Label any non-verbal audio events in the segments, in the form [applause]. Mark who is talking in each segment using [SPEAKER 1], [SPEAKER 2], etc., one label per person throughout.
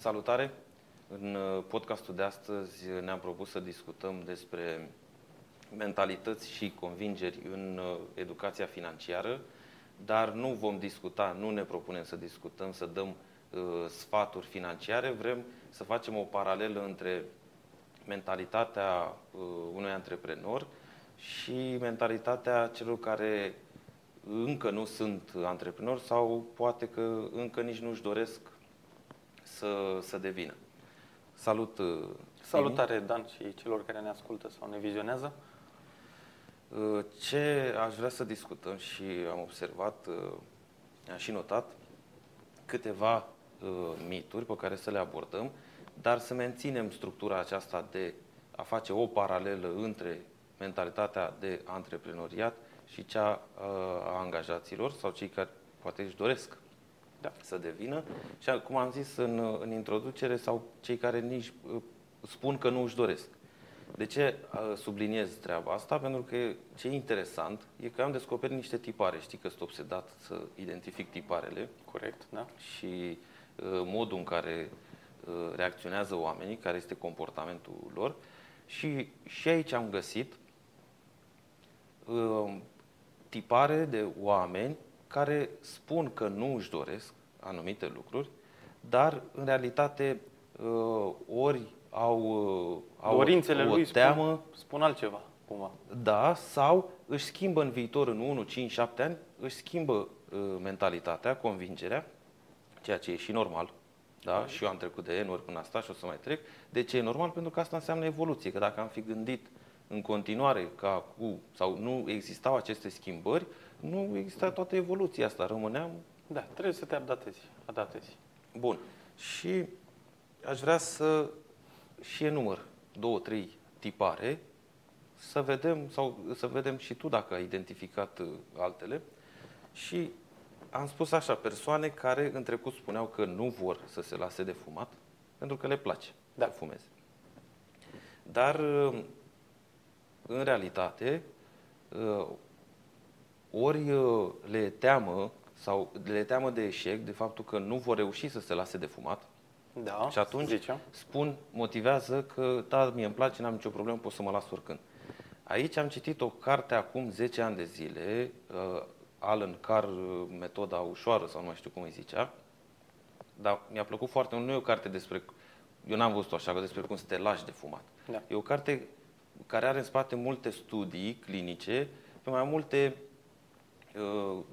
[SPEAKER 1] Salutare! În uh, podcastul de astăzi ne-am propus să discutăm despre mentalități și convingeri în uh, educația financiară, dar nu vom discuta, nu ne propunem să discutăm, să dăm uh, sfaturi financiare, vrem să facem o paralelă între mentalitatea uh, unui antreprenor și mentalitatea celor care încă nu sunt antreprenori sau poate că încă nici nu-și doresc să, să devină. Salut! uh,
[SPEAKER 2] Salutare, Dan, și celor care ne ascultă sau ne vizionează.
[SPEAKER 1] Uh, Ce aș vrea să discutăm și am observat, uh, am și notat, câteva uh, mituri pe care să le abordăm, dar să menținem structura aceasta de a face o paralelă între mentalitatea de antreprenoriat și cea uh, a angajaților sau cei care poate își doresc
[SPEAKER 2] Da.
[SPEAKER 1] să devină. Și cum am zis în, în introducere, sau cei care nici uh, spun că nu își doresc. De ce uh, subliniez treaba asta? Pentru că ce e interesant e că am descoperit niște tipare. Știi că sunt obsedat să identific tiparele
[SPEAKER 2] Corect, da?
[SPEAKER 1] și uh, modul în care uh, reacționează oamenii, care este comportamentul lor. Și, și aici am găsit uh, tipare de oameni care spun că nu își doresc anumite lucruri, dar în realitate uh, ori au, uh, au
[SPEAKER 2] Dorințele
[SPEAKER 1] o
[SPEAKER 2] lui
[SPEAKER 1] teamă,
[SPEAKER 2] spun, spun altceva, cumva.
[SPEAKER 1] da, sau își schimbă în viitor, în 1, 5, 7 ani, își schimbă uh, mentalitatea, convingerea, ceea ce e și normal. Da? Și eu am trecut de N ori până asta și o să mai trec. De ce e normal? Pentru că asta înseamnă evoluție. Că dacă am fi gândit în continuare ca cu, sau nu existau aceste schimbări, nu exista toată evoluția asta. Rămâneam
[SPEAKER 2] Da, trebuie să te adaptezi. adaptezi.
[SPEAKER 1] Bun. Și aș vrea să și enumăr două, trei tipare, să vedem, sau să vedem și tu dacă ai identificat uh, altele. Și am spus așa, persoane care în trecut spuneau că nu vor să se lase de fumat, pentru că le place
[SPEAKER 2] Da.
[SPEAKER 1] să fumeze. Dar, uh, în realitate, uh, ori uh, le teamă sau le teamă de eșec, de faptul că nu vor reuși să se lase de fumat,
[SPEAKER 2] Da,
[SPEAKER 1] și atunci
[SPEAKER 2] zicem.
[SPEAKER 1] spun, motivează că, da, mie îmi place, n-am nicio problemă, pot să mă las oricând. Aici am citit o carte acum 10 ani de zile, uh, Alan Carr, uh, metoda ușoară, sau nu mai știu cum îi zicea, dar mi-a plăcut foarte mult. Nu e o carte despre, eu n-am văzut-o așa, că despre cum să te lași de fumat.
[SPEAKER 2] Da.
[SPEAKER 1] E o carte care are în spate multe studii clinice pe mai multe, uh,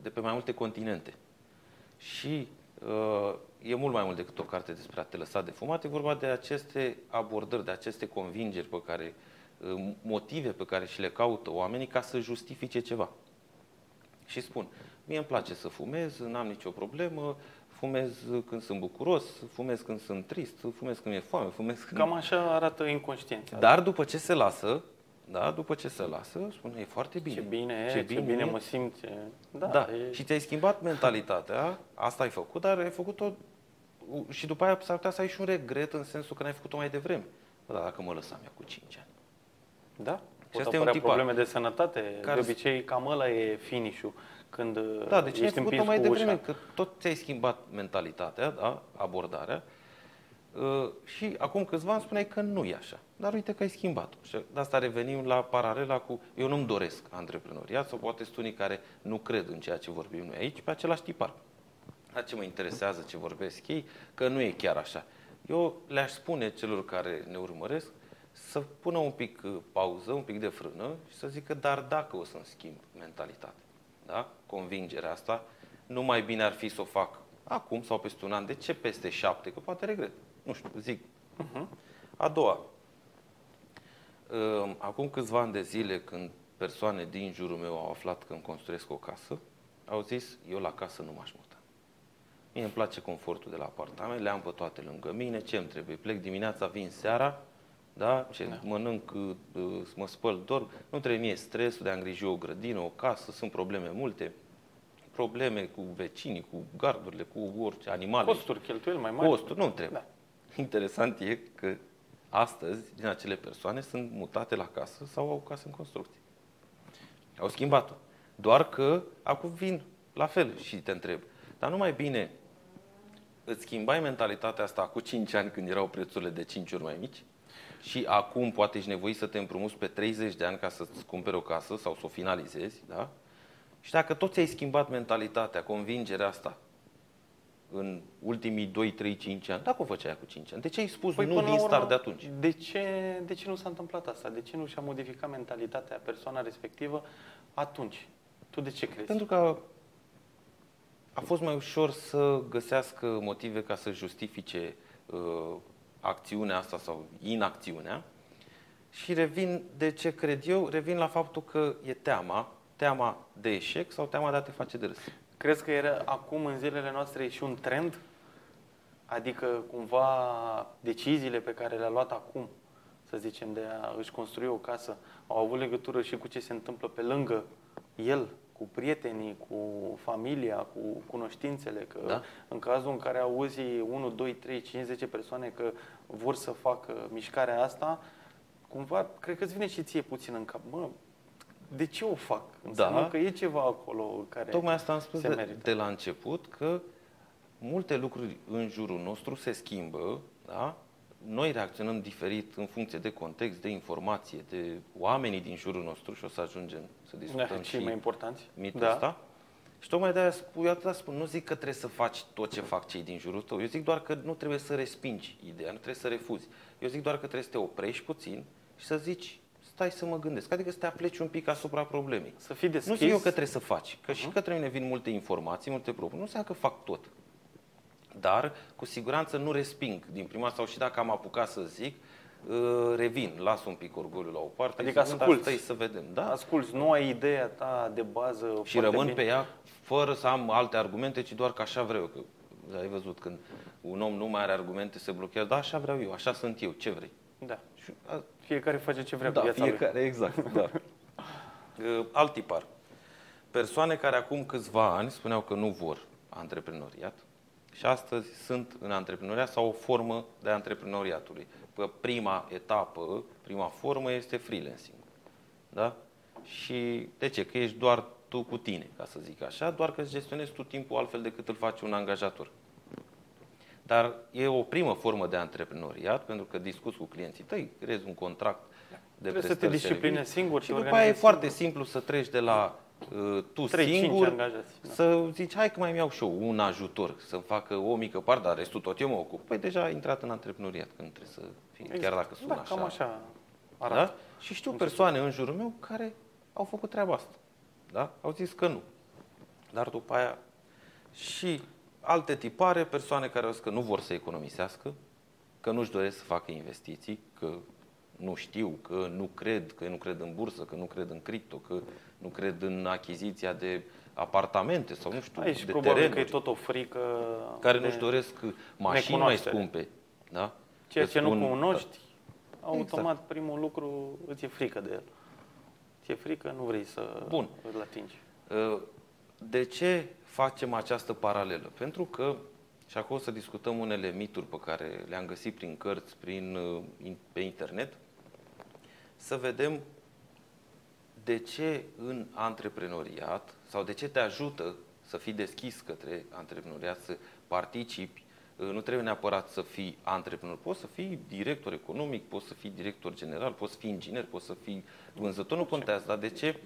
[SPEAKER 1] de pe mai multe continente. Și uh, e mult mai mult decât o carte despre a te lăsa de fumat, e vorba de aceste abordări, de aceste convingeri pe care, uh, motive pe care și le caută oamenii ca să justifice ceva. Și spun, mie îmi place să fumez, n-am nicio problemă, fumez când sunt bucuros, fumez când sunt trist, fumez când mi-e foame, fumez când...
[SPEAKER 2] Cam așa arată inconștiența.
[SPEAKER 1] Dar după ce se lasă, da, după ce se lasă, spune, e foarte bine.
[SPEAKER 2] Ce bine e, ce bine, ce bine mă simt. Ce... Da,
[SPEAKER 1] Da,
[SPEAKER 2] E...
[SPEAKER 1] și ți-ai schimbat mentalitatea, asta ai făcut, dar ai făcut-o și după aia s-ar putea să ai și un regret în sensul că n-ai făcut-o mai devreme. Bă, dar dacă mă lăsam eu cu 5 ani.
[SPEAKER 2] Da? Pot
[SPEAKER 1] asta e un
[SPEAKER 2] apărea
[SPEAKER 1] tipar.
[SPEAKER 2] probleme de sănătate.
[SPEAKER 1] Care-
[SPEAKER 2] De obicei, cam ăla e finish-ul. Când
[SPEAKER 1] Da, de ce ai
[SPEAKER 2] ești
[SPEAKER 1] făcut-o
[SPEAKER 2] împins
[SPEAKER 1] mai
[SPEAKER 2] cu
[SPEAKER 1] devreme?
[SPEAKER 2] ușa.
[SPEAKER 1] Că tot ți-ai schimbat mentalitatea, da, abordarea. Uh, și acum câțiva ani spuneai că nu e așa. Dar uite că ai schimbat-o. Și de asta revenim la paralela cu eu nu-mi doresc antreprenoriat sau poate sunt unii care nu cred în ceea ce vorbim noi aici, pe același tipar. Dar ce mă interesează ce vorbesc ei, că nu e chiar așa. Eu le-aș spune celor care ne urmăresc să pună un pic uh, pauză, un pic de frână și să zică, dar dacă o să-mi schimb mentalitatea, da? convingerea asta, nu mai bine ar fi să o fac acum sau peste un an, de ce peste șapte, că poate regret. Nu știu, zic. A doua, uh, acum câțiva ani de zile, când persoane din jurul meu au aflat că îmi construiesc o casă, au zis, eu la casă nu m-aș muta. Mie îmi place confortul de la apartament, le am pe toate lângă mine, ce îmi trebuie? Plec dimineața, vin seara, da? Ce
[SPEAKER 2] Da.
[SPEAKER 1] mănânc, uh, mă spăl, dorm. Nu trebuie mie stresul de a îngriji o grădină, o casă, sunt probleme multe. Probleme cu vecinii, cu gardurile, cu orice animale.
[SPEAKER 2] Costuri, cheltuieli mai mari.
[SPEAKER 1] Costuri, nu trebuie.
[SPEAKER 2] Da.
[SPEAKER 1] Interesant e că astăzi, din acele persoane, sunt mutate la casă sau au casă în construcție. Au schimbat-o. Doar că acum vin la fel și te întreb. Dar nu mai bine îți schimbai mentalitatea asta cu 5 ani când erau prețurile de 5 ori mai mici și acum poate ești nevoit să te împrumuți pe 30 de ani ca să-ți cumperi o casă sau să o finalizezi, da? Și dacă tot ți-ai schimbat mentalitatea, convingerea asta în ultimii 2, 3, 5 ani, dacă o făceai cu 5 ani, de ce ai spus păi, nu din urmă, start de atunci?
[SPEAKER 2] De ce, de ce nu s-a întâmplat asta? De ce nu și-a modificat mentalitatea persoana respectivă atunci? Tu de ce crezi?
[SPEAKER 1] Pentru că a fost mai ușor să găsească motive ca să justifice uh, acțiunea asta sau inacțiunea. Și revin, de ce cred eu, revin la faptul că e teama, teama de eșec sau teama de a te face de râs.
[SPEAKER 2] Crezi că era acum în zilele noastre și un trend? Adică cumva deciziile pe care le-a luat acum, să zicem, de a își construi o casă, au avut legătură și cu ce se întâmplă pe lângă el, cu prietenii, cu familia, cu cunoștințele, că da? în cazul în care auzi 1, 2, 3, 5, 10 persoane că vor să facă mișcarea asta, cumva, cred că îți vine și ție puțin în cap. Mă, de ce o fac? Înseamnă da. că e ceva acolo care
[SPEAKER 1] Tocmai asta am spus de, de la început, că multe lucruri în jurul nostru se schimbă, da? noi reacționăm diferit în funcție de context, de informație, de oamenii din jurul nostru și o să ajungem să discutăm da, și
[SPEAKER 2] mai importanți.
[SPEAKER 1] mitul da. ăsta. Și tocmai de-aia spun, eu atât spun, nu zic că trebuie să faci tot ce fac cei din jurul tău. Eu zic doar că nu trebuie să respingi ideea, nu trebuie să refuzi. Eu zic doar că trebuie să te oprești puțin și să zici, stai să mă gândesc. Adică să te apleci un pic asupra problemei.
[SPEAKER 2] Să fii deschis.
[SPEAKER 1] Nu zic eu că trebuie să faci, că uh-huh. și către mine vin multe informații, multe propuneri. Nu înseamnă că fac tot dar cu siguranță nu resping din prima sau și dacă am apucat să zic, uh, revin, las un pic orgoliul la o parte.
[SPEAKER 2] Adică asculți.
[SPEAKER 1] să vedem. Da?
[SPEAKER 2] Asculți, nu ai ideea ta de bază
[SPEAKER 1] Și rămân bine. pe ea fără să am alte argumente, ci doar că așa vreau. Că, ai văzut, când un om nu mai are argumente, se blochează. Da, așa vreau eu, așa sunt eu, ce vrei?
[SPEAKER 2] Da. Și, a, fiecare face ce vrea
[SPEAKER 1] da,
[SPEAKER 2] cu viața
[SPEAKER 1] fiecare,
[SPEAKER 2] lui.
[SPEAKER 1] exact, da. [laughs] Uh, alt tipar. Persoane care acum câțiva ani spuneau că nu vor antreprenoriat, și astăzi sunt în antreprenoriat sau o formă de antreprenoriatului. Prima etapă, prima formă este freelancing. Da? Și de ce? Că ești doar tu cu tine, ca să zic așa, doar că îți gestionezi tu timpul altfel decât îl face un angajator. Dar e o primă formă de antreprenoriat, pentru că discuți cu clienții tăi, creezi un contract de
[SPEAKER 2] Trebuie să te disciplinezi singur
[SPEAKER 1] și după aia e foarte simplu să treci de la Uh, tu 3, singur
[SPEAKER 2] angajați, da.
[SPEAKER 1] să zici, hai că mai iau și eu un ajutor, să-mi facă o mică parte, dar restul tot eu mă ocup. Păi deja ai intrat în antreprenoriat, când trebuie să fii, exact. chiar dacă sună
[SPEAKER 2] da,
[SPEAKER 1] așa.
[SPEAKER 2] Cam așa arată. Da?
[SPEAKER 1] Și știu Cum persoane în jurul meu care au făcut treaba asta. Da? Au zis că nu. Dar după aia și alte tipare, persoane care au zis că nu vor să economisească, că nu-și doresc să facă investiții, că nu știu, că nu cred, că nu cred în bursă, că nu cred în cripto, că nu cred în achiziția de apartamente sau nu știu,
[SPEAKER 2] Aici,
[SPEAKER 1] de
[SPEAKER 2] probabil
[SPEAKER 1] terenuri.
[SPEAKER 2] că e tot o frică
[SPEAKER 1] Care nu-și doresc mașini mai scumpe. Da?
[SPEAKER 2] Ceea ce spun, nu cunoști, da. automat exact. primul lucru îți e frică de el. Ți-e frică, nu vrei să Bun. îl atingi.
[SPEAKER 1] Ă, de ce facem această paralelă? Pentru că, și acum o să discutăm unele mituri pe care le-am găsit prin cărți, prin, ă, pe internet, să vedem de ce în antreprenoriat sau de ce te ajută să fii deschis către antreprenoriat, să participi. Uh, nu trebuie neapărat să fii antreprenor. Poți să fii director economic, poți să fii director general, poți să fii inginer, poți să fii vânzător, nu contează. Dar de ce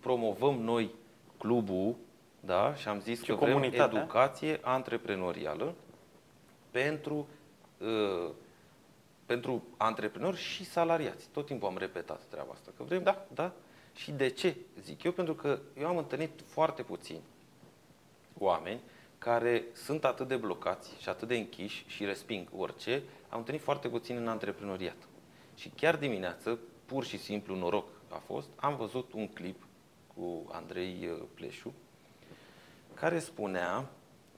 [SPEAKER 1] promovăm noi clubul da? și am zis
[SPEAKER 2] Ce
[SPEAKER 1] că vrem educație antreprenorială pentru, uh, pentru antreprenori și salariați. Tot timpul am repetat treaba asta. Că vrem, da, da, și de ce zic eu? Pentru că eu am întâlnit foarte puțini oameni care sunt atât de blocați și atât de închiși și resping orice, am întâlnit foarte puțin în antreprenoriat. Și chiar dimineață, pur și simplu noroc a fost, am văzut un clip cu Andrei uh, Pleșu, care spunea,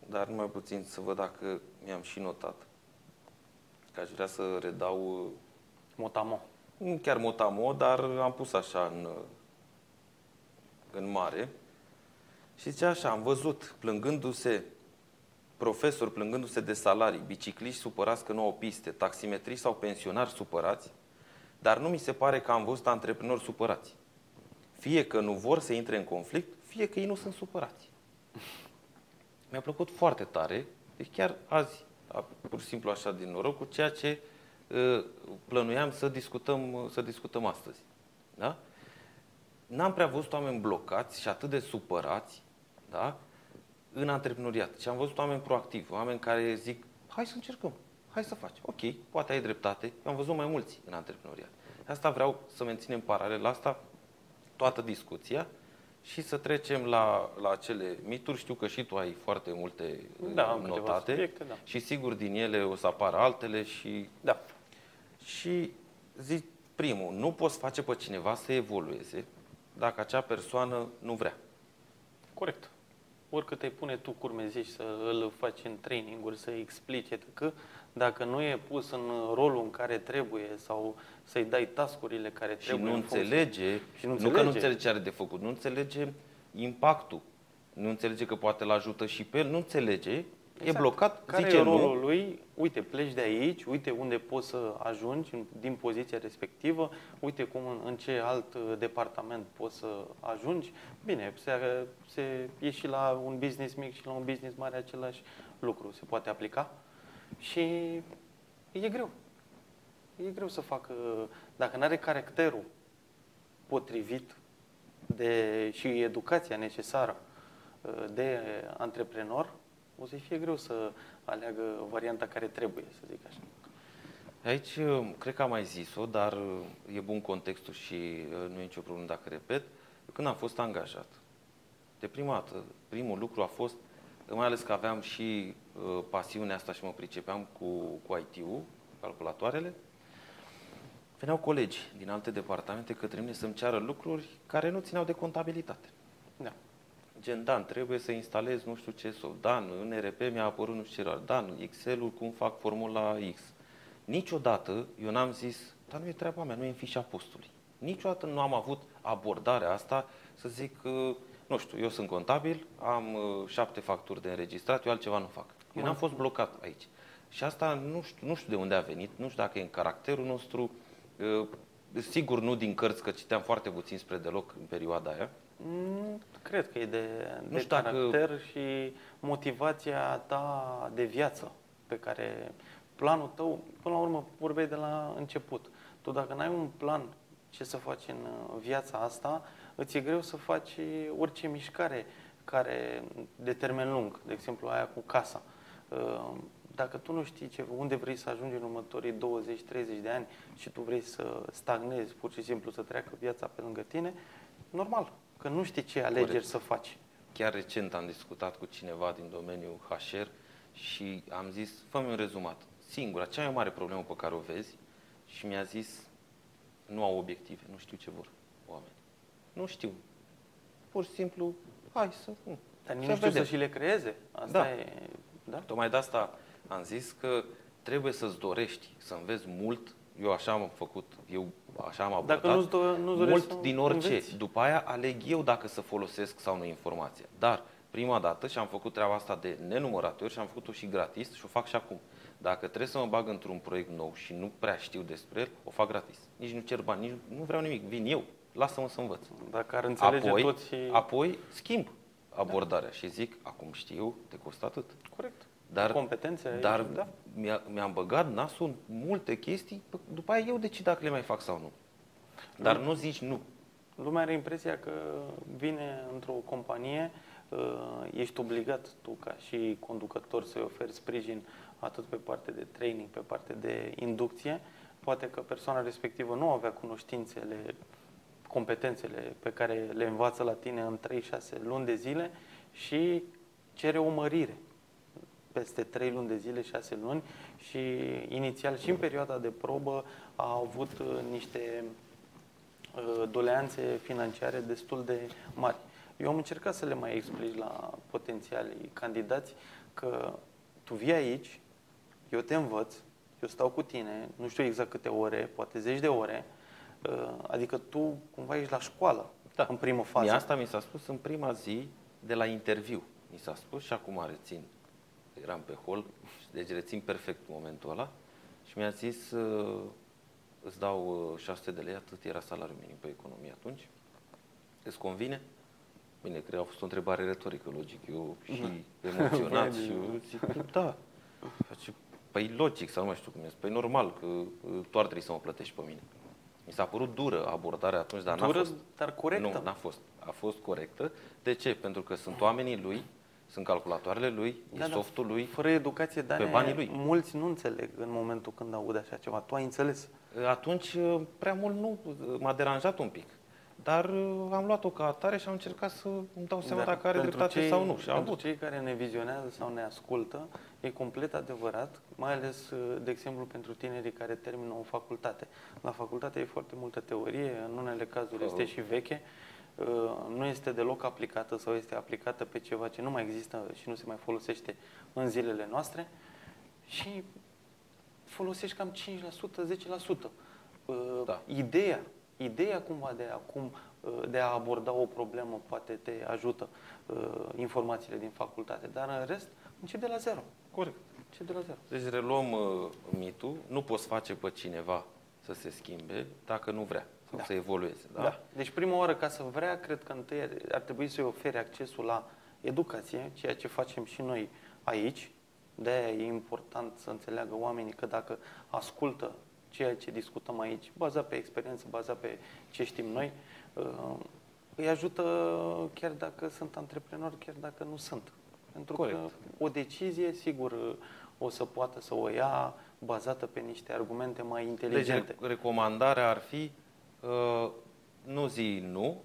[SPEAKER 1] dar numai puțin să văd dacă mi-am și notat, că aș vrea să redau... Uh,
[SPEAKER 2] motamo.
[SPEAKER 1] Nu chiar motamo, dar am pus așa în uh, în mare și zice așa, am văzut plângându-se profesori plângându-se de salarii, bicicliști supărați că nu au piste, taximetriști sau pensionari supărați, dar nu mi se pare că am văzut antreprenori supărați. Fie că nu vor să intre în conflict, fie că ei nu sunt supărați. Mi-a plăcut foarte tare, deci chiar azi a, pur și simplu așa din noroc, cu ceea ce uh, plănuiam să discutăm, să discutăm astăzi. Da? N-am prea văzut oameni blocați și atât de supărați da? în antreprenoriat. Și am văzut oameni proactivi, oameni care zic, hai să încercăm, hai să facem. Ok, poate ai dreptate. Eu am văzut mai mulți în antreprenoriat. Asta vreau să menținem paralel la asta toată discuția și să trecem la, la acele mituri. Știu că și tu ai foarte multe
[SPEAKER 2] Da, am
[SPEAKER 1] uh,
[SPEAKER 2] câteva
[SPEAKER 1] notate
[SPEAKER 2] subiecte, da.
[SPEAKER 1] și sigur din ele o să apară altele și,
[SPEAKER 2] Da.
[SPEAKER 1] și zic primul, nu poți face pe cineva să evolueze dacă acea persoană nu vrea.
[SPEAKER 2] Corect. Oricât ai pune tu curmeziști să îl faci în traininguri, să explice că dacă nu e pus în rolul în care trebuie sau să-i dai tascurile care
[SPEAKER 1] Și
[SPEAKER 2] trebuie
[SPEAKER 1] nu
[SPEAKER 2] în funcție-
[SPEAKER 1] înțelege,
[SPEAKER 2] Și nu
[SPEAKER 1] nu că nu
[SPEAKER 2] înțelege.
[SPEAKER 1] înțelege ce are de făcut, nu înțelege impactul, nu înțelege că poate îl ajută și pe el, nu înțelege, e
[SPEAKER 2] Exact.
[SPEAKER 1] blocat,
[SPEAKER 2] Care
[SPEAKER 1] zice
[SPEAKER 2] e
[SPEAKER 1] nu,
[SPEAKER 2] rolul lui? Uite, pleci de aici, uite unde poți să ajungi în- din poziția respectivă, uite cum în, în ce alt uh, departament poți să ajungi. Bine, se, se, e și la un business mic și la un business mare același lucru se poate aplica și e greu. E greu să facă, dacă nu are caracterul potrivit de, și educația necesară uh, de antreprenor, o să-i fie greu să aleagă varianta care trebuie, să zic așa.
[SPEAKER 1] Aici uh, cred că am mai zis-o, dar uh, e bun contextul și uh, nu e nicio problemă dacă repet. Eu când am fost angajat, de prima dată, primul lucru a fost, mai ales că aveam și uh, pasiunea asta și mă pricepeam cu, cu IT-ul, calculatoarele, veneau colegi din alte departamente către mine să-mi ceară lucruri care nu țineau de contabilitate.
[SPEAKER 2] Da.
[SPEAKER 1] Gen, Dan, trebuie să instalez nu știu ce soft. Dan, în RP mi-a apărut nu știu ce rar. Dan, Excel-ul, cum fac formula X. Niciodată eu n-am zis, dar nu e treaba mea, nu e în fișa postului. Niciodată nu am avut abordarea asta să zic, uh, nu știu, eu sunt contabil, am uh, șapte facturi de înregistrat, eu altceva nu fac. Eu n-am fost blocat aici. Și asta nu știu, nu știu de unde a venit, nu știu dacă e în caracterul nostru, uh, sigur nu din cărți, că citeam foarte puțin spre deloc în perioada aia.
[SPEAKER 2] Mm, Cred că e de,
[SPEAKER 1] Nu
[SPEAKER 2] de
[SPEAKER 1] știu dacă-
[SPEAKER 2] caracter și motivația ta de viață pe care planul tău, până la urmă vorbeai de la început. Tu dacă n-ai un plan ce să faci în uh, viața asta, îți e greu să faci orice mișcare care de termen lung, de exemplu aia cu casa. Uh, Dacă tu nu știi ce, unde vrei să ajungi în următorii 20-30 de ani și tu vrei să stagnezi, pur și simplu să treacă viața pe lângă tine, normal, că nu știi ce alegeri
[SPEAKER 1] Corect.
[SPEAKER 2] să faci.
[SPEAKER 1] Chiar recent am discutat cu cineva din domeniul HR și am zis, fă un rezumat. Singura, cea mai mare problemă pe care o vezi și mi-a zis, nu au obiective, nu știu ce vor oameni. Nu știu. Pur și simplu, hai să... Nu.
[SPEAKER 2] Dar nici
[SPEAKER 1] să
[SPEAKER 2] nu știu să
[SPEAKER 1] vedem.
[SPEAKER 2] și le creeze. Asta
[SPEAKER 1] Da.
[SPEAKER 2] e... Da?
[SPEAKER 1] Tocmai de asta am zis că trebuie să-ți dorești, să înveți mult. Eu așa am făcut, eu așa am abordat.
[SPEAKER 2] Dacă nu-ți do- nu-ți dorești
[SPEAKER 1] mult
[SPEAKER 2] să
[SPEAKER 1] din orice.
[SPEAKER 2] înveți.
[SPEAKER 1] După aia aleg eu dacă să folosesc sau nu informația. Dar prima dată și am făcut treaba asta de nenumărate ori și am făcut-o și gratis și o fac și acum. Dacă trebuie să mă bag într-un proiect nou și nu prea știu despre el, o fac gratis. Nici nu cer bani, nici nu vreau nimic. Vin eu, lasă-mă să învăț.
[SPEAKER 2] Dacă ar înțelege
[SPEAKER 1] Apoi,
[SPEAKER 2] toți și...
[SPEAKER 1] apoi schimb abordarea și zic, acum știu, te costă atât.
[SPEAKER 2] Corect.
[SPEAKER 1] Dar,
[SPEAKER 2] Competențe aici,
[SPEAKER 1] dar
[SPEAKER 2] da.
[SPEAKER 1] mi-a, mi-am băgat nasul în multe chestii, p- după aia eu decid dacă le mai fac sau nu. Dar nu zici nu.
[SPEAKER 2] Lumea are impresia că vine într-o companie, uh, ești obligat tu ca și conducător să-i oferi sprijin atât pe parte de training, pe parte de inducție. Poate că persoana respectivă nu avea cunoștințele, competențele pe care le învață la tine în 3-6 luni de zile și cere o mărire peste 3 luni de zile, 6 luni și inițial și în perioada de probă a avut uh, niște uh, doleanțe financiare destul de mari. Eu am încercat să le mai explic la potențialii candidați că tu vii aici, eu te învăț, eu stau cu tine, nu știu exact câte ore, poate zeci de ore, uh, adică tu cumva ești la școală
[SPEAKER 1] Da.
[SPEAKER 2] în primă fază.
[SPEAKER 1] Mie asta mi s-a spus în prima zi de la interviu. Mi s-a spus și acum rețin. Eram pe hol, [laughs] deci rețin perfect momentul ăla. Și mi-a zis, uh, îți dau uh, 600 de lei, atât era salariul minim pe economie atunci. Îți convine? Bine, cred că a fost o întrebare retorică, logic. Eu și [laughs] emoționat și eu zic, da. Face, păi logic, sau nu mai știu cum e. Păi normal că uh, tu ar trebui să mă plătești pe mine. Mi s-a părut dură abordarea atunci, dar
[SPEAKER 2] Dură,
[SPEAKER 1] n-a fost.
[SPEAKER 2] dar corectă.
[SPEAKER 1] Nu, n-a fost. A fost corectă. De ce? Pentru că sunt oamenii lui, sunt calculatoarele lui,
[SPEAKER 2] Da,
[SPEAKER 1] e
[SPEAKER 2] da.
[SPEAKER 1] softul lui.
[SPEAKER 2] Fără educație, dar
[SPEAKER 1] Pe banii lui.
[SPEAKER 2] mulți nu înțeleg în momentul când aud așa ceva. Tu ai înțeles?
[SPEAKER 1] Atunci, uh, prea mult nu, uh, m-a deranjat un pic. Dar uh, am luat-o ca atare și am încercat să îmi dau seama
[SPEAKER 2] Dar
[SPEAKER 1] dacă are
[SPEAKER 2] pentru
[SPEAKER 1] dreptate
[SPEAKER 2] cei,
[SPEAKER 1] sau nu. Și am
[SPEAKER 2] pentru
[SPEAKER 1] avut.
[SPEAKER 2] cei care ne vizionează sau ne ascultă, e complet adevărat, mai ales, uh, de exemplu, pentru tinerii care termină o facultate. La facultate e foarte multă teorie, în unele cazuri este
[SPEAKER 1] Oh.
[SPEAKER 2] și veche, uh, nu este deloc aplicată sau este aplicată pe ceva ce nu mai există și nu se mai folosește în zilele noastre și folosești cam 5%, 10%. Uh,
[SPEAKER 1] Da.
[SPEAKER 2] Ideea, ideea cumva de acum uh, de a aborda o problemă poate te ajută uh, informațiile din facultate, dar în rest încep de la zero.
[SPEAKER 1] Corect.
[SPEAKER 2] Încep de la zero.
[SPEAKER 1] Deci reluăm uh, mitul, nu poți face pe cineva să se schimbe dacă nu vrea sau
[SPEAKER 2] Da.
[SPEAKER 1] să evolueze. Da?
[SPEAKER 2] Da. Deci prima oară ca să vrea, cred că întâi ar- ar trebui să-i ofere accesul la educație, ceea ce facem și noi aici. de aia e important să înțeleagă oamenii că dacă ascultă ceea ce discutăm aici, bazat pe experiență, bazat pe ce știm noi, uh, îi ajută chiar dacă sunt antreprenori, chiar dacă nu sunt. Pentru
[SPEAKER 1] Corect.
[SPEAKER 2] că o decizie, sigur, o să poată să o ia bazată pe niște argumente mai
[SPEAKER 1] Deci
[SPEAKER 2] inteligente.
[SPEAKER 1] re- recomandarea ar fi uh, nu zi nu,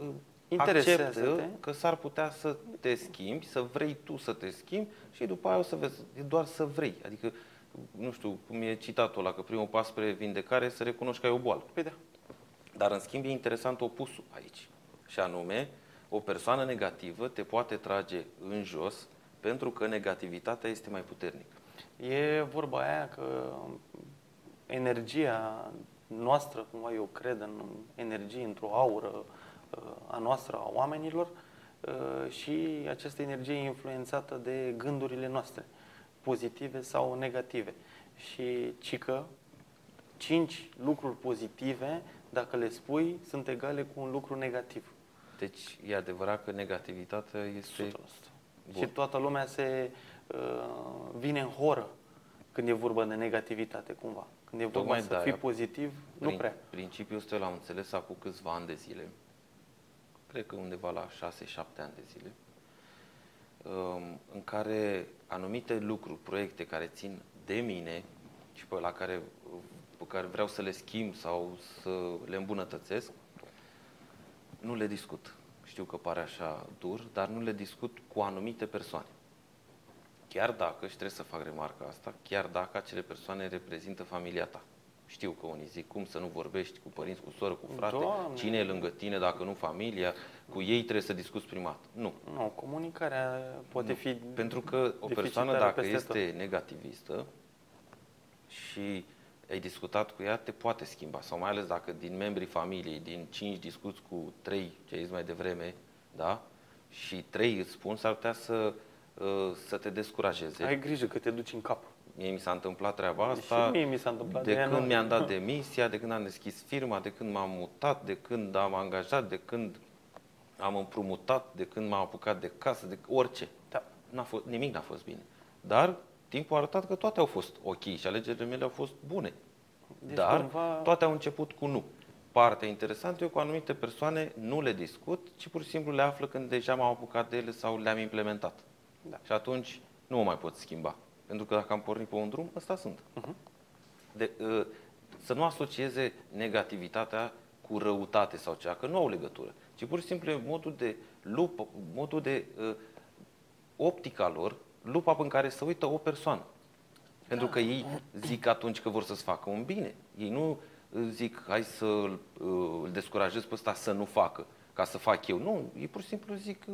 [SPEAKER 1] uh,
[SPEAKER 2] Interesează-te.
[SPEAKER 1] acceptă că s-ar putea să te schimbi, să vrei tu să te schimbi și după aia o să vezi, e doar să vrei. Adică, nu știu, cum e citatul ăla, că primul pas spre vindecare e să recunoști că ai o boală.
[SPEAKER 2] Păi da.
[SPEAKER 1] Dar în schimb e interesant opusul aici. Și anume, o persoană negativă te poate trage în jos pentru că negativitatea este mai puternică.
[SPEAKER 2] E vorba aia că energia noastră, cumva eu cred în energie, într-o aură uh, a noastră, a oamenilor, uh, și această energie e influențată de gândurile noastre, pozitive sau negative. Și cică, cinci lucruri pozitive, dacă le spui, sunt egale cu un lucru negativ.
[SPEAKER 1] Deci e adevărat că negativitatea este...
[SPEAKER 2] 100%.
[SPEAKER 1] Bun.
[SPEAKER 2] Și toată lumea se uh, vine în horă când e vorba de negativitate, cumva. Când e vorba
[SPEAKER 1] Tocmai
[SPEAKER 2] să
[SPEAKER 1] de-aia,
[SPEAKER 2] fii pozitiv, nu
[SPEAKER 1] Prin,
[SPEAKER 2] prea.
[SPEAKER 1] Principiul ăsta l-am înțeles acum câțiva ani de zile. Cred că undeva la 6-7 ani de zile. Um, În care anumite lucruri, proiecte care țin de mine și pe la care, pe care vreau să le schimb sau să le îmbunătățesc, nu le discut. Știu că pare așa dur, dar nu le discut cu anumite persoane. Chiar dacă, și trebuie să fac remarca asta, chiar dacă acele persoane reprezintă familia ta. Știu că unii zic cum să nu vorbești cu părinți, cu soră, cu frate,
[SPEAKER 2] Doamne!
[SPEAKER 1] cine e lângă tine, dacă nu familia, cu ei trebuie să discuți prima dată. Nu.
[SPEAKER 2] Nu, comunicarea poate
[SPEAKER 1] Nu.
[SPEAKER 2] fi
[SPEAKER 1] Pentru că o persoană
[SPEAKER 2] deficitară
[SPEAKER 1] dacă
[SPEAKER 2] peste
[SPEAKER 1] este negativistă și ai discutat cu ea, te poate schimba. Sau mai ales dacă din membrii familiei, din cinci discuți cu trei, ce ai zis mai devreme, da? Și trei îți spun, s-ar putea să, uh, să te descurajeze.
[SPEAKER 2] tot. Ai grijă că te duci în cap.
[SPEAKER 1] Mie mi s-a întâmplat treaba
[SPEAKER 2] Și
[SPEAKER 1] asta
[SPEAKER 2] mie mi s-a întâmplat,
[SPEAKER 1] de
[SPEAKER 2] de aia
[SPEAKER 1] când
[SPEAKER 2] nu-
[SPEAKER 1] mi-am dat [laughs] demisia, de când am deschis firma, de când m-am mutat, de când am angajat, de când am împrumutat, de când m-am apucat de casă, de orice.
[SPEAKER 2] Da.
[SPEAKER 1] N-a fost, nimic n-a fost bine. Dar timpul a arătat că toate au fost ok și alegerile mele au fost bune.
[SPEAKER 2] Deci
[SPEAKER 1] Dar
[SPEAKER 2] cumva-
[SPEAKER 1] toate au început cu nu. Partea interesantă, eu cu anumite persoane nu le discut, ci pur și simplu le află când deja m-am apucat de ele sau le-am implementat.
[SPEAKER 2] Da.
[SPEAKER 1] Și atunci nu mă mai pot schimba. Pentru că dacă am pornit pe un drum, ăsta sunt.
[SPEAKER 2] Mhm.
[SPEAKER 1] De, uh, să nu asocieze negativitatea cu răutate sau ceva, că nu au legătură. Ci pur și simplu e modul de lup, modul de uh, optica lor, lupa în care se uită o persoană. Pentru că ei zic atunci că vor să-ți facă un bine. Ei nu uh, zic, hai să îl uh, descurajez pe ăsta să nu facă, ca să fac eu. Nu, ei pur și simplu zic,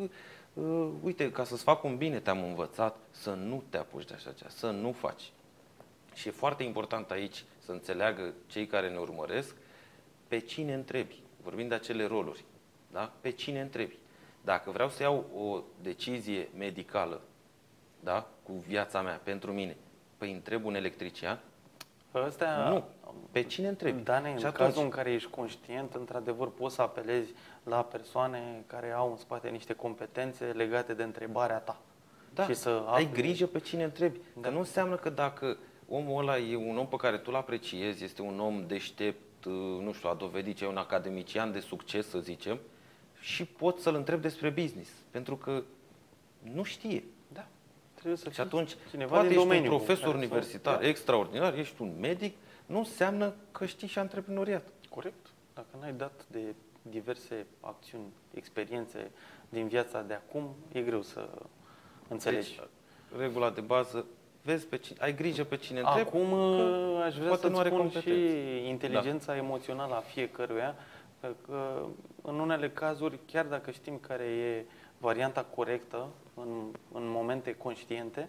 [SPEAKER 1] uh, uh, uite, ca să-ți fac un bine te-am învățat să nu te apuci de așa ceva, să nu faci. Și e foarte important aici să înțeleagă cei care ne urmăresc pe cine întrebi. Vorbim de acele roluri. Da? Pe cine întrebi. Dacă vreau să iau o decizie medicală da? cu viața mea, pentru mine, păi întreb un electrician?
[SPEAKER 2] Ăstea,
[SPEAKER 1] Nu. Pe cine întrebi?
[SPEAKER 2] Dane,
[SPEAKER 1] Și
[SPEAKER 2] în
[SPEAKER 1] atunci-
[SPEAKER 2] cazul în care ești conștient, într-adevăr poți să apelezi la persoane care au în spate niște competențe legate de întrebarea ta.
[SPEAKER 1] Da,
[SPEAKER 2] și să
[SPEAKER 1] ai
[SPEAKER 2] afli-
[SPEAKER 1] grijă pe cine întrebi.
[SPEAKER 2] Da.
[SPEAKER 1] Că nu înseamnă că dacă omul ăla e un om pe care tu îl apreciezi, este un om deștept, uh, nu știu, a dovedit ce e un academician de succes, să zicem, și poți să-l întrebi despre business. Pentru că nu știe.
[SPEAKER 2] Da. Trebuie să
[SPEAKER 1] Și
[SPEAKER 2] fii
[SPEAKER 1] atunci,
[SPEAKER 2] cineva
[SPEAKER 1] poate
[SPEAKER 2] din
[SPEAKER 1] ești
[SPEAKER 2] domeniu
[SPEAKER 1] un
[SPEAKER 2] cu
[SPEAKER 1] profesor
[SPEAKER 2] care să-
[SPEAKER 1] universitar
[SPEAKER 2] Da.
[SPEAKER 1] extraordinar, ești un medic, nu înseamnă că știi și antreprenoriat.
[SPEAKER 2] Corect. Dacă n-ai dat de diverse acțiuni, experiențe din viața de acum, e greu să înțelegi.
[SPEAKER 1] Deci, regula de bază, vezi pe cine, ai grijă pe cine întrebi.
[SPEAKER 2] Acum
[SPEAKER 1] că
[SPEAKER 2] aș vrea
[SPEAKER 1] poate
[SPEAKER 2] să
[SPEAKER 1] nu are
[SPEAKER 2] spun
[SPEAKER 1] competențe.
[SPEAKER 2] și inteligența emoțională a fiecăruia, că în unele cazuri, chiar dacă știm care e varianta corectă în, în momente conștiente,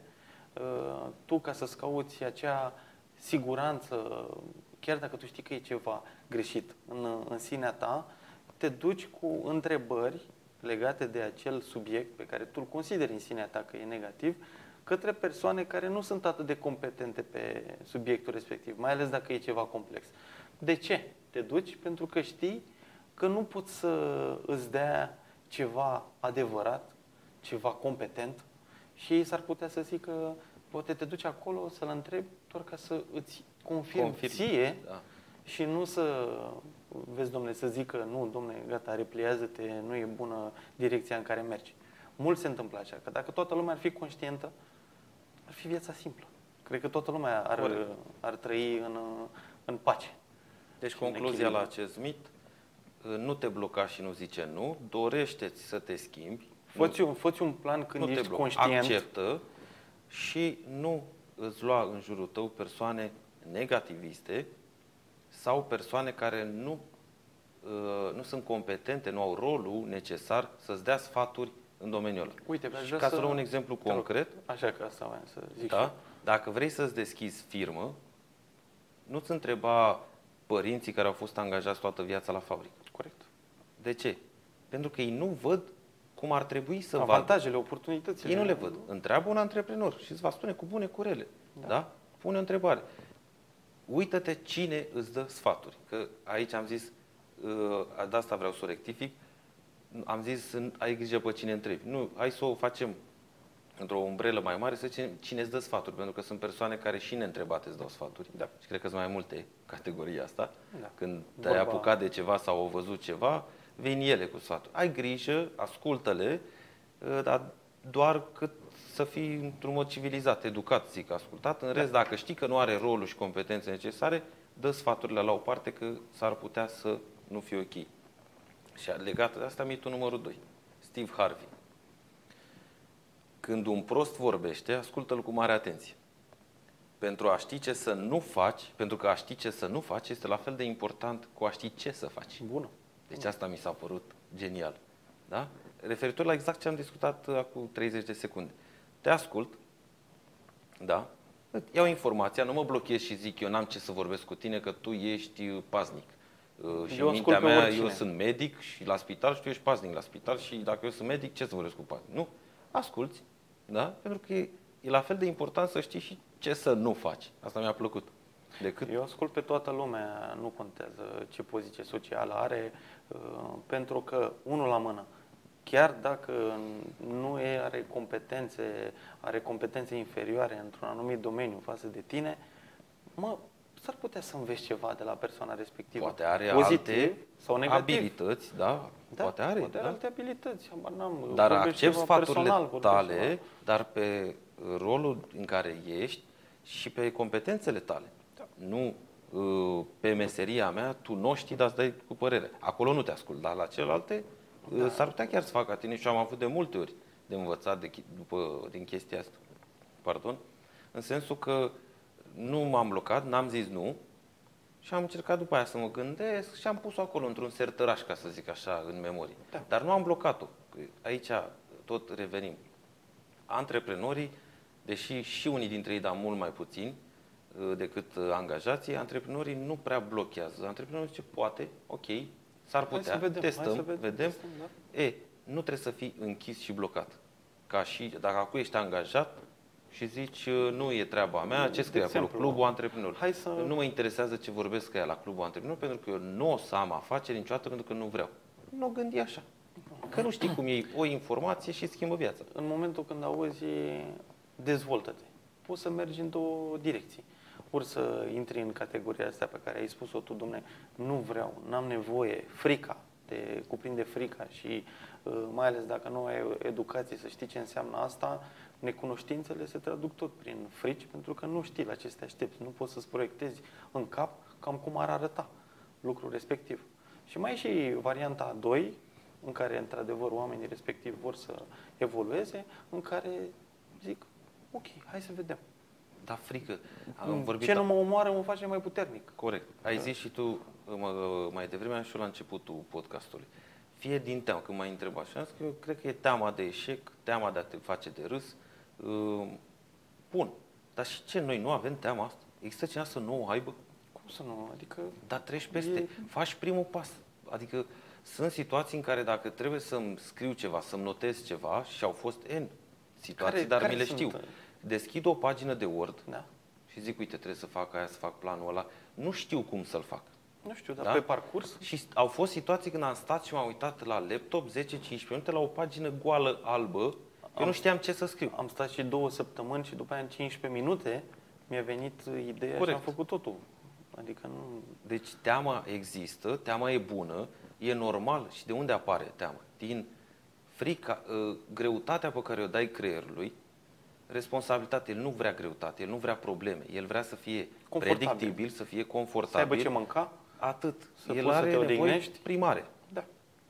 [SPEAKER 2] uh, tu ca să-ți cauți acea siguranță, chiar dacă tu știi că e ceva greșit în, în sinea ta, te duci cu întrebări legate de acel subiect pe care tu îl consideri în sinea ta că e negativ, către persoane care nu sunt atât de competente pe subiectul respectiv, mai ales dacă e ceva complex. De ce? Te duci pentru că știi că nu poți să îți dea ceva adevărat, ceva competent și ei s-ar putea să zică, poate te duci acolo să-l întrebi doar ca să îți confirm,
[SPEAKER 1] Confirm.
[SPEAKER 2] ție
[SPEAKER 1] Da.
[SPEAKER 2] și nu să vezi, domnule, să zică, nu, domnule, gata, repliază-te, nu e bună direcția în care mergi. Mult se întâmplă așa, că dacă toată lumea ar fi conștientă, ar fi viața simplă. Cred că toată lumea ar,
[SPEAKER 1] Corect.
[SPEAKER 2] ar trăi în, în pace.
[SPEAKER 1] Deci
[SPEAKER 2] Și în
[SPEAKER 1] concluzia
[SPEAKER 2] echilibru.
[SPEAKER 1] la acest mit, nu te bloca și nu zice nu, dorește-ți să te schimbi,
[SPEAKER 2] Fă-ți un, fă un plan când
[SPEAKER 1] nu te
[SPEAKER 2] ești
[SPEAKER 1] bloca,
[SPEAKER 2] conștient.
[SPEAKER 1] acceptă și nu îți lua în jurul tău persoane negativiste sau persoane care nu, uh, nu sunt competente, nu au rolul necesar să-ți dea sfaturi în domeniul ăla.
[SPEAKER 2] Uite, aș
[SPEAKER 1] Și
[SPEAKER 2] vrea
[SPEAKER 1] ca să
[SPEAKER 2] să-
[SPEAKER 1] luăm un exemplu
[SPEAKER 2] Te rog.
[SPEAKER 1] concret,
[SPEAKER 2] Așa că asta voiam să zic. și
[SPEAKER 1] da?
[SPEAKER 2] eu.
[SPEAKER 1] Dacă vrei să-ți deschizi firmă, nu-ți întreba părinții care au fost angajați toată viața la fabrică.
[SPEAKER 2] Corect.
[SPEAKER 1] De ce? Pentru că ei nu văd cum ar trebui să vadă.
[SPEAKER 2] Avantajele, oportunitățile.
[SPEAKER 1] Ei nu le văd. Întreabă un antreprenor și îți va spune cu bune curele. Da? da? Pune o întrebare. Uită-te cine îți dă sfaturi. Că aici am zis, uh, de asta vreau să o rectific, am zis, în- ai grijă pe cine întrebi. Nu, hai să o facem într-o umbrelă mai mare, să zicem cine îți dă sfaturi, pentru că sunt persoane care și neîntrebate îți dau sfaturi.
[SPEAKER 2] Da.
[SPEAKER 1] Și cred că sunt mai multe categorii asta.
[SPEAKER 2] Da.
[SPEAKER 1] Când te-ai
[SPEAKER 2] Vorba-
[SPEAKER 1] apucat de ceva sau au văzut ceva, vin ele cu sfaturi. Ai grijă, ascultă-le, uh, dar doar cât să fii într-un mod civilizat, educat, zic, ascultat. În rest, dacă știi că nu are rolul și competențe necesare, dă sfaturile la o parte că s-ar putea să nu fie ok. Și legat de asta, mitul numărul 2. Steve Harvey. Când un prost vorbește, ascultă-l cu mare atenție. Pentru a ști ce să nu faci, pentru că a ști ce să nu faci este la fel de important cu a ști ce să faci.
[SPEAKER 2] Bună.
[SPEAKER 1] Deci asta mi s-a părut genial. Da? Referitor la exact ce am discutat uh, acum 30 de secunde. Te ascult, da? Iau informația, nu mă blochez și zic eu n-am ce să vorbesc cu tine, că tu ești uh, paznic. Uh, Și
[SPEAKER 2] Eu
[SPEAKER 1] în mintea
[SPEAKER 2] ascult pe
[SPEAKER 1] mea,
[SPEAKER 2] oricine.
[SPEAKER 1] eu sunt medic și la spital și tu ești paznic la spital și dacă eu sunt medic, ce să vorbesc cu paznic? Nu, asculți, da? Pentru că e, e la fel de important să știi și ce să nu faci. Asta mi-a plăcut. Decât
[SPEAKER 2] Eu ascult pe toată lumea, nu contează ce poziție socială are, uh, pentru că, unul la mână, chiar dacă nu e, are competențe, are competențe inferioare într-un anumit domeniu față de tine, mă, s-ar putea să înveți ceva de la persoana respectivă.
[SPEAKER 1] poate are
[SPEAKER 2] Pozitiv
[SPEAKER 1] alte
[SPEAKER 2] sau negativ.
[SPEAKER 1] abilități, da?
[SPEAKER 2] Da,
[SPEAKER 1] poate are.
[SPEAKER 2] poate are
[SPEAKER 1] da?
[SPEAKER 2] alte abilități, habar n-am.
[SPEAKER 1] Dar
[SPEAKER 2] vorbești
[SPEAKER 1] accept
[SPEAKER 2] ceva
[SPEAKER 1] sfaturile
[SPEAKER 2] personal, vorbești
[SPEAKER 1] tale,
[SPEAKER 2] ceva-
[SPEAKER 1] dar pe rolul în care ești și pe competențele tale.
[SPEAKER 2] Da.
[SPEAKER 1] Nu uh, pe meseria mea, tu nu știi, dar îți dai cu părere. Acolo nu te ascult, dar la celelalte da. s-ar putea chiar să facă ca tine și am avut de multe ori de învățat de, chi- după, din chestia asta. Pardon? În sensul că nu m-am blocat, n-am zis nu și am încercat după aia să mă gândesc și am pus-o acolo într-un sertăraș, ca să zic așa, în memorie.
[SPEAKER 2] Da.
[SPEAKER 1] Dar nu am blocat-o. Că Aici tot revenim. Antreprenorii, deși și unii dintre ei, dar mult mai puțini uh, decât uh, angajații, antreprenorii nu prea blochează. Antreprenorul zice, poate, ok, s-ar
[SPEAKER 2] Hai
[SPEAKER 1] putea,
[SPEAKER 2] să vedem, hai
[SPEAKER 1] testăm,
[SPEAKER 2] să vedem,
[SPEAKER 1] vedem.
[SPEAKER 2] testăm, da.
[SPEAKER 1] E, nu trebuie să fii închis și blocat. Ca și, dacă acum ești angajat și zici, uh, nu e treaba mea, ce
[SPEAKER 2] De
[SPEAKER 1] scrie acolo?
[SPEAKER 2] exemplu,
[SPEAKER 1] Clubul Antreprenor.
[SPEAKER 2] hai să-
[SPEAKER 1] Nu mă interesează ce vorbesc ea la Clubul Antreprenor, pentru că eu nu o să am afaceri niciodată, pentru că nu vreau. Nu o gândi așa. că nu știi cum iei o informație și schimbă viața.
[SPEAKER 2] În momentul când auzi, dezvoltă-te. Poți să mergi în două direcții. Ori să intri în categoria asta pe care ai spus-o tu, domne, nu vreau, n-am nevoie, frica, te cuprinde frica și uh, mai ales dacă nu ai educație să știi ce înseamnă asta, necunoștințele se traduc tot prin frici pentru că nu știi la ce te aștepți. Nu poți să-ți proiectezi în cap cam cum ar arăta lucrul respectiv. Și mai e și varianta 2, în care într-adevăr oamenii respectiv vor să evolueze, în care zic, ok, hai să vedem.
[SPEAKER 1] Da, frică.
[SPEAKER 2] Am vorbit Ce nu mă omoară mă face mai puternic.
[SPEAKER 1] Corect. Ai zis și tu mai devreme și la începutul podcastului. Fie din teamă, când m-ai întrebat și am zis că eu cred că e teama de eșec, teama de a te face de râs. Bun. Dar și ce? Noi nu avem teama asta? Există cineva să nu o aibă?
[SPEAKER 2] Cum să nu? Adică...
[SPEAKER 1] Dar treci peste. E... Faci primul pas. Adică sunt situații în care dacă trebuie să-mi scriu ceva, să-mi notez ceva și au fost N situații, care, dar care mi le știu. Sunt? Deschid o pagină de Word
[SPEAKER 2] da.
[SPEAKER 1] și zic, uite, trebuie să fac aia, să fac planul ăla. Nu știu cum să-l fac.
[SPEAKER 2] Nu știu, dar da? pe parcurs?
[SPEAKER 1] Și au fost situații când am stat și m-am uitat la laptop 10-15 minute la o pagină goală albă. Eu am, nu știam ce să scriu.
[SPEAKER 2] Am stat și două săptămâni și după aia în 15 minute mi-a venit ideea Corect. și am făcut totul. Adică nu...
[SPEAKER 1] Deci teama există, teama e bună, e normal. Și de unde apare teama? Din frica, ă, greutatea pe care o dai creierului, responsabilitate. El nu vrea greutate, el nu vrea probleme. El vrea să fie predictibil, să fie confortabil. Să
[SPEAKER 2] aibă ce mânca?
[SPEAKER 1] Atât.
[SPEAKER 2] Să
[SPEAKER 1] el are
[SPEAKER 2] să te
[SPEAKER 1] nevoie primare.
[SPEAKER 2] Da.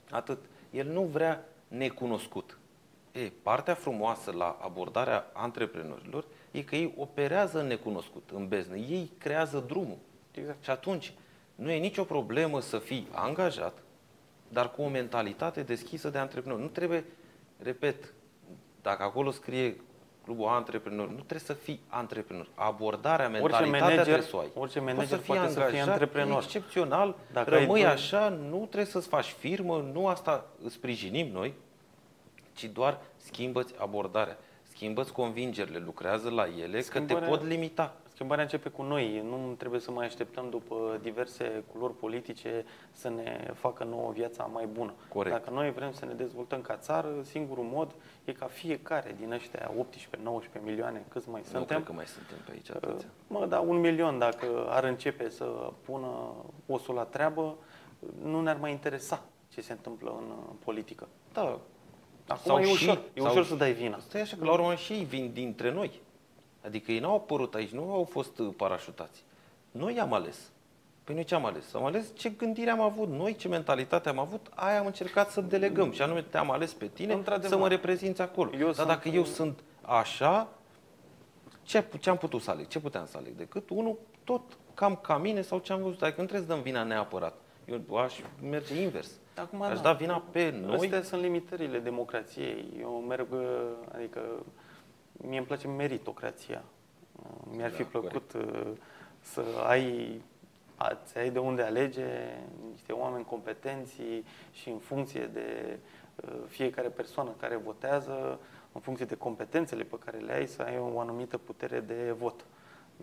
[SPEAKER 1] Atât. El nu vrea necunoscut. E, partea frumoasă la abordarea antreprenorilor e că ei operează în necunoscut, în beznă. Ei creează drumul.
[SPEAKER 2] Exact.
[SPEAKER 1] Și atunci nu e nicio problemă să fii angajat, dar cu o mentalitate deschisă de antreprenor. Nu trebuie, repet, dacă acolo scrie clubul antreprenor, nu trebuie să fii antreprenor. Abordarea, mentalitatea orice manager, trebuie să o ai.
[SPEAKER 2] Orice manager să poate angajat, să fie antreprenor.
[SPEAKER 1] excepțional, dacă rămâi ai așa, nu trebuie să-ți faci firmă, nu asta sprijinim noi, ci doar schimbă-ți abordarea, schimbă-ți convingerile, lucrează la ele, Schimbarea... că te pot limita.
[SPEAKER 2] Schimbarea începe cu noi. Nu trebuie să mai așteptăm după diverse culori politice să ne facă nouă viața mai bună.
[SPEAKER 1] Corect.
[SPEAKER 2] Dacă noi vrem să ne dezvoltăm ca țară, singurul mod e ca fiecare din ăștia 18-19 milioane, câți mai
[SPEAKER 1] nu
[SPEAKER 2] suntem. Nu
[SPEAKER 1] cred că mai suntem pe aici atâția.
[SPEAKER 2] Mă, da, un milion dacă ar începe să pună osul la treabă, nu ne-ar mai interesa ce se întâmplă în politică.
[SPEAKER 1] Da.
[SPEAKER 2] Acum sau e ușor, și, e ușor să dai vina.
[SPEAKER 1] Stai așa, că la urmă și ei vin dintre noi. Adică ei n-au apărut aici, nu au fost uh, parașutați. Noi am ales. Păi noi ce am ales? Am ales ce gândire am avut noi, ce mentalitate am avut, aia am încercat să delegăm. Și anume te-am ales pe tine să mă reprezinți acolo. Eu Dar dacă eu sunt așa, ce, ce am putut să aleg? Ce puteam să aleg? Decât unul tot cam ca mine sau ce am văzut. Adică nu trebuie să dăm vina neapărat. Eu aș merge invers. Acum, aș da, da vina pe noi.
[SPEAKER 2] Astea sunt limitările democrației. Eu merg, adică mie îmi place meritocrația. Mi-ar fi da, plăcut corect. Uh, să ai, să ai de unde alege niște oameni competenți și în funcție de uh, fiecare persoană care votează, în funcție de competențele pe care le ai, să ai o anumită putere de vot.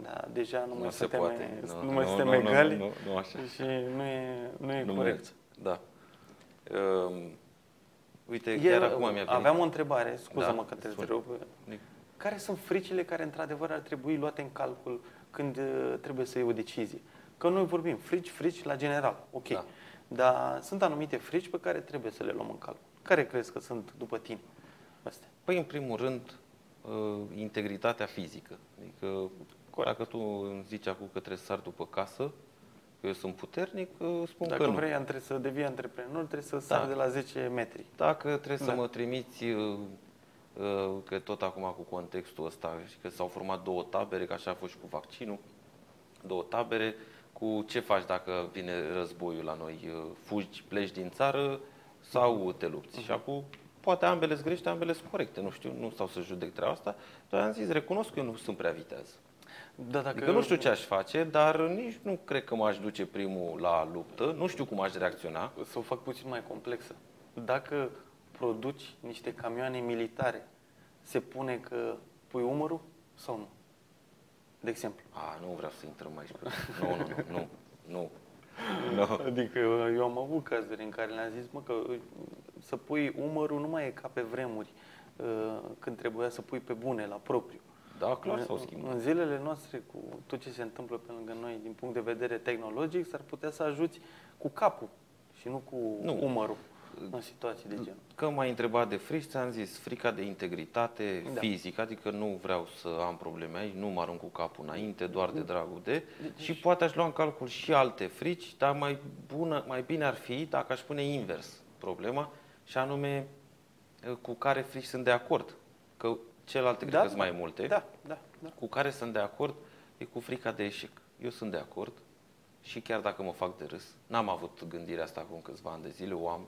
[SPEAKER 2] Da, deja nu, nu mai suntem, poate. Nu, nu mai nu, suntem nu, egali nu, nu, nu, așa. și nu e, nu e nu corect. Merge.
[SPEAKER 1] Da. Um, uite, e, chiar acum mi-a venit.
[SPEAKER 2] Aveam o întrebare, scuză-mă da, că te întreb. Care sunt fricile care într-adevăr ar trebui luate în calcul când uh, trebuie să iei o decizie? Că noi vorbim frici, frici la general, ok. Da. Dar sunt anumite frici pe care trebuie să le luăm în calcul. Care crezi că sunt după tine? Astea?
[SPEAKER 1] Păi, în primul rând, uh, integritatea fizică. Adică, Corect. dacă tu îmi zici acum că trebuie să sar după casă, că eu sunt puternic, uh, spun
[SPEAKER 2] Dacă
[SPEAKER 1] că
[SPEAKER 2] nu. vrei trebuie să devii antreprenor, trebuie să sari da. de la 10 metri.
[SPEAKER 1] Dacă trebuie da. să mă trimiți Uh, că tot acum cu contextul ăsta și că s-au format două tabere, că așa a fost și cu vaccinul, două tabere, cu ce faci dacă vine războiul la noi, uh, fugi, pleci din țară sau te lupți. Uh-huh. Și acum poate ambele sunt greșite, ambele sunt corecte, nu știu, nu stau să judec treaba asta, dar am zis, recunosc că eu nu sunt prea viteaz. Da, dacă adică nu știu ce aș face, dar nici nu cred că m-aș duce primul la luptă, nu știu cum aș reacționa.
[SPEAKER 2] Să o fac puțin mai complexă. Dacă produci niște camioane militare, se pune că pui umărul sau nu? De exemplu.
[SPEAKER 1] A, nu vreau să intrăm aici. Pe... Nu, nu, nu, nu, nu.
[SPEAKER 2] No. Adică eu, eu am avut cazuri în care le-am zis, mă, că Să pui umărul nu mai e ca pe vremuri, uh, când trebuia să pui pe bune, la propriu.
[SPEAKER 1] Da, clar
[SPEAKER 2] În-
[SPEAKER 1] s-au schimbat.
[SPEAKER 2] În zilele noastre, cu tot ce se întâmplă pe lângă noi, din punct de vedere tehnologic, s-ar putea să ajuți cu capul și nu cu
[SPEAKER 1] Nu.
[SPEAKER 2] umărul în situații de genul.
[SPEAKER 1] Că m-ai întrebat de frici, ți-am zis frica de integritate
[SPEAKER 2] Da.
[SPEAKER 1] fizică, adică nu vreau să am probleme aici, nu mă arunc cu capul înainte, doar de dragul de.
[SPEAKER 2] Deci-
[SPEAKER 1] Și poate aș lua în calcul și alte frici, dar mai, bună, mai bine ar fi dacă aș pune invers problema, și anume eh, cu care frici sunt de acord. Că celelalte cred că sunt mai multe.
[SPEAKER 2] Da, da, da.
[SPEAKER 1] Cu care sunt de acord e cu frica de eșec. Eu sunt de acord și chiar dacă mă fac de râs, n-am avut gândirea asta acum câțiva ani de zile, o am,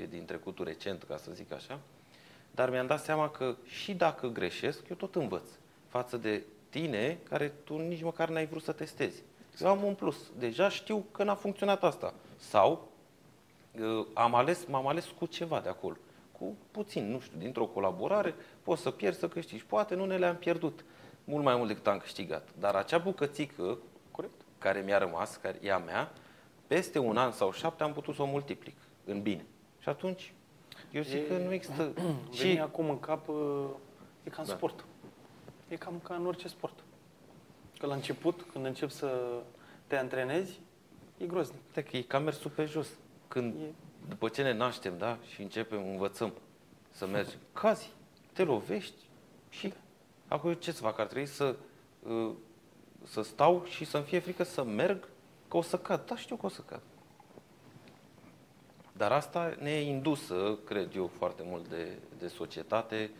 [SPEAKER 1] e din trecutul recent, ca să zic așa, dar mi-am dat seama că și dacă greșesc, eu tot învăț față de tine, care tu nici măcar n-ai vrut să testezi. Eu am un plus. Deja știu că n-a funcționat asta. Sau uh, am ales, m-am ales cu ceva de acolo. Cu puțin, nu știu, dintr-o colaborare, poți să pierzi, să câștigi. Poate în unele am pierdut mult mai mult decât am câștigat. Dar acea bucățică
[SPEAKER 2] Corect.
[SPEAKER 1] care mi-a rămas, care e a mea, peste un an sau șapte am putut să o multiplic în bine. Și atunci, eu zic
[SPEAKER 2] E-
[SPEAKER 1] că nu există... [clears throat]
[SPEAKER 2] Veni
[SPEAKER 1] și
[SPEAKER 2] acum în cap, uh, e ca în
[SPEAKER 1] Da.
[SPEAKER 2] sport. E cam ca în orice sport. Că la început, când începi să te antrenezi, e groznic.
[SPEAKER 1] uite că e ca mersul pe jos. Când,
[SPEAKER 2] E-
[SPEAKER 1] după ce ne naștem, da, și începem, învățăm să mergem, [laughs] cazi, te lovești și acum ce să fac? Ar trebui să, uh, să stau și să-mi fie frică să merg, că o să cad. Da, știu că o să cad. Dar asta ne e indusă, cred eu, foarte mult de, de societate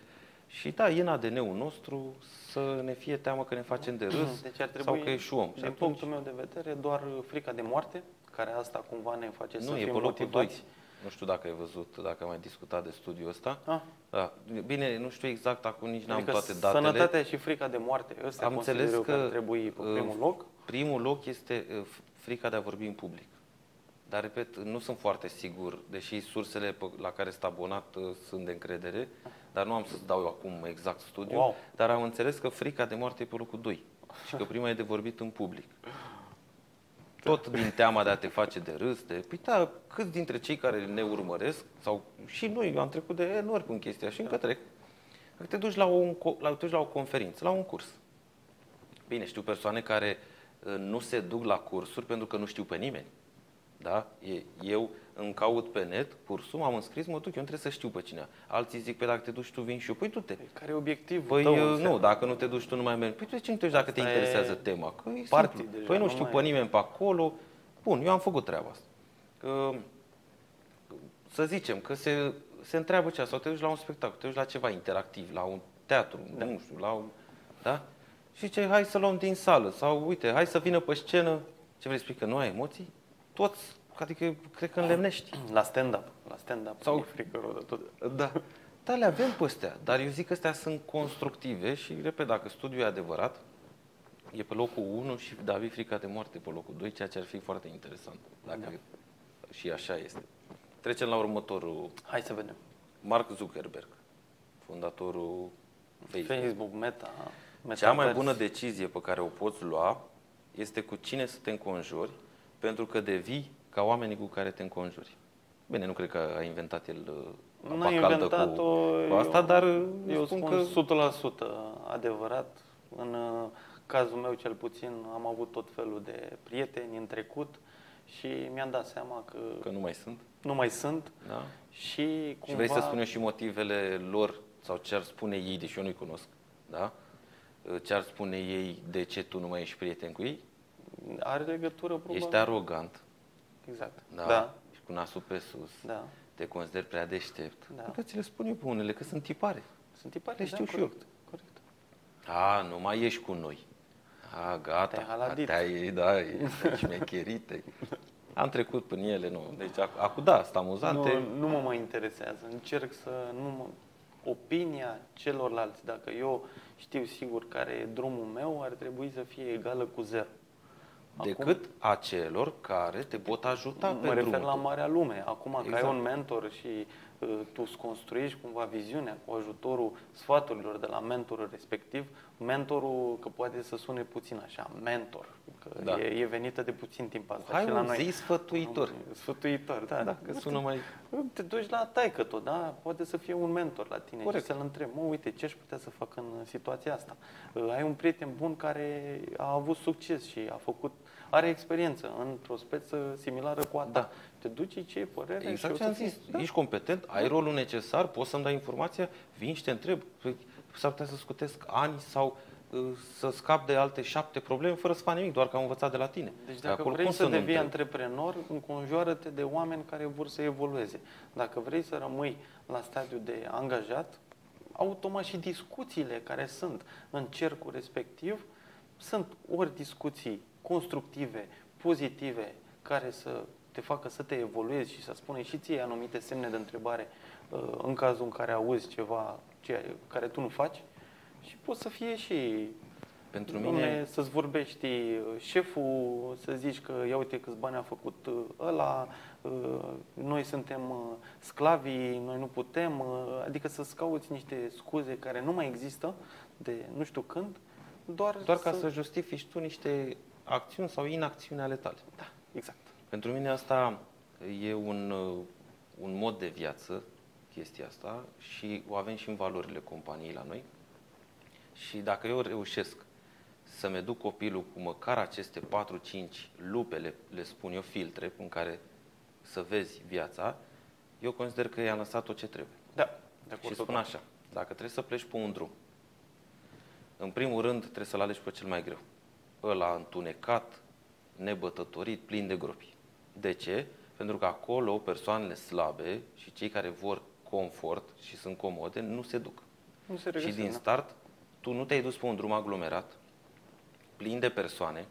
[SPEAKER 1] și da, e în ADN-ul nostru să ne fie teamă că ne facem de râs
[SPEAKER 2] Deci ar trebui,
[SPEAKER 1] sau că eșuăm. Și
[SPEAKER 2] din
[SPEAKER 1] atunci,
[SPEAKER 2] punctul meu de vedere, doar frica de moarte, care asta cumva ne face să
[SPEAKER 1] nu, e
[SPEAKER 2] fim
[SPEAKER 1] pe locul 2.
[SPEAKER 2] motivați.
[SPEAKER 1] Nu știu dacă ai văzut, dacă am mai discutat de studiul ăsta.
[SPEAKER 2] Ah,
[SPEAKER 1] Da. Bine, nu știu exact, acum nici n-am
[SPEAKER 2] adică
[SPEAKER 1] toate datele.
[SPEAKER 2] sănătatea și frica de moarte, ăsta
[SPEAKER 1] Am
[SPEAKER 2] consider
[SPEAKER 1] înțeles
[SPEAKER 2] eu că,
[SPEAKER 1] că,
[SPEAKER 2] ar trebui pe
[SPEAKER 1] uh,
[SPEAKER 2] primul loc.
[SPEAKER 1] Primul loc este uh, f- frica de a vorbi în public. Dar, repet, nu sunt foarte sigur, deși sursele pe- la care sunt abonat uh, sunt de încredere, dar nu am să-ți dau eu acum exact studiul,
[SPEAKER 2] Wow.
[SPEAKER 1] dar am înțeles că frica de moarte e pe locul 2 și că prima e de vorbit în public. Tot din teama de a te face de râs, de... Păi da, câți dintre cei care ne urmăresc, sau și noi, eu am trecut de N ori prin chestia și încă trec, că te duci la, o, la, te duci la o conferință, la un curs. Bine, știu persoane care uh, nu se duc la cursuri pentru că nu știu pe nimeni. Da? E, eu îmi caut pe net cursul, m-am înscris, mă duc, eu nu trebuie să știu pe cine. Alții zic, pe dacă te duci tu, vin și eu. Păi du-te.
[SPEAKER 2] Care e obiectivul
[SPEAKER 1] Păi
[SPEAKER 2] tău?
[SPEAKER 1] uh,
[SPEAKER 2] în
[SPEAKER 1] nu,
[SPEAKER 2] seara?
[SPEAKER 1] dacă nu te duci tu, nu mai mergi. Păi tu de ce nu te duci dacă te
[SPEAKER 2] Asta e
[SPEAKER 1] interesează tema? Că e
[SPEAKER 2] party
[SPEAKER 1] simplu.
[SPEAKER 2] deja,
[SPEAKER 1] Păi nu
[SPEAKER 2] nu
[SPEAKER 1] știu
[SPEAKER 2] mai-
[SPEAKER 1] pe nimeni pe acolo. Bun, eu am făcut treaba asta. Că, să zicem că se, se întreabă ce sau te duci la un spectacol, te duci la ceva interactiv, la un teatru, da. nu știu, la un... Da? Și ce, hai să luăm din sală sau uite, hai să vină pe scenă, ce vrei să spui, că nu ai emoții? Toți, adică cred că înlemnești.
[SPEAKER 2] La stand-up. La stand-up
[SPEAKER 1] Sau-
[SPEAKER 2] sau... e frică rău de tot.
[SPEAKER 1] Da. Da, le avem pe astea, dar eu zic că astea sunt constructive și, repet, dacă studiul e adevărat, e pe locul 1 și David Frica de moarte pe locul 2, ceea ce ar fi foarte interesant, dacă
[SPEAKER 2] Da.
[SPEAKER 1] și așa este. Trecem la următorul.
[SPEAKER 2] Hai să vedem.
[SPEAKER 1] Mark Zuckerberg, fondatorul Facebook.
[SPEAKER 2] Facebook, Meta, Meta
[SPEAKER 1] Cea mai bună decizie pe care o poți lua este cu cine să te înconjuri, pentru că devii ca oamenii cu care te înconjuri. Bine, nu cred că a inventat el uh, apa
[SPEAKER 2] N-a
[SPEAKER 1] caldă
[SPEAKER 2] inventat-o,
[SPEAKER 1] cu, cu asta, dar uh,
[SPEAKER 2] Eu
[SPEAKER 1] spun
[SPEAKER 2] spun
[SPEAKER 1] că
[SPEAKER 2] 100% adevărat. În uh, cazul meu cel puțin am avut tot felul de prieteni în trecut și mi-am dat seama că,
[SPEAKER 1] că nu mai sunt.
[SPEAKER 2] nu mai sunt
[SPEAKER 1] Da?
[SPEAKER 2] și cumva
[SPEAKER 1] Și vrei să spun eu și motivele lor sau ce ar spune ei, deși eu nu-i cunosc, da? Ce ar spune ei de ce tu nu mai ești prieten cu ei?
[SPEAKER 2] Are legătură probabil.
[SPEAKER 1] Ești arogant,
[SPEAKER 2] Exact.
[SPEAKER 1] da?
[SPEAKER 2] Da.
[SPEAKER 1] Ești cu nasul pe sus,
[SPEAKER 2] Da.
[SPEAKER 1] te consideri prea deștept.
[SPEAKER 2] Da.
[SPEAKER 1] Că ți le spun eu pe unele, că sunt tipare.
[SPEAKER 2] Sunt tipare,
[SPEAKER 1] Le știu
[SPEAKER 2] da,
[SPEAKER 1] și eu.
[SPEAKER 2] corect, Corect.
[SPEAKER 1] A, nu mai ești cu noi. A, gata.
[SPEAKER 2] Te-ai haladit.
[SPEAKER 1] Te-ai, da, e șmecherite. Am trecut prin ele, nu. Deci, ac- acum da, sunt amuzante.
[SPEAKER 2] Nu, nu mă mai interesează. Încerc să nu mă... Opinia celorlalți, dacă eu știu sigur care e drumul meu, ar trebui să fie egală cu zero.
[SPEAKER 1] Decât a celor care te pot ajuta
[SPEAKER 2] mă
[SPEAKER 1] pe
[SPEAKER 2] refer
[SPEAKER 1] drumul
[SPEAKER 2] la
[SPEAKER 1] tău.
[SPEAKER 2] marea lume. Acum că
[SPEAKER 1] Exact.
[SPEAKER 2] ai un mentor și uh, tu îți construiești cumva viziunea cu ajutorul sfaturilor de la mentorul respectiv. Mentorul, că poate să sune puțin așa, mentor, că
[SPEAKER 1] Da.
[SPEAKER 2] e, e venită de puțin timp asta
[SPEAKER 1] Hai
[SPEAKER 2] și la
[SPEAKER 1] un
[SPEAKER 2] noi.
[SPEAKER 1] zi sfătuitor.
[SPEAKER 2] Sfătuitor, da.
[SPEAKER 1] Da, că sună mai...
[SPEAKER 2] Te duci la taică tot, da? Poate să fie un mentor la tine
[SPEAKER 1] Corect.
[SPEAKER 2] și să-l întrebi, mă, uite, ce aș putea să fac în situația asta? Uh, Ai un prieten bun care a avut succes și a făcut, are experiență într-o speță similară cu a ta.
[SPEAKER 1] Da.
[SPEAKER 2] Te duci și ce e părerea
[SPEAKER 1] Exact
[SPEAKER 2] și
[SPEAKER 1] ce
[SPEAKER 2] o
[SPEAKER 1] am
[SPEAKER 2] să fii-
[SPEAKER 1] zis. Ești competent, ai rolul necesar, poți să-mi dai informația, vin și te întreb. Păi, S-ar putea să scutesc ani sau uh, să scap de alte șapte probleme fără să fac nimic, doar că am învățat de la tine.
[SPEAKER 2] Deci
[SPEAKER 1] Pe
[SPEAKER 2] dacă
[SPEAKER 1] acolo
[SPEAKER 2] vrei
[SPEAKER 1] cum
[SPEAKER 2] să
[SPEAKER 1] nu
[SPEAKER 2] devii
[SPEAKER 1] întreb?
[SPEAKER 2] antreprenor, înconjoară-te de oameni care vor să evolueze. Dacă vrei să rămâi la stadiu de angajat, automat și discuțiile care sunt în cercul respectiv sunt ori discuții constructive, pozitive, care să te facă să te evoluezi și să spune și ție anumite semne de întrebare uh, în cazul în care auzi ceva ce, care tu nu faci și poți să fie și
[SPEAKER 1] Pentru
[SPEAKER 2] Dom'le,
[SPEAKER 1] mine,
[SPEAKER 2] să-ți vorbești uh, șeful, să zici că ia uite câți bani a făcut uh, ăla, uh, noi suntem uh, sclavii, noi nu putem, uh, adică să-ți cauți niște scuze care nu mai există de nu știu când, doar,
[SPEAKER 1] doar ca să justifici tu niște acțiuni sau inacțiuni ale tale.
[SPEAKER 2] Da, exact.
[SPEAKER 1] Pentru mine asta e un, uh, un mod de viață, chestia asta, și o avem și în valorile companiei la noi. Și dacă eu reușesc să-mi educ copilul cu măcar aceste 4-5 lupe, le, le spun eu, filtre, în care să vezi viața, eu consider că i-am lăsat tot ce trebuie.
[SPEAKER 2] Da, de acord.
[SPEAKER 1] Și spun așa, dacă trebuie să pleci pe un drum, în primul rând trebuie să-l alegi pe cel mai greu. Ăla întunecat, nebătătorit, plin de gropi. De ce? Pentru că acolo persoanele slabe și cei care vor confort și sunt comode nu se duc.
[SPEAKER 2] Nu se
[SPEAKER 1] Și
[SPEAKER 2] regăsesc,
[SPEAKER 1] din
[SPEAKER 2] da.
[SPEAKER 1] start, tu nu te-ai dus pe un drum aglomerat, plin de persoane,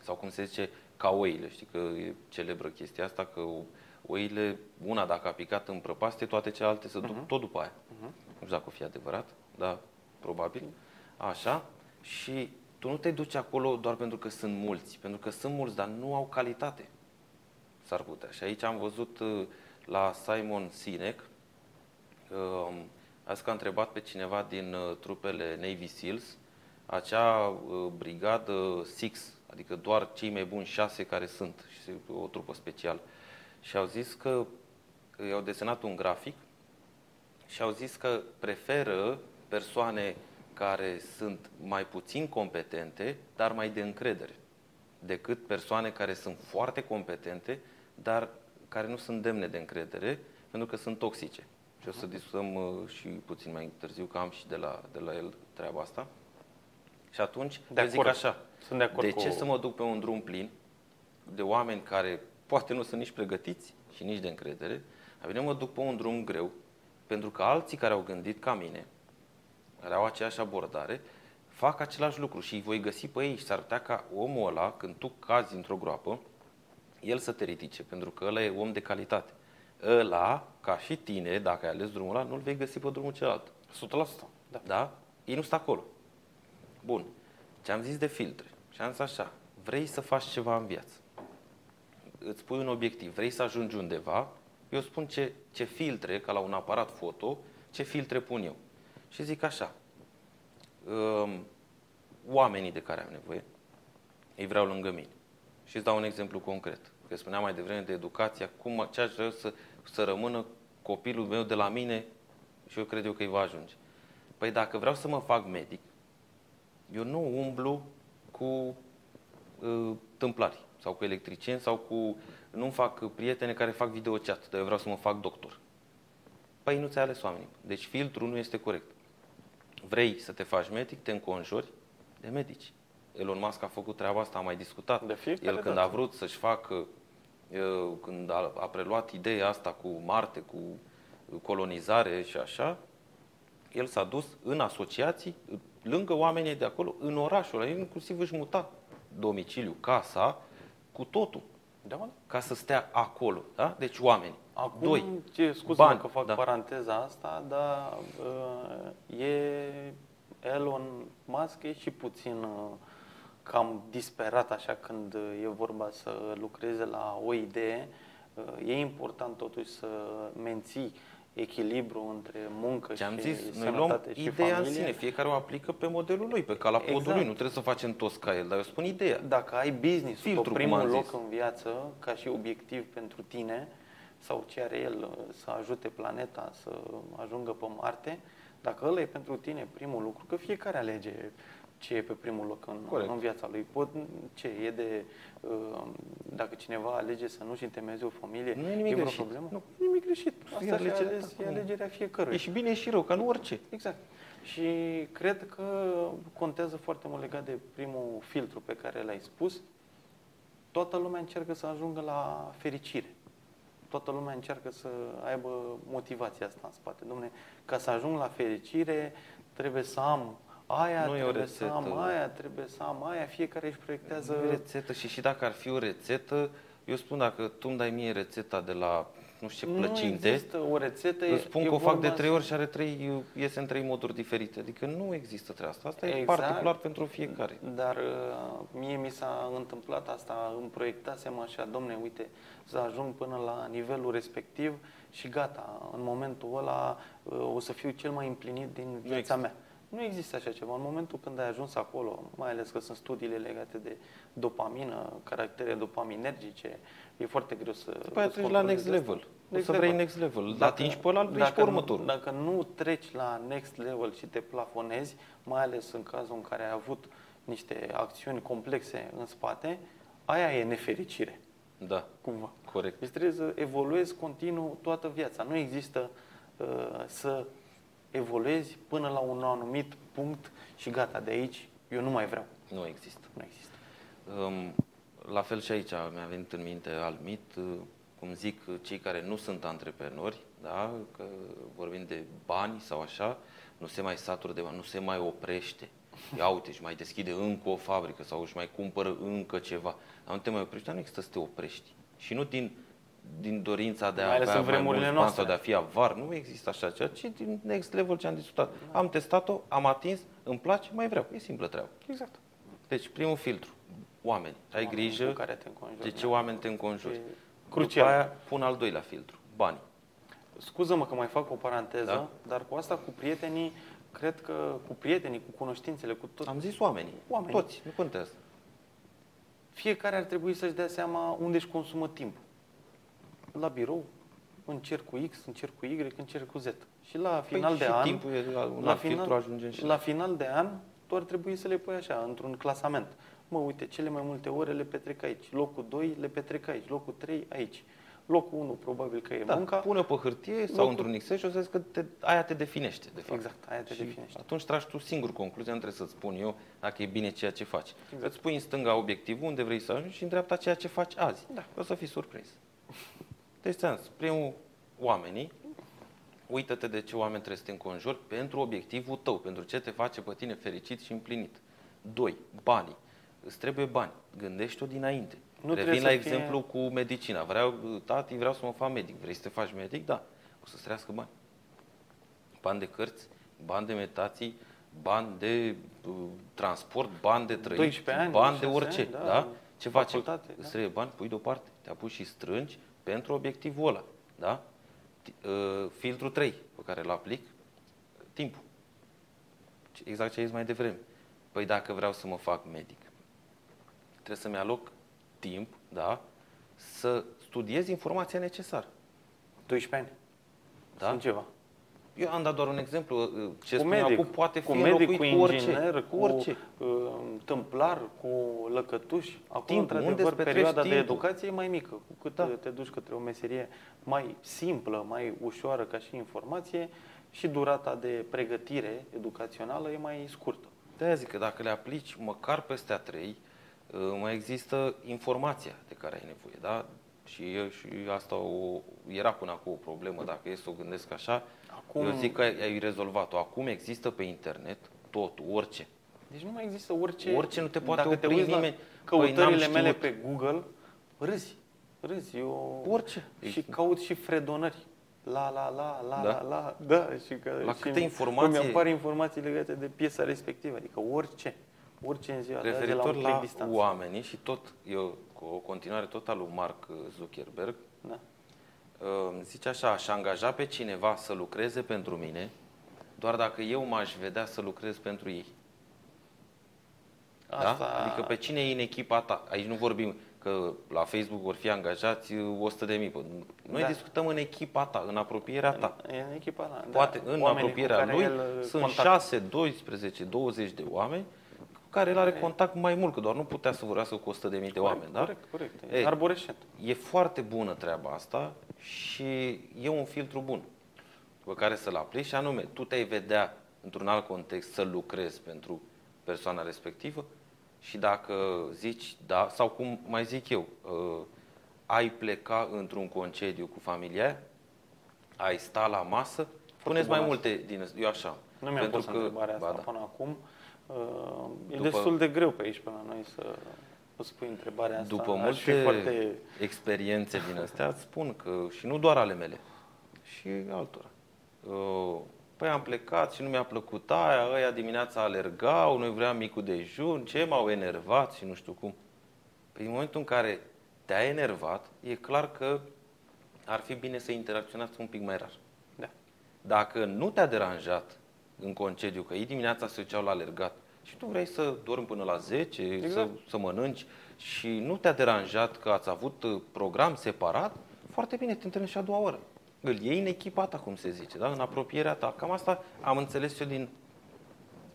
[SPEAKER 1] sau cum se zice, ca oile. Știi că e celebră chestia asta, că o- oile, una dacă a picat în prăpastie, toate celelalte se duc tot după aia. Nu știu dacă o fi adevărat, dar probabil. Așa. Și tu nu te duci acolo doar pentru că sunt mulți, pentru că sunt mulți, dar nu au calitate. S-ar putea. Și aici am văzut uh, la Simon Sinek, Um, azi că a întrebat pe cineva din uh, trupele Navy SEALs, acea uh, brigadă Six, adică doar cei mai buni șase care sunt, și o trupă specială. Și au zis că uh, i-au desenat un grafic și au zis că preferă persoane care sunt mai puțin competente, dar mai de încredere, decât persoane care sunt foarte competente, dar care nu sunt demne de încredere, pentru că sunt toxice. Și o să discutăm uh, și puțin mai târziu, că am și de la, de la el treaba asta. Și atunci,
[SPEAKER 2] De
[SPEAKER 1] eu zic
[SPEAKER 2] acord.
[SPEAKER 1] așa,
[SPEAKER 2] Sunt de acord
[SPEAKER 1] de
[SPEAKER 2] cu...
[SPEAKER 1] ce să mă duc pe un drum plin de oameni care poate nu sunt nici pregătiți și nici de încredere, dar bine mă duc pe un drum greu, pentru că alții care au gândit ca mine, care au aceeași abordare, fac același lucru și îi voi găsi pe ei și s-ar putea ca omul ăla, când tu cazi într-o groapă, el să te ridice, pentru că ăla e om de calitate. Ăla, ca și tine, dacă ai ales drumul ăla, nu-l vei găsi pe drumul celălalt.
[SPEAKER 2] 100%. Da.
[SPEAKER 1] Da? Ei nu sunt acolo. Bun. Ce am zis de filtre. Și am zis așa, vrei să faci ceva în viață. Îți pui un obiectiv, vrei să ajungi undeva, eu spun ce, ce filtre, ca la un aparat foto, ce filtre pun eu. Și zic așa, um, oamenii de care am nevoie, îi vreau lângă mine. Și îți dau un exemplu concret. Că spuneam mai devreme de educația, cum, ce aș vrea să, să rămână copilul meu de la mine și eu cred eu că îi va ajunge. Păi dacă vreau să mă fac medic, eu nu umblu cu uh, tâmplari sau cu electricieni sau cu... Nu fac prietene care fac videochat, dar eu vreau să mă fac doctor. Păi nu ți-ai ales oamenii. Deci filtrul nu este corect. Vrei să te faci medic, te înconjori de medici. Elon Musk a făcut treaba asta, am mai discutat.
[SPEAKER 2] De fiecare
[SPEAKER 1] El când
[SPEAKER 2] dată.
[SPEAKER 1] a vrut să-și facă, uh, când a, a preluat ideea asta cu Marte, cu colonizare și așa, el s-a dus în asociații, lângă oamenii de acolo, în orașul ăla, El inclusiv își muta domiciliu, casa, cu totul,
[SPEAKER 2] Da, mă?
[SPEAKER 1] ca să stea acolo. Da? Deci oameni.
[SPEAKER 2] Acum,
[SPEAKER 1] Doi.
[SPEAKER 2] ce, scuze-mă
[SPEAKER 1] Bani,
[SPEAKER 2] că fac
[SPEAKER 1] da.
[SPEAKER 2] paranteza asta, dar uh, e Elon Musk e și puțin uh, cam disperat așa când e vorba să lucreze la o idee. Uh, e important totuși să menții echilibru între muncă
[SPEAKER 1] Ce am
[SPEAKER 2] și
[SPEAKER 1] zis, noi
[SPEAKER 2] sănătate
[SPEAKER 1] luăm
[SPEAKER 2] și
[SPEAKER 1] ideea
[SPEAKER 2] familie.
[SPEAKER 1] în sine, fiecare o aplică pe modelul lui, pe cala podului,
[SPEAKER 2] Exact.
[SPEAKER 1] nu trebuie să facem toți ca el, dar eu spun ideea.
[SPEAKER 2] Dacă ai business pe
[SPEAKER 1] Filtru, cum
[SPEAKER 2] primul
[SPEAKER 1] am
[SPEAKER 2] loc
[SPEAKER 1] zis.
[SPEAKER 2] în viață, ca și obiectiv pentru tine, sau ce are el, să ajute planeta să ajungă pe Marte, dacă ăla e pentru tine primul lucru, că fiecare alege ce e pe primul loc în,
[SPEAKER 1] Corect.
[SPEAKER 2] în viața lui. Pot, ce e de, uh, dacă cineva alege să nu-și întemeieze o familie,
[SPEAKER 1] Nu e nimic
[SPEAKER 2] e vreo
[SPEAKER 1] greșit.
[SPEAKER 2] problemă?
[SPEAKER 1] Nu.
[SPEAKER 2] Nu e nimic greșit.
[SPEAKER 1] E
[SPEAKER 2] Asta e,
[SPEAKER 1] alegerea
[SPEAKER 2] ales,
[SPEAKER 1] ta.
[SPEAKER 2] e alegerea fiecăruia.
[SPEAKER 1] E și bine e și rău, ca nu orice.
[SPEAKER 2] Exact. Și cred că contează foarte mult legat de primul filtru pe care l-ai spus. Toată lumea încearcă să ajungă la fericire. Toată lumea încearcă să aibă motivația asta în spate. Domne, ca să ajung la fericire, trebuie să am aia,
[SPEAKER 1] Nu e o
[SPEAKER 2] trebuie să am
[SPEAKER 1] rețetă.
[SPEAKER 2] aia, trebuie să am aia. Fiecare își proiectează...
[SPEAKER 1] Nu e rețetă și și dacă ar fi o rețetă, eu spun dacă tu îmi dai mie rețeta de la nu știu ce
[SPEAKER 2] nu
[SPEAKER 1] plăcinte,
[SPEAKER 2] există o rețetă.
[SPEAKER 1] îți
[SPEAKER 2] e-
[SPEAKER 1] spun
[SPEAKER 2] e
[SPEAKER 1] că o fac de
[SPEAKER 2] vorba
[SPEAKER 1] trei ori și are trei, iese în trei moduri diferite. Adică nu există treaba asta. Asta e
[SPEAKER 2] Exact.
[SPEAKER 1] particular pentru fiecare.
[SPEAKER 2] Dar uh, mie mi s-a întâmplat asta, îmi proiectasem așa, domne, uite, să ajung până la nivelul respectiv și gata, în momentul ăla uh, o să fiu cel mai împlinit din viața
[SPEAKER 1] există.
[SPEAKER 2] mea. Nu există așa ceva. În momentul când ai ajuns acolo, mai ales că sunt studiile legate de dopamină, caractere dopaminergice, e foarte greu să...
[SPEAKER 1] După aia
[SPEAKER 2] îți
[SPEAKER 1] treci la
[SPEAKER 2] controlezi
[SPEAKER 1] next
[SPEAKER 2] asta.
[SPEAKER 1] level. O să vrei next level. Dacă atingi pe ăla, vrei și pe
[SPEAKER 2] dacă
[SPEAKER 1] următorul.
[SPEAKER 2] Nu, dacă nu treci la next level și te plafonezi, mai ales în cazul în care ai avut niște acțiuni complexe în spate, aia e nefericire,
[SPEAKER 1] Da,
[SPEAKER 2] cumva.
[SPEAKER 1] corect.
[SPEAKER 2] Deci trebuie să evoluezi continuu toată viața. Nu există uh, să evoluezi până la un anumit punct și gata, de aici eu nu mai vreau.
[SPEAKER 1] Nu există.
[SPEAKER 2] Nu există.
[SPEAKER 1] Um, la fel și aici mi-a venit în minte alt mit, uh, cum zic uh, cei care nu sunt antreprenori, da? că vorbim de bani sau așa, nu se mai satură de bani, nu se mai oprește. Ia uite, își mai deschide încă o fabrică sau își mai cumpără încă ceva. Dar nu te mai oprești, dar nu există să te oprești. Și nu din, din dorința de a
[SPEAKER 2] Mai ales
[SPEAKER 1] avea
[SPEAKER 2] în
[SPEAKER 1] mai
[SPEAKER 2] vremurile
[SPEAKER 1] mulți bani
[SPEAKER 2] noastre.
[SPEAKER 1] sau de a fi avar, nu există așa ceva, ci din next level ce am discutat. Am testat-o, am atins, îmi place, mai vreau. E simplă treabă.
[SPEAKER 2] Exact.
[SPEAKER 1] Deci, primul filtru, oameni. Ai
[SPEAKER 2] Oamenii
[SPEAKER 1] grijă
[SPEAKER 2] cu care te înconjuri,
[SPEAKER 1] de ce
[SPEAKER 2] da.
[SPEAKER 1] oameni te înconjuri.
[SPEAKER 2] E
[SPEAKER 1] După
[SPEAKER 2] crucial.
[SPEAKER 1] aia pun al doilea filtru, bani.
[SPEAKER 2] Scuză-mă că mai fac o paranteză,
[SPEAKER 1] Da.
[SPEAKER 2] dar cu asta cu prietenii, cred că cu prietenii, cu cunoștințele, cu tot,
[SPEAKER 1] Am zis oamenii.
[SPEAKER 2] Oamenii.
[SPEAKER 1] Toți, nu contează.
[SPEAKER 2] fiecare ar trebui să-și dea seama unde își consumă timpul. La birou, în cercul X, în cercul Y, în cercul Z. Și la final
[SPEAKER 1] păi
[SPEAKER 2] de
[SPEAKER 1] și
[SPEAKER 2] an,
[SPEAKER 1] timpul e un
[SPEAKER 2] la
[SPEAKER 1] alt filtru, ajungem și
[SPEAKER 2] la final de an, tu ar trebui să le pui așa, într-un clasament. Mă, uite, cele mai multe ore le petrec aici. Locul 2 le petrec aici. Locul 3 aici. Locul 1 probabil că e
[SPEAKER 1] da,
[SPEAKER 2] munca.
[SPEAKER 1] pune pe hârtie sau
[SPEAKER 2] Locul-
[SPEAKER 1] într-un Excel și o să vezi că te, aia te definește, de fapt.
[SPEAKER 2] Exact, aia te
[SPEAKER 1] și
[SPEAKER 2] definește.
[SPEAKER 1] atunci tragi tu singur concluzia, nu trebuie să-ți spun eu dacă e bine ceea ce faci.
[SPEAKER 2] Exact.
[SPEAKER 1] Îți pui în stânga obiectivul unde vrei să ajungi și în dreapta ceea ce faci azi.
[SPEAKER 2] Da.
[SPEAKER 1] O să fii surprins. Deci, ți-am zis, primul, oamenii, uită-te de ce oameni trebuie să te înconjuri pentru obiectivul tău, pentru ce te face pe tine fericit și împlinit. Doi, banii. Îți trebuie bani. Gândește-o dinainte.
[SPEAKER 2] Nu
[SPEAKER 1] Nu
[SPEAKER 2] trebuie
[SPEAKER 1] Revin la
[SPEAKER 2] să fie-
[SPEAKER 1] exemplu cu medicina. Vreau, tati, vreau să mă fac medic. Vrei să te faci medic? Da. O să-ți trească bani. Bani de cărți, bani de meditații, bani de uh, transport, bani de trăit,
[SPEAKER 2] 12 ani,
[SPEAKER 1] bani de
[SPEAKER 2] 6
[SPEAKER 1] orice.
[SPEAKER 2] ani, da.
[SPEAKER 1] da? Ce faci?
[SPEAKER 2] Facultate,
[SPEAKER 1] Îți
[SPEAKER 2] da.
[SPEAKER 1] trebuie bani, pui deoparte. Te apuci și strângi pentru obiectivul ăla. Da? T- uh, Filtrul 3 pe care îl aplic, timpul. Ce- Exact ce ai zis mai devreme. Păi dacă vreau să mă fac medic, trebuie să-mi aloc timp, da, să studiez informația necesară.
[SPEAKER 2] 12 ani.
[SPEAKER 1] Da?
[SPEAKER 2] Sunt ceva.
[SPEAKER 1] Eu am dat doar un exemplu. uh, Ce
[SPEAKER 2] cu
[SPEAKER 1] spun
[SPEAKER 2] medic,
[SPEAKER 1] acum poate fi
[SPEAKER 2] cu medic,
[SPEAKER 1] înlocuit
[SPEAKER 2] cu
[SPEAKER 1] cu orice.
[SPEAKER 2] inginer,
[SPEAKER 1] cu orice.
[SPEAKER 2] cu uh, tâmplar, cu lăcătuș. Acum,
[SPEAKER 1] Timpul, unde
[SPEAKER 2] într-adevăr,
[SPEAKER 1] îți petreci
[SPEAKER 2] perioada de
[SPEAKER 1] timpul?
[SPEAKER 2] educație e mai mică. Cu cât
[SPEAKER 1] Da.
[SPEAKER 2] uh, te duci către o meserie mai simplă, mai ușoară ca și informație, și durata de pregătire educațională e mai scurtă.
[SPEAKER 1] De-aia zic că dacă le aplici măcar peste a trei, uh, mai există informația de care ai nevoie. Da? Și, eu, și asta o, era până acum o problemă, dacă e să o gândesc așa.
[SPEAKER 2] Acum-
[SPEAKER 1] Eu zic că ai, ai rezolvat-o. Acum există pe internet totul, orice.
[SPEAKER 2] Deci nu mai există orice...
[SPEAKER 1] Orice nu te poate
[SPEAKER 2] Dacă te
[SPEAKER 1] opri
[SPEAKER 2] uiți la
[SPEAKER 1] nimeni.
[SPEAKER 2] căutările
[SPEAKER 1] Păi, n-am
[SPEAKER 2] mele
[SPEAKER 1] știut.
[SPEAKER 2] pe Google, râzi. Râzi. Eu...
[SPEAKER 1] Orice.
[SPEAKER 2] Și caut și fredonări. La, la, la, la,
[SPEAKER 1] Da?
[SPEAKER 2] la, la, da, și că,
[SPEAKER 1] La
[SPEAKER 2] și
[SPEAKER 1] câte
[SPEAKER 2] îmi-
[SPEAKER 1] informații-
[SPEAKER 2] Îmi apar informații legate de piesa respectivă, adică orice. Orice în ziua de azi, de la
[SPEAKER 1] Referitor
[SPEAKER 2] un
[SPEAKER 1] la,
[SPEAKER 2] click distanță.
[SPEAKER 1] oamenii și tot, eu cu o continuare tot al lui Mark Zuckerberg,
[SPEAKER 2] Da.
[SPEAKER 1] Uh, zice așa, aș angaja pe cineva să lucreze pentru mine doar dacă eu m-aș vedea să lucrez pentru ei.
[SPEAKER 2] Asta...
[SPEAKER 1] Da? Adică pe cine e în echipa ta? Aici nu vorbim că la Facebook vor fi angajați 100 de mii. Noi
[SPEAKER 2] Da.
[SPEAKER 1] discutăm în echipa ta, în apropierea ta.
[SPEAKER 2] E în echipa la,
[SPEAKER 1] Poate
[SPEAKER 2] da,
[SPEAKER 1] în
[SPEAKER 2] oamenii cu
[SPEAKER 1] apropierea
[SPEAKER 2] care
[SPEAKER 1] lui
[SPEAKER 2] el, uh,
[SPEAKER 1] sunt
[SPEAKER 2] contactă.
[SPEAKER 1] 6, 12, 20 de oameni cu care el are contact mai mult, că doar nu putea să vorbească cu 100 de mii de oameni. Da?
[SPEAKER 2] Corect, corect.
[SPEAKER 1] Ei.
[SPEAKER 2] E arborescent.
[SPEAKER 1] E foarte bună treaba asta și e un filtru bun pe care să-l aplici și anume, tu te-ai vedea într-un alt context să lucrezi pentru persoana respectivă și dacă zici da, sau cum mai zic eu, uh, ai pleca într-un concediu cu familia aia, ai sta la masă, puneți mai
[SPEAKER 2] bună
[SPEAKER 1] multe din eu așa.
[SPEAKER 2] Nu mi-am
[SPEAKER 1] pentru
[SPEAKER 2] pus întrebarea asta
[SPEAKER 1] ba da.
[SPEAKER 2] până acum. Uh, E
[SPEAKER 1] După-
[SPEAKER 2] destul de greu pe aici pe la noi să îți pui întrebarea asta.
[SPEAKER 1] După
[SPEAKER 2] Aș fi
[SPEAKER 1] multe
[SPEAKER 2] foarte...
[SPEAKER 1] experiențe din astea, îți spun că, și nu doar ale mele, și altora. Uh, Păi am plecat și nu mi-a plăcut aia, ăia dimineața alergau, noi vreau micul dejun, ce m-au enervat și nu știu cum. Păi în momentul în care te-a enervat, e clar că ar fi bine să interacționați un pic mai rar.
[SPEAKER 2] Da.
[SPEAKER 1] Dacă nu te-a deranjat în concediu, că ei dimineața se duceau la alergat și tu vrei să dormi până la 10,
[SPEAKER 2] Exact.
[SPEAKER 1] să, să mănânci și nu te-a deranjat că ați avut uh, program separat, foarte bine, te întâlnești și a doua oră. Îl iei în echipa ta, cum se zice, da? în apropierea ta. Cam asta am înțeles eu din,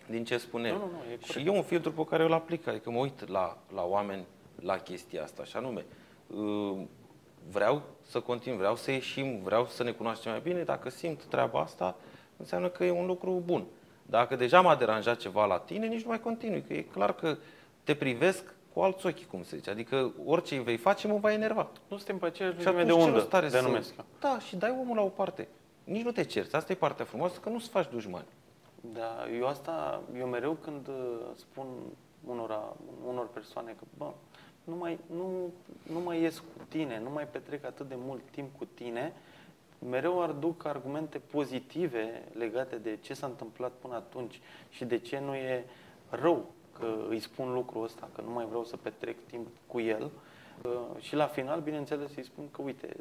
[SPEAKER 1] din ce spune.
[SPEAKER 2] Nu, nu, nu, e corect.
[SPEAKER 1] și e un filtru pe care îl aplic, adică mă uit la, la oameni la chestia asta, și anume, uh, vreau să continui, vreau să ieșim, vreau să ne cunoaștem mai bine, dacă simt treaba asta, înseamnă că e un lucru bun. Dacă deja m-a deranjat ceva la tine, nici nu mai continui, că e clar că te privesc cu alți ochi, cum se zice. Adică orice îi vei face, mă va enerva.
[SPEAKER 2] Nu suntem pe aceeași
[SPEAKER 1] Și
[SPEAKER 2] lungime
[SPEAKER 1] atunci
[SPEAKER 2] de
[SPEAKER 1] ce
[SPEAKER 2] undă,
[SPEAKER 1] rost are
[SPEAKER 2] de
[SPEAKER 1] să...
[SPEAKER 2] numesc eu.
[SPEAKER 1] Da, și dai omul la o parte. Nici nu te cerți. Asta e partea frumoasă, că nu-ți faci dușmani.
[SPEAKER 2] Da, eu asta, eu mereu când uh, spun unora, unor persoane că, bă, nu mai, nu, nu mai ies cu tine, nu mai petrec atât de mult timp cu tine, mereu aduc argumente pozitive legate de ce s-a întâmplat până atunci și de ce nu e rău că îi spun lucrul ăsta, că nu mai vreau să petrec timp cu el. Uh, Și la final, bineînțeles, îi spun că, uite,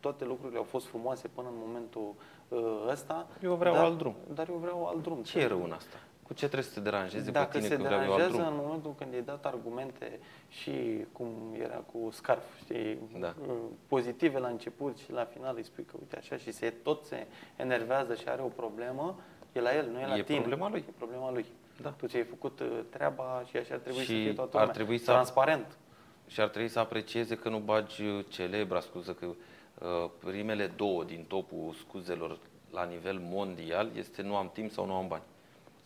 [SPEAKER 2] toate lucrurile au fost frumoase până în momentul uh, ăsta.
[SPEAKER 1] Eu vreau
[SPEAKER 2] dar,
[SPEAKER 1] alt drum.
[SPEAKER 2] Dar eu vreau alt drum.
[SPEAKER 1] Ce e rău în asta? Cu ce trebuie să te deranjeze
[SPEAKER 2] Dacă
[SPEAKER 1] pe tine
[SPEAKER 2] se
[SPEAKER 1] că vreau eu alt
[SPEAKER 2] deranjează
[SPEAKER 1] drum?
[SPEAKER 2] în momentul când i-ai dat argumente și cum era cu scarf, știi,
[SPEAKER 1] Da.
[SPEAKER 2] uh, pozitive la început și la final îi spui că uite așa și se tot se enervează și are o problemă, e la el, nu e la
[SPEAKER 1] E
[SPEAKER 2] tine.
[SPEAKER 1] problema lui.
[SPEAKER 2] E problema lui.
[SPEAKER 1] Da.
[SPEAKER 2] Tu ți-ai făcut uh, treaba și așa ar trebui
[SPEAKER 1] Și
[SPEAKER 2] să fie toată
[SPEAKER 1] ar
[SPEAKER 2] lumea.
[SPEAKER 1] trebui să-
[SPEAKER 2] Transparent.
[SPEAKER 1] Și ar trebui să aprecieze că nu bagi uh, celebra scuză, că uh, primele două din topul scuzelor la nivel mondial este nu am timp sau nu am bani.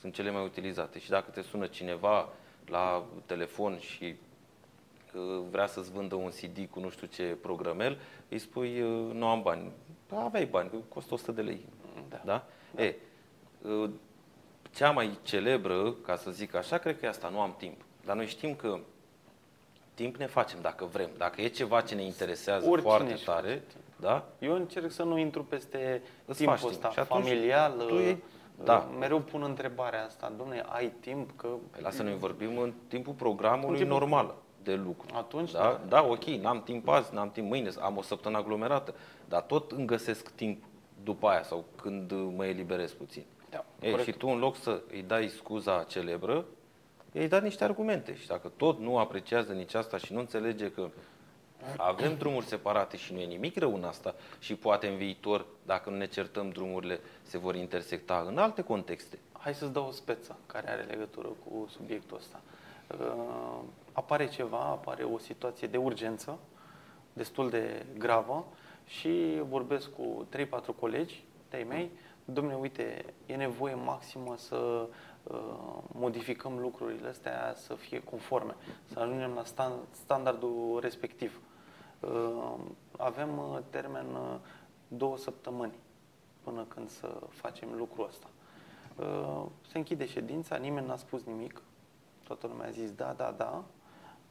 [SPEAKER 1] Sunt cele mai utilizate. Și dacă te sună cineva la telefon și uh, vrea să-ți vândă un CD cu nu știu ce programel, îi spui uh, nu am bani. Da, aveai bani, că costă 100 de lei.
[SPEAKER 2] Da.
[SPEAKER 1] Da? E, uh, cea mai celebră, ca să zic așa, cred că e asta, nu am timp. Dar noi știm că timp ne facem dacă vrem. Dacă e ceva ce ne interesează
[SPEAKER 2] Oricine
[SPEAKER 1] foarte
[SPEAKER 2] își
[SPEAKER 1] tare,
[SPEAKER 2] face timp.
[SPEAKER 1] da?
[SPEAKER 2] Eu încerc să nu intru peste
[SPEAKER 1] Îți
[SPEAKER 2] timpul
[SPEAKER 1] faci timp.
[SPEAKER 2] ăsta
[SPEAKER 1] Și atunci
[SPEAKER 2] familial.
[SPEAKER 1] tu
[SPEAKER 2] uh,
[SPEAKER 1] iei- da.
[SPEAKER 2] Mereu pun întrebarea asta, domne, ai timp? Că
[SPEAKER 1] Păi lasă noi vorbim în timpul programului
[SPEAKER 2] În timpul-
[SPEAKER 1] normal de lucru.
[SPEAKER 2] Atunci,
[SPEAKER 1] da?
[SPEAKER 2] da.
[SPEAKER 1] da, ok, n-am timp azi, n-am timp mâine, am o săptămână aglomerată, dar tot îmi găsesc timp după aia sau când uh, mă eliberez puțin.
[SPEAKER 2] Da,
[SPEAKER 1] Ei,
[SPEAKER 2] corect.
[SPEAKER 1] și tu în loc să îi dai scuza celebră, îi dai niște argumente. Și dacă tot nu apreciază nici asta și nu înțelege că avem drumuri separate și nu e nimic rău în asta și poate în viitor, dacă nu ne certăm drumurile, se vor intersecta în alte contexte.
[SPEAKER 2] Hai să-ți dau o speță care are legătură cu subiectul ăsta. Uh, apare ceva, apare o situație de urgență, destul de gravă și vorbesc cu 3-4 colegi de-ai mei, domne, uite, e nevoie maximă să uh, modificăm lucrurile astea să fie conforme, să ajungem la stan- standardul respectiv. Uh, avem uh, termen uh, două săptămâni până când să facem lucrul ăsta. Uh, Se închide ședința, nimeni n-a spus nimic, toată lumea a zis da, da, da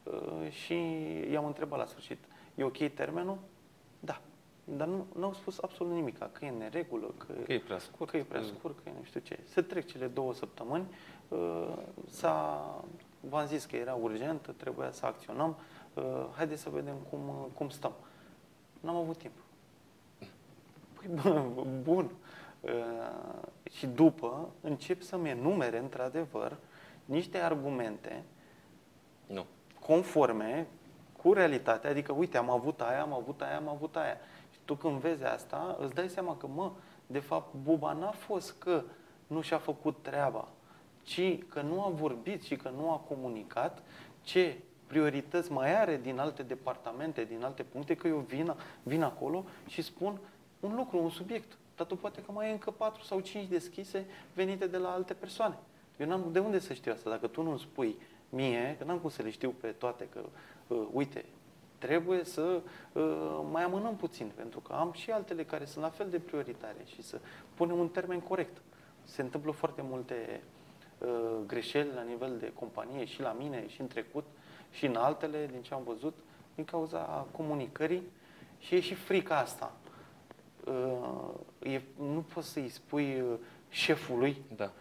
[SPEAKER 2] Uh, și i-am întrebat la sfârșit, e ok termenul? Da. Dar nu, nu au spus absolut nimic, că e în neregulă, că,
[SPEAKER 1] Că e prea scurt.
[SPEAKER 2] că e prea scurt, că e nu știu ce. Se trec cele două săptămâni, uh, s-a, v-am zis că era urgent, trebuia să acționăm, uh, haideți să vedem cum, cum stăm. N-am avut timp. Păi, bă, bun. Uh, și după încep să-mi enumere, într-adevăr, niște argumente
[SPEAKER 1] Nu.
[SPEAKER 2] conforme cu realitatea, adică uite, am avut aia, am avut aia, am avut aia. Și tu când vezi asta, îți dai seama că, mă, de fapt, Buba n-a fost că nu și-a făcut treaba, ci că nu a vorbit și că nu a comunicat ce priorități mai are din alte departamente, din alte puncte, că eu vin, vin acolo și spun un lucru, un subiect. Dar tu poate că mai ai încă patru sau cinci deschise venite de la alte persoane. Eu n-am de unde să știu asta. Dacă tu nu spui mie, că n-am cum să le știu pe toate, că uh, uite, trebuie să uh, mai amânăm puțin, pentru că am și altele care sunt la fel de prioritare și să punem un termen corect. Se întâmplă foarte multe uh, greșeli la nivel de companie și la mine și în trecut și în altele, din ce am văzut, din cauza comunicării și e și frica asta. Uh, e, nu poți să-i spui uh, șefului,
[SPEAKER 1] Da.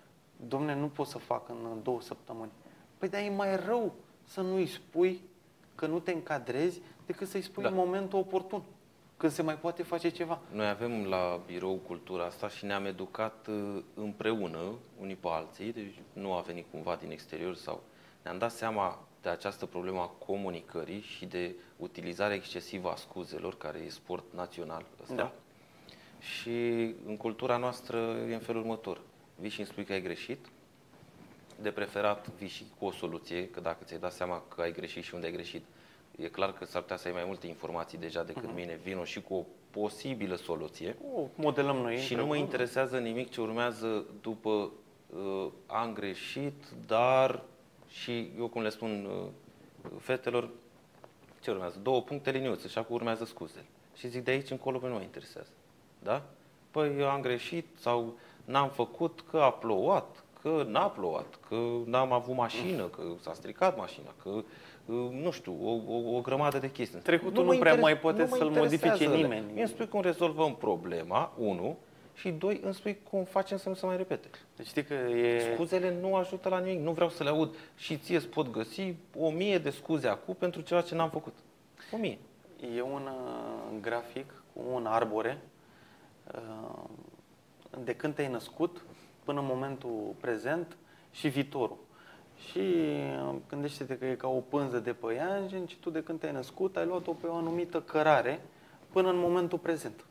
[SPEAKER 2] domne, nu pot să fac în două săptămâni. Păi dar e mai rău să nu-i spui că nu te încadrezi decât să-i spui
[SPEAKER 1] Da.
[SPEAKER 2] în momentul oportun, când se mai poate face ceva.
[SPEAKER 1] Noi avem la birou cultura asta și ne-am educat uh, împreună, unii pe alții, deci nu a venit cumva din exterior sau ne-am dat seama de această problemă a comunicării și de utilizarea excesivă a scuzelor, care e sport național ăsta.
[SPEAKER 2] Da.
[SPEAKER 1] Și în cultura noastră e în felul următor. Vii și îmi spui că ai greșit, de preferat vii și cu o soluție, că dacă ți-ai dat seama că ai greșit și unde ai greșit, e clar că s-ar putea să ai mai multe informații deja decât
[SPEAKER 2] Mhm.
[SPEAKER 1] mine, vino și cu o posibilă soluție.
[SPEAKER 2] O modelăm noi.
[SPEAKER 1] Și nu mă
[SPEAKER 2] împreună.
[SPEAKER 1] interesează nimic ce urmează după uh, am greșit, dar și eu cum le spun uh, fetelor, ce urmează? Două puncte liniuțe și acum urmează scuzele. Și zic de aici încolo pe nu mă interesează. Da? Păi eu am greșit sau n-am făcut că a plouat, că n-a plouat, că n-am avut mașină, că s-a stricat mașina, că uh, nu știu, o, o, o grămadă de chestii.
[SPEAKER 2] Trecutul
[SPEAKER 1] mă
[SPEAKER 2] nu prea
[SPEAKER 1] interes-
[SPEAKER 2] mai poate
[SPEAKER 1] nu mă
[SPEAKER 2] să-l modifice
[SPEAKER 1] interesează ele.
[SPEAKER 2] nimeni.
[SPEAKER 1] Mie îmi spui cum rezolvăm problema, unu, și doi, îmi spui cum facem să nu se mai repete.
[SPEAKER 2] Deci știi că e...
[SPEAKER 1] Scuzele nu ajută la nimic, nu vreau să le aud. Și ție îți pot găsi o mie de scuze acum pentru ceva ce n-am făcut. O mie.
[SPEAKER 2] E un uh, grafic cu un arbore uh, de când te-ai născut până în momentul prezent și viitorul. Și uh, gândește-te că e ca o pânză de păianjen și tu de când te-ai născut ai luat-o pe o anumită cărare până în momentul prezent.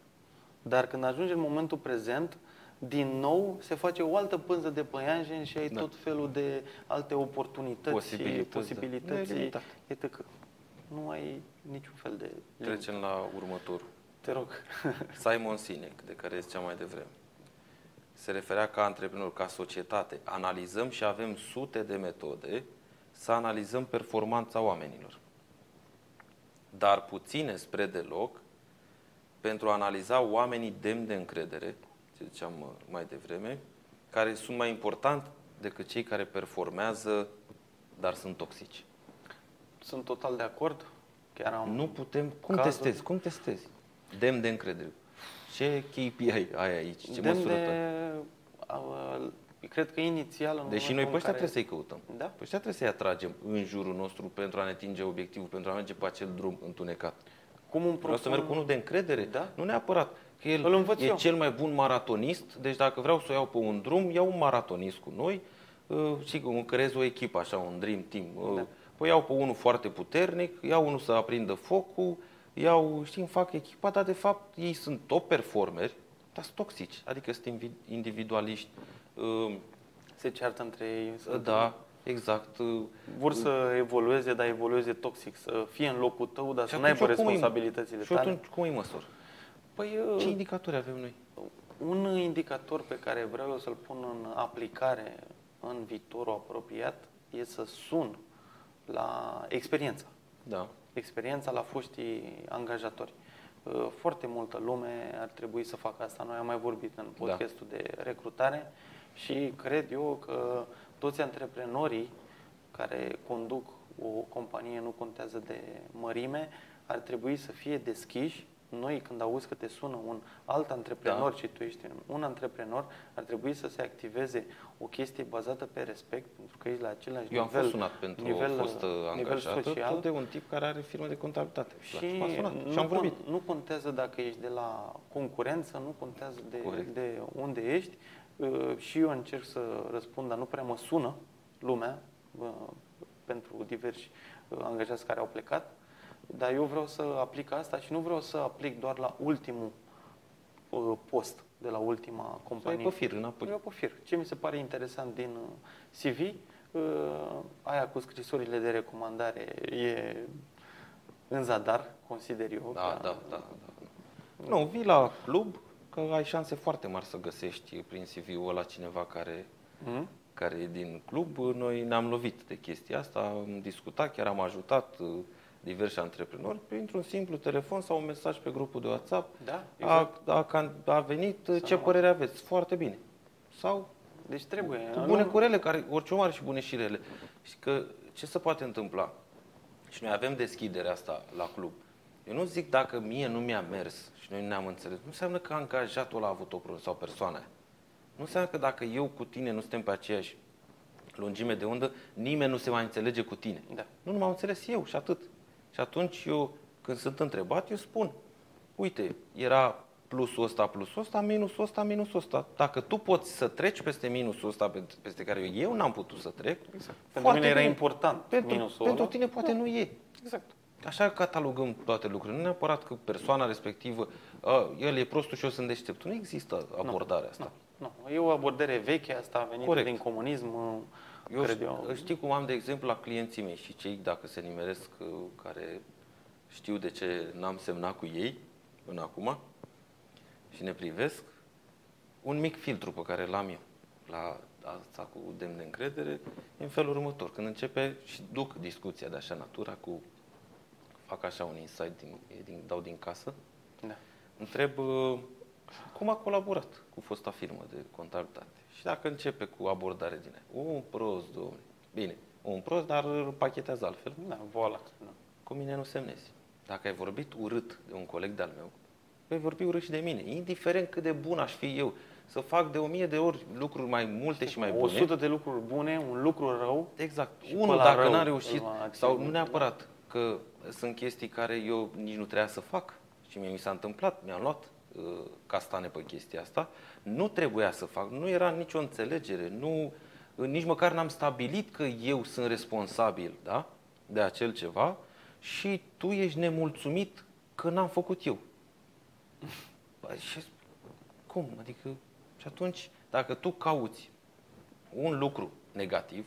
[SPEAKER 2] Dar când ajungi în momentul prezent, din nou se face o altă pânză de păianjen și ai
[SPEAKER 1] Da.
[SPEAKER 2] tot felul de alte oportunități
[SPEAKER 1] Posibilități,
[SPEAKER 2] și
[SPEAKER 1] da.
[SPEAKER 2] posibilități.
[SPEAKER 1] Nelimitat.
[SPEAKER 2] etc. Nu ai niciun fel de limită.
[SPEAKER 1] Trecem la următorul.
[SPEAKER 2] Te rog. [laughs]
[SPEAKER 1] Simon Sinek, de care ziceam mai devreme, se referea ca antreprenor, ca societate. Analizăm și avem sute de metode să analizăm performanța oamenilor. Dar puține spre deloc pentru a analiza oamenii demni de încredere, ce ziceam uh, mai devreme, care sunt mai important decât cei care performează, dar sunt toxici.
[SPEAKER 2] Sunt total de acord. Chiar am...
[SPEAKER 1] Nu putem. Cum
[SPEAKER 2] Cazul-
[SPEAKER 1] testezi? Cum testezi? Demn de încredere. Ce KPI ai aici? Ce
[SPEAKER 2] Demn
[SPEAKER 1] măsură
[SPEAKER 2] de...
[SPEAKER 1] ta?
[SPEAKER 2] a- Cred că inițial în
[SPEAKER 1] Deși noi
[SPEAKER 2] momentul
[SPEAKER 1] pe ăștia
[SPEAKER 2] în care...
[SPEAKER 1] trebuie să-i căutăm.
[SPEAKER 2] Da.
[SPEAKER 1] Pe ăștia trebuie să-i atragem în jurul nostru pentru a ne atinge obiectivul, pentru a merge pe acel drum întunecat.
[SPEAKER 2] Cum un
[SPEAKER 1] Vreau să merg cu unul de încredere?
[SPEAKER 2] Da.
[SPEAKER 1] Nu neapărat. Că el
[SPEAKER 2] Îl învăț
[SPEAKER 1] e
[SPEAKER 2] eu.
[SPEAKER 1] cel mai bun maratonist, deci dacă vreau să o iau pe un drum, iau un maratonist cu noi uh, și că îmi creez o echipă, așa, un dream team. Uh,
[SPEAKER 2] Da.
[SPEAKER 1] Păi iau pe unul foarte puternic, iau unul să aprindă focul, iau, știi, îmi fac echipa, dar de fapt ei sunt top performeri, dar sunt toxici, adică sunt invi- individualiști. Uh,
[SPEAKER 2] Se ceartă între ei. Sunt...
[SPEAKER 1] Da, exact. Uh,
[SPEAKER 2] Vor să evolueze, dar evolueze toxic. Să fie în locul tău, dar
[SPEAKER 1] și
[SPEAKER 2] să nu aibă
[SPEAKER 1] atunci eu cum îi-
[SPEAKER 2] responsabilitățile
[SPEAKER 1] Și
[SPEAKER 2] tale.
[SPEAKER 1] atunci cum îi măsor?
[SPEAKER 2] Păi,
[SPEAKER 1] Ce
[SPEAKER 2] uh,
[SPEAKER 1] indicatori avem noi?
[SPEAKER 2] Un indicator pe care vreau eu să-l pun în aplicare în viitorul apropiat e să sun la experiența.
[SPEAKER 1] Da.
[SPEAKER 2] Experiența la foștii angajatori. Uh, Foarte multă lume ar trebui să facă asta. Noi am mai vorbit în podcastul de recrutare și cred eu că toți antreprenorii care conduc o companie, nu contează de mărime, ar trebui să fie deschiși noi când auzi că te sună un alt antreprenor
[SPEAKER 1] Da.
[SPEAKER 2] și tu ești un antreprenor, ar trebui să se activeze o chestie bazată pe respect, pentru că ești la același
[SPEAKER 1] Eu am
[SPEAKER 2] nivel,
[SPEAKER 1] fost sunat pentru
[SPEAKER 2] nivel,
[SPEAKER 1] o fostă
[SPEAKER 2] nivel
[SPEAKER 1] angajată,
[SPEAKER 2] social.
[SPEAKER 1] tot de un tip care are firmă de contabilitate.
[SPEAKER 2] Și
[SPEAKER 1] M-a sunat
[SPEAKER 2] nu,
[SPEAKER 1] și am vorbit.
[SPEAKER 2] con- nu contează dacă ești de la concurență, nu contează de,
[SPEAKER 1] Corect.
[SPEAKER 2] de unde ești. Uh, Și eu încerc să răspund, dar nu prea mă sună lumea uh, pentru diversi uh, angajați care au plecat. Dar eu vreau să aplic asta și nu vreau să aplic doar la ultimul uh, post de la ultima
[SPEAKER 1] Să ai
[SPEAKER 2] companie.
[SPEAKER 1] pe fir înapoi.
[SPEAKER 2] Eu pe fir. Ce mi se pare interesant din uh, CV, uh, aia cu scrisorile de recomandare e în zadar, consider eu.
[SPEAKER 1] Da,
[SPEAKER 2] ca-
[SPEAKER 1] da, da, da. Nu, vii la club, că ai șanse foarte mari să găsești prin CV-ul ăla cineva care,
[SPEAKER 2] Mhm.
[SPEAKER 1] care e din club. Noi ne-am lovit de chestia asta, am discutat, chiar am ajutat uh, diversi antreprenori printr-un simplu telefon sau un mesaj pe grupul de WhatsApp.
[SPEAKER 2] Da,
[SPEAKER 1] A,
[SPEAKER 2] exact.
[SPEAKER 1] a, can- a venit, uh,
[SPEAKER 2] Să
[SPEAKER 1] ce
[SPEAKER 2] nu-
[SPEAKER 1] părere aveți? Foarte bine. Sau
[SPEAKER 2] Deci trebuie.
[SPEAKER 1] cu
[SPEAKER 2] nu-
[SPEAKER 1] bune cu rele, care orice om are și bune și rele. Și că ce se poate întâmpla? Și noi avem deschiderea asta la club. Eu nu zic dacă mie nu mi-a mers și noi nu ne-am înțeles. Nu înseamnă că angajatul a avut o problemă sau persoana aia. Nu înseamnă că dacă eu cu tine nu suntem pe aceeași lungime de undă, nimeni nu se mai înțelege cu tine.
[SPEAKER 2] Da.
[SPEAKER 1] Nu, nu m-am înțeles eu și atât. Și atunci eu, când sunt întrebat, eu spun, uite, era plusul ăsta, plusul ăsta, minusul ăsta, minusul ăsta. Dacă tu poți să treci peste minusul ăsta pe- peste care eu n-am putut să trec,
[SPEAKER 2] Exact. Pentru mine era important
[SPEAKER 1] Pentru,
[SPEAKER 2] minusul
[SPEAKER 1] pentru
[SPEAKER 2] ăla.
[SPEAKER 1] tine poate nu e.
[SPEAKER 2] Exact.
[SPEAKER 1] Așa catalogăm toate lucrurile. Nu neapărat că persoana respectivă, a, el e prostul și eu sunt deșteptul. Nu există abordarea asta.
[SPEAKER 2] Nu, nu. E o abordare veche, asta a venit
[SPEAKER 1] Corect.
[SPEAKER 2] din comunism,
[SPEAKER 1] Eu
[SPEAKER 2] cred
[SPEAKER 1] ș-
[SPEAKER 2] eu.
[SPEAKER 1] știi cum am, de exemplu, la clienții mei și cei, dacă se nimeresc, uh, care știu de ce n-am semnat cu ei până acum și ne privesc, un mic filtru pe care l-am eu la asta cu demn de încredere e în felul următor. Când începe și duc discuția de așa natura cu fac așa un insight, din, din, dau din casă,
[SPEAKER 2] Da.
[SPEAKER 1] întreb uh, cum a colaborat cu fosta firmă de contabilitate. Și dacă începe cu abordare din aia, un prost, domnule. Bine, un prost, dar îl pachetează altfel.
[SPEAKER 2] Da, voila. Da.
[SPEAKER 1] Cu mine nu semnezi. Dacă ai vorbit urât de un coleg de-al meu, vei vorbi urât și de mine. Indiferent cât de bun aș fi eu, să fac de o mie de ori lucruri mai multe și mai bune.
[SPEAKER 2] 100 de lucruri bune, un lucru rău.
[SPEAKER 1] Exact.
[SPEAKER 2] Și
[SPEAKER 1] Unul,
[SPEAKER 2] pe la
[SPEAKER 1] dacă
[SPEAKER 2] rău
[SPEAKER 1] n-a
[SPEAKER 2] îl
[SPEAKER 1] reușit,
[SPEAKER 2] va atinge.
[SPEAKER 1] sau nu neapărat, că sunt chestii care eu nici nu trebuia să fac și mie mi s-a întâmplat, mi-am luat uh, castane pe chestia asta, nu trebuia să fac, nu era nicio înțelegere, nu, uh, nici măcar n-am stabilit că eu sunt responsabil da, de acel ceva și tu ești nemulțumit că n-am făcut eu. Bă, și cum? Adică, și atunci, dacă tu cauți un lucru negativ,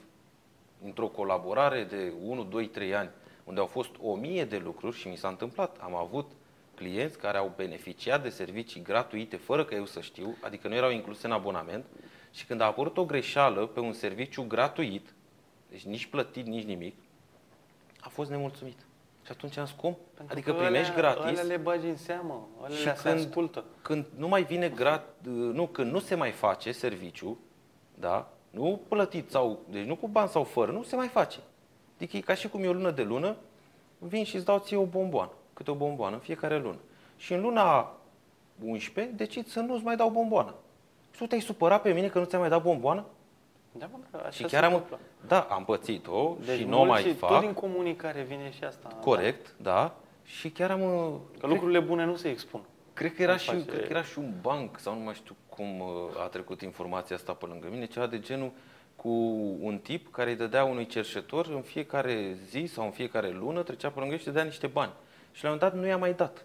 [SPEAKER 1] într-o colaborare de 1, 2, 3 ani, unde au fost o mie de lucruri și mi s-a întâmplat. Am avut clienți care au beneficiat de servicii gratuite fără că eu să știu, adică nu erau incluse în abonament și când a apărut o greșeală pe un serviciu gratuit, deci nici plătit, nici nimic, a fost nemulțumit. Și atunci am zis, cum?
[SPEAKER 2] Pentru
[SPEAKER 1] Adică
[SPEAKER 2] că
[SPEAKER 1] primești
[SPEAKER 2] alea,
[SPEAKER 1] gratis
[SPEAKER 2] Alea le bagi în seamă, alea
[SPEAKER 1] și
[SPEAKER 2] le se
[SPEAKER 1] când,
[SPEAKER 2] ascultă.
[SPEAKER 1] când nu mai vine grat, nu, când nu se mai face serviciu, da? Nu plătit sau, deci nu cu bani sau fără, nu se mai face. Adică e ca și cum e o lună de lună, vin și îți dau ție o bomboană, câte o bomboană în fiecare lună. Și în luna 11 decid să nu-ți mai dau bomboană. Și tu te-ai supărat pe mine că nu ți-am mai dat bomboană?
[SPEAKER 2] Da, mă, că așa
[SPEAKER 1] Și
[SPEAKER 2] se
[SPEAKER 1] chiar am,
[SPEAKER 2] întâmplă.
[SPEAKER 1] da, am pățit-o
[SPEAKER 2] Deci
[SPEAKER 1] și nu o mai
[SPEAKER 2] mulți-
[SPEAKER 1] fac.
[SPEAKER 2] Tot din comunicare vine și asta.
[SPEAKER 1] Corect, da. Și chiar am...
[SPEAKER 2] Da. Că lucrurile bune nu se expun.
[SPEAKER 1] Cred că, era
[SPEAKER 2] Am
[SPEAKER 1] și,
[SPEAKER 2] face-
[SPEAKER 1] cred că era și un banc, sau nu mai știu cum uh, a trecut informația asta pe lângă mine, ceva de genul cu un tip care îi dădea unui cerșetor în fiecare zi sau în fiecare lună, trecea pe lângă el și dădea niște bani. Și la un moment dat nu i-a mai dat.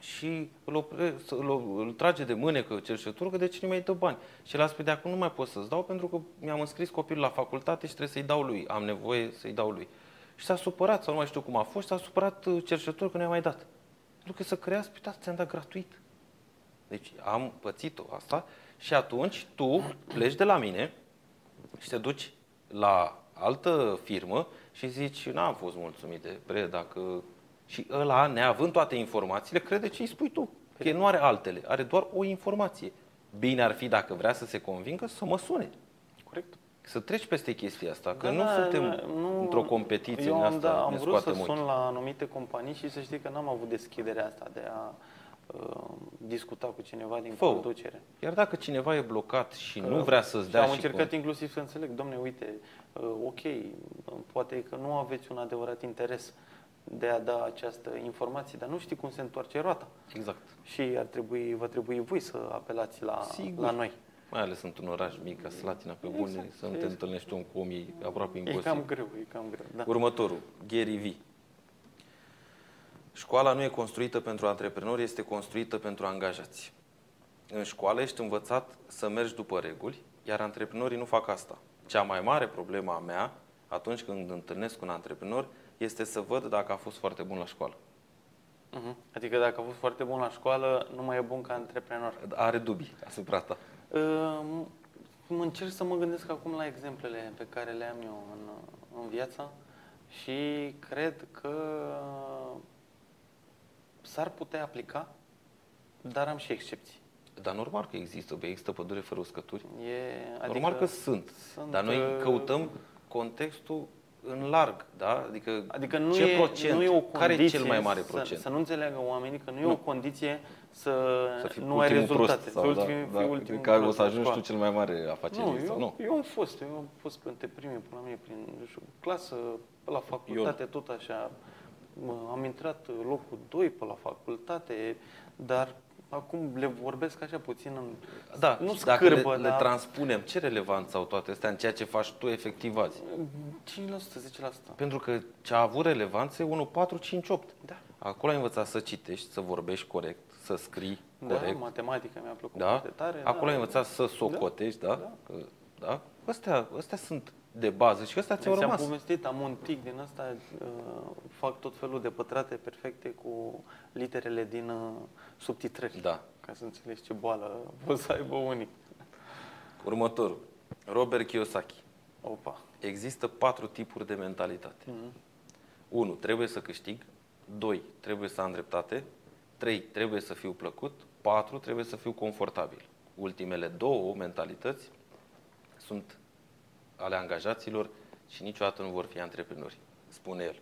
[SPEAKER 1] Și îl, opre, să- îl, îl trage de mânecă cerșetorul că de ce nu mai dă bani. Și el a spus, de acum nu mai pot să-ți dau pentru că mi-am înscris copilul la facultate și trebuie să-i dau lui. Am nevoie să-i dau lui. Și s-a supărat, sau nu mai știu cum a fost, s-a supărat uh, cerșetorul că nu i-a mai dat. Pentru că să creați, pe da, ți-am dat gratuit. Deci am pățit-o asta și atunci tu pleci de la mine și te duci la altă firmă și zici, n-am fost mulțumit de pre, dacă... Și ăla, neavând toate informațiile, crede ce îi spui tu. Că el nu are altele, are doar o informație. Bine ar fi, dacă vrea să se convingă, să mă sune.
[SPEAKER 2] Corect?
[SPEAKER 1] Să treci peste chestia asta, că
[SPEAKER 2] Da,
[SPEAKER 1] nu
[SPEAKER 2] da,
[SPEAKER 1] suntem
[SPEAKER 2] nu-
[SPEAKER 1] într-o competiție
[SPEAKER 2] Eu
[SPEAKER 1] în
[SPEAKER 2] am,
[SPEAKER 1] asta,
[SPEAKER 2] da, am
[SPEAKER 1] ne
[SPEAKER 2] vrut să
[SPEAKER 1] scoatem
[SPEAKER 2] sun
[SPEAKER 1] ochii.
[SPEAKER 2] la anumite companii și să știi că n-am avut deschiderea asta de a uh, discuta cu cineva din
[SPEAKER 1] Fă-o.
[SPEAKER 2] conducere.
[SPEAKER 1] Iar dacă cineva e blocat și
[SPEAKER 2] Că-
[SPEAKER 1] nu vrea să-ți
[SPEAKER 2] și
[SPEAKER 1] dea
[SPEAKER 2] am
[SPEAKER 1] și
[SPEAKER 2] încercat
[SPEAKER 1] cum-
[SPEAKER 2] inclusiv să înțeleg, domne, uite, uh, ok, uh, poate că nu aveți un adevărat interes de a da această informație, dar nu știi cum se întoarce roata.
[SPEAKER 1] Exact.
[SPEAKER 2] Și ar trebui, va trebui voi să apelați la,
[SPEAKER 1] Sigur.
[SPEAKER 2] la noi.
[SPEAKER 1] Mai ales într-un oraș mic ca Slatina, pe bune,
[SPEAKER 2] Exact,
[SPEAKER 1] să nu te
[SPEAKER 2] exact.
[SPEAKER 1] întâlnești om cu om, e aproape
[SPEAKER 2] E
[SPEAKER 1] imposibil.
[SPEAKER 2] cam greu, e cam greu. Da.
[SPEAKER 1] Următorul, Gary V. Școala nu e construită pentru antreprenori, este construită pentru angajați. În școală ești învățat să mergi după reguli, iar antreprenorii nu fac asta. Cea mai mare problemă a mea, atunci când întâlnesc un antreprenor, este să văd dacă a fost foarte bun la școală.
[SPEAKER 2] Mhm. Adică dacă a fost foarte bun la școală, nu mai e bun ca antreprenor.
[SPEAKER 1] Are dubii asupra ta.
[SPEAKER 2] Uh, Mă încerc să mă gândesc acum la exemplele pe care le am eu în, în viață și cred că s-ar putea aplica, dar am și excepții.
[SPEAKER 1] Dar normal că există, bă, există pădure fără uscături.
[SPEAKER 2] E,
[SPEAKER 1] Adică, normal că sunt,
[SPEAKER 2] sunt,
[SPEAKER 1] dar noi
[SPEAKER 2] uh,
[SPEAKER 1] căutăm contextul în larg, da? Adică,
[SPEAKER 2] Adică nu,
[SPEAKER 1] ce
[SPEAKER 2] e,
[SPEAKER 1] procent?
[SPEAKER 2] nu e o condiție
[SPEAKER 1] Care e cel mai mare
[SPEAKER 2] să,
[SPEAKER 1] procent?
[SPEAKER 2] Să nu înțeleagă oamenii că nu e
[SPEAKER 1] Nu.
[SPEAKER 2] o condiție să,
[SPEAKER 1] să fii
[SPEAKER 2] nu ai
[SPEAKER 1] ultimul
[SPEAKER 2] rezultate.
[SPEAKER 1] prost,
[SPEAKER 2] să
[SPEAKER 1] sau, da,
[SPEAKER 2] ultimi,
[SPEAKER 1] da,
[SPEAKER 2] fii ultimul
[SPEAKER 1] că o
[SPEAKER 2] prost
[SPEAKER 1] să
[SPEAKER 2] la
[SPEAKER 1] ajungi tu
[SPEAKER 2] școală.
[SPEAKER 1] cel mai mare afacerist.
[SPEAKER 2] Nu,
[SPEAKER 1] sau
[SPEAKER 2] eu,
[SPEAKER 1] nu?
[SPEAKER 2] eu am fost, eu am fost printre primii până la mine prin nu știu, clasă, pe la facultate, tot așa. Mă, am intrat locul 2 pe la facultate, dar acum le vorbesc așa puțin în...
[SPEAKER 1] Da,
[SPEAKER 2] nu
[SPEAKER 1] și dacă le,
[SPEAKER 2] scârbă,
[SPEAKER 1] le
[SPEAKER 2] dar
[SPEAKER 1] transpunem, ce relevanță au toate astea în ceea ce faci tu efectiv azi?
[SPEAKER 2] 5%, 10%.
[SPEAKER 1] Pentru că ce a avut relevanță e 1, 4, 5, 8.
[SPEAKER 2] Da.
[SPEAKER 1] Acolo ai învățat să citești, să vorbești corect, să scrii
[SPEAKER 2] Da,
[SPEAKER 1] corect.
[SPEAKER 2] matematica mi-a plăcut
[SPEAKER 1] Da?
[SPEAKER 2] foarte tare.
[SPEAKER 1] Acolo
[SPEAKER 2] da.
[SPEAKER 1] ai învățat să socotești, da?
[SPEAKER 2] Da.
[SPEAKER 1] Că, da? Astea, astea sunt de bază și astea ți-au
[SPEAKER 2] Ți-am
[SPEAKER 1] rămas.
[SPEAKER 2] povestit, am un tic din asta, uh, fac tot felul de pătrate perfecte cu literele din uh, subtitrări.
[SPEAKER 1] Da.
[SPEAKER 2] Ca să înțelegi ce boală pot să aibă unii.
[SPEAKER 1] Următorul. Robert Kiyosaki.
[SPEAKER 2] Opa.
[SPEAKER 1] Există patru tipuri de mentalitate.
[SPEAKER 2] Mhm.
[SPEAKER 1] 1. Trebuie să câștig. 2. Trebuie să am dreptate. 3. Trebuie să fiu plăcut. 4. Trebuie să fiu confortabil. Ultimele două mentalități sunt ale angajaților și niciodată nu vor fi antreprenori, spune el.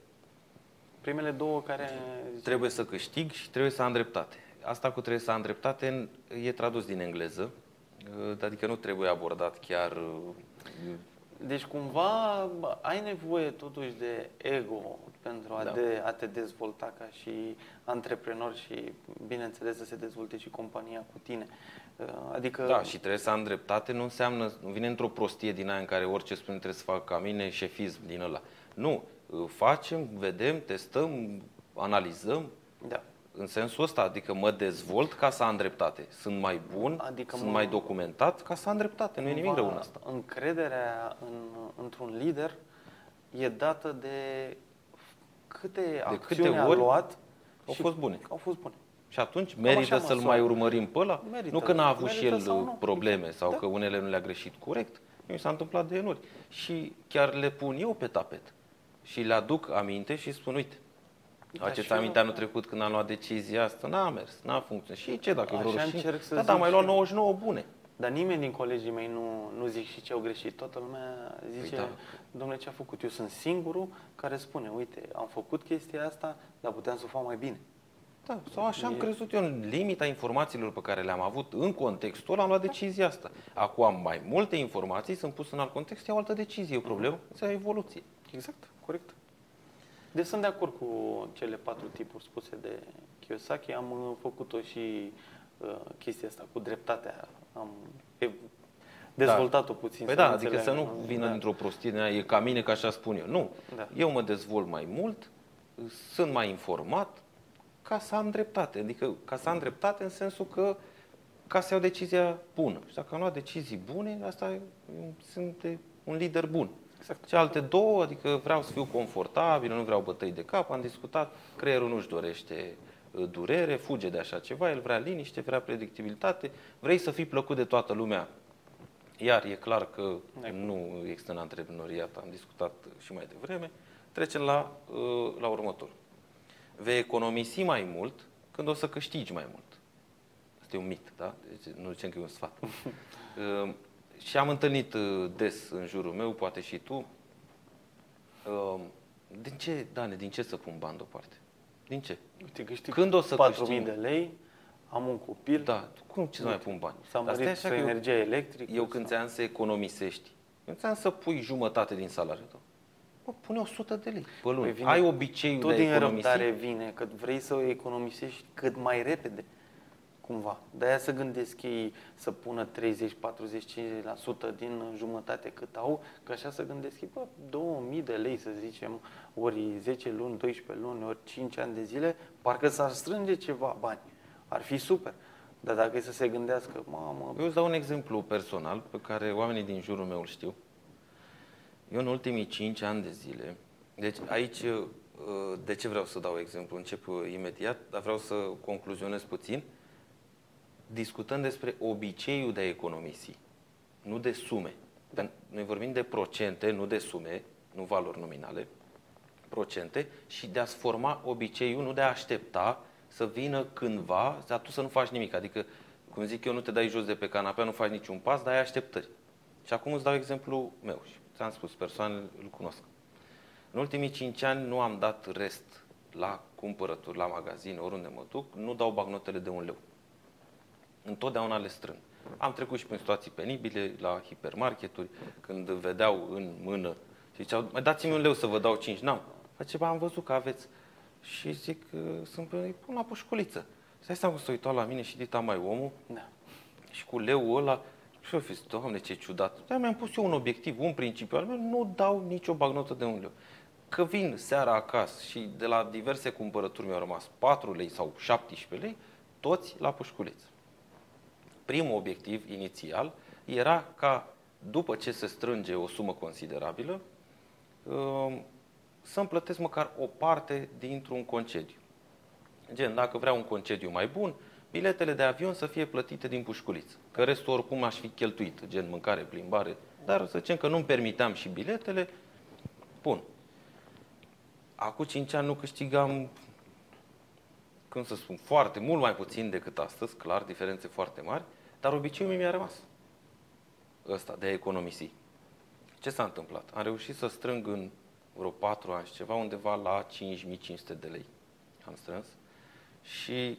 [SPEAKER 2] Primele două care...
[SPEAKER 1] Trebuie să câștig și trebuie să am dreptate. Asta cu trebuie să am dreptate e tradus din engleză, adică nu trebuie abordat chiar
[SPEAKER 2] Deci cumva bă, ai nevoie totuși de ego pentru a,
[SPEAKER 1] Da.
[SPEAKER 2] de, a te dezvolta ca și antreprenor și bineînțeles să se dezvolte și compania cu tine. Uh, Adică
[SPEAKER 1] Da, și trebuie să am dreptate, nu înseamnă, nu vine într-o prostie din aia în care orice spune trebuie să fac ca mine, șefism din ăla. Nu, facem, vedem, testăm, analizăm,
[SPEAKER 2] da.
[SPEAKER 1] în sensul ăsta, adică mă dezvolt ca să am dreptate. Sunt mai bun,
[SPEAKER 2] Adică
[SPEAKER 1] sunt
[SPEAKER 2] mă-
[SPEAKER 1] mai documentat ca să am dreptate, nu e nimic rău în
[SPEAKER 2] Cumva,
[SPEAKER 1] asta.
[SPEAKER 2] Încrederea în, într-un lider e dată de câte
[SPEAKER 1] câte
[SPEAKER 2] acțiuni a
[SPEAKER 1] ori
[SPEAKER 2] luat
[SPEAKER 1] au
[SPEAKER 2] și
[SPEAKER 1] fost bune.
[SPEAKER 2] Au fost bune.
[SPEAKER 1] Și atunci
[SPEAKER 2] așa
[SPEAKER 1] merită să-l
[SPEAKER 2] măsoară.
[SPEAKER 1] mai urmărim pe ăla?
[SPEAKER 2] Merită.
[SPEAKER 1] Nu că n-a avut și
[SPEAKER 2] Merită
[SPEAKER 1] el
[SPEAKER 2] sau nu.
[SPEAKER 1] probleme sau
[SPEAKER 2] Da.
[SPEAKER 1] că unele nu le-a greșit corect. Mi s-a întâmplat de enuri. Și chiar le pun eu pe tapet. Și le aduc aminte și spun, uite,
[SPEAKER 2] Da,
[SPEAKER 1] Aduceți
[SPEAKER 2] și eu-
[SPEAKER 1] aminte anul trecut când am luat decizia asta? N-a mers, n-a funcționat. Și ce dacă e vreo
[SPEAKER 2] Așa
[SPEAKER 1] rușine?
[SPEAKER 2] încerc să
[SPEAKER 1] Da, da, am
[SPEAKER 2] zic
[SPEAKER 1] mai luat
[SPEAKER 2] și-
[SPEAKER 1] 99 bune.
[SPEAKER 2] Dar nimeni din colegii mei nu, nu zic și ce au greșit. Toată lumea zice,
[SPEAKER 1] Păi da.
[SPEAKER 2] domnule, ce a făcut? Eu sunt singurul care spune, uite, am făcut chestia asta, dar puteam să o fac mai bine.
[SPEAKER 1] Da, sau așa am
[SPEAKER 2] E-
[SPEAKER 1] crezut eu în limita informațiilor pe care le-am avut în contextul ăla, am luat decizia asta. Acum am mai multe informații, sunt pus în alt context, iau altă decizie, e o problemă, este o evoluție.
[SPEAKER 2] Exact, corect. Deci sunt de acord cu cele patru tipuri spuse de Kiyosaki. Am uh, făcut-o și uh, chestia asta cu dreptatea. Am e, dezvoltat-o puțin.
[SPEAKER 1] Păi
[SPEAKER 2] să
[SPEAKER 1] da, adică să
[SPEAKER 2] înțeleagă,
[SPEAKER 1] nu vină
[SPEAKER 2] da.
[SPEAKER 1] dintr-o prostie, din aia, e ca mine, că așa spun eu. Nu,
[SPEAKER 2] Da.
[SPEAKER 1] eu mă dezvolt mai mult, sunt mai informat, ca să am dreptate. Adică ca să am dreptate în sensul că ca să iau decizia bună. Și dacă am luat decizii bune, asta e- sunt de un lider bun.
[SPEAKER 2] Exact.
[SPEAKER 1] Cealaltă două, adică vreau să fiu confortabil, nu vreau bătăi de cap, am discutat, creierul nu-și dorește uh, durere, fuge de așa ceva, el vrea liniște, vrea predictibilitate, vrei să fii plăcut de toată lumea. Iar e clar că nu există în antreprenoriat, am discutat și mai devreme. Trecem la, uh, la următorul. Vei economisi mai mult când o să câștigi mai mult. Asta e un mit, da? Deci nu zicem că e un sfat. [laughs] Uh, și am întâlnit uh, des în jurul meu, poate și tu, uh, din ce, Dane, din ce să pun bani deoparte? Din ce?
[SPEAKER 2] Uite, câștig
[SPEAKER 1] Când o să
[SPEAKER 2] 4.000
[SPEAKER 1] câștig?
[SPEAKER 2] de lei, am un copil,
[SPEAKER 1] Da, cum ce să mai pun bani?
[SPEAKER 2] s-a
[SPEAKER 1] Dar stai
[SPEAKER 2] mărit
[SPEAKER 1] așa că eu-
[SPEAKER 2] energia electrică.
[SPEAKER 1] Eu când ți-am să economisești, eu ți-am să pui jumătate din salariul tău. Bă, pune 100 de lei pe lună.
[SPEAKER 2] Păi vine
[SPEAKER 1] Ai obiceiul
[SPEAKER 2] tot
[SPEAKER 1] de a
[SPEAKER 2] din
[SPEAKER 1] economisi?
[SPEAKER 2] răbdare vine, că vrei să o economisești cât mai repede, cumva. De-aia să gândesc ei să pună 30, 40, 50% din jumătate cât au, că așa să gândesc ei, bă, 2000 de lei, să zicem, ori 10 luni, 12 luni, ori 5 ani de zile, parcă s-ar strânge ceva bani. Ar fi super. Dar dacă e să se gândească, mamă,
[SPEAKER 1] Eu îți dau un exemplu personal pe care oamenii din jurul meu îl știu. Eu în ultimii 5 ani de zile, deci aici uh, de ce vreau să dau exemplu? Încep uh, imediat, dar vreau să concluzionez puțin. Discutăm despre obiceiul de a economisi, nu de sume. Da. Noi vorbim de procente, nu de sume, nu valori nominale, procente și de a-ți forma obiceiul, nu de a aștepta să vină cândva, dar tu să nu faci nimic. Adică, cum zic eu, nu te dai jos de pe canapea, nu faci niciun pas, dar ai așteptări. Și acum îți dau exemplu meu și ți-am spus, persoanele îl cunosc. În ultimii 5 ani nu am dat rest la cumpărături, la magazin, oriunde mă duc, nu dau bagnotele de un leu. Întotdeauna le strâng. Am trecut și prin situații penibile la hipermarketuri, când vedeau în mână și ziceau, mai dați-mi un leu să vă dau 5. N-am. Face, "Ba, am văzut că aveți. Și zic, "Uh, sunt pe, îi pun la pușculiță. Stai seama că s-a uitat la mine și dita mai omul
[SPEAKER 2] da.
[SPEAKER 1] și cu leul ăla, și eu fi zis, doamne, ce ciudat. Dar mi-am pus eu un obiectiv, un principiu al meu, nu dau nicio bagnotă de un leu. Că vin seara acasă și de la diverse cumpărături mi-au rămas 4 lei sau 17 lei, toți la pușculiță. Primul obiectiv inițial era ca, după ce se strânge o sumă considerabilă, um, să-mi plătesc măcar o parte dintr-un concediu. Gen, dacă vreau un concediu mai bun, biletele de avion să fie plătite din pușculiță. Că restul oricum aș fi cheltuit, gen mâncare, plimbare. Dar să zicem că nu-mi permiteam și biletele, bun. Acum 5 ani nu câștigam, cum să spun, foarte, mult mai puțin decât astăzi, clar, diferențe foarte mari, dar obiceiul mi-a rămas. Ăsta, de a economisi. Ce s-a întâmplat? Am reușit să strâng în vreo 4 ani și ceva, undeva la 5500 de lei. Am strâns. Și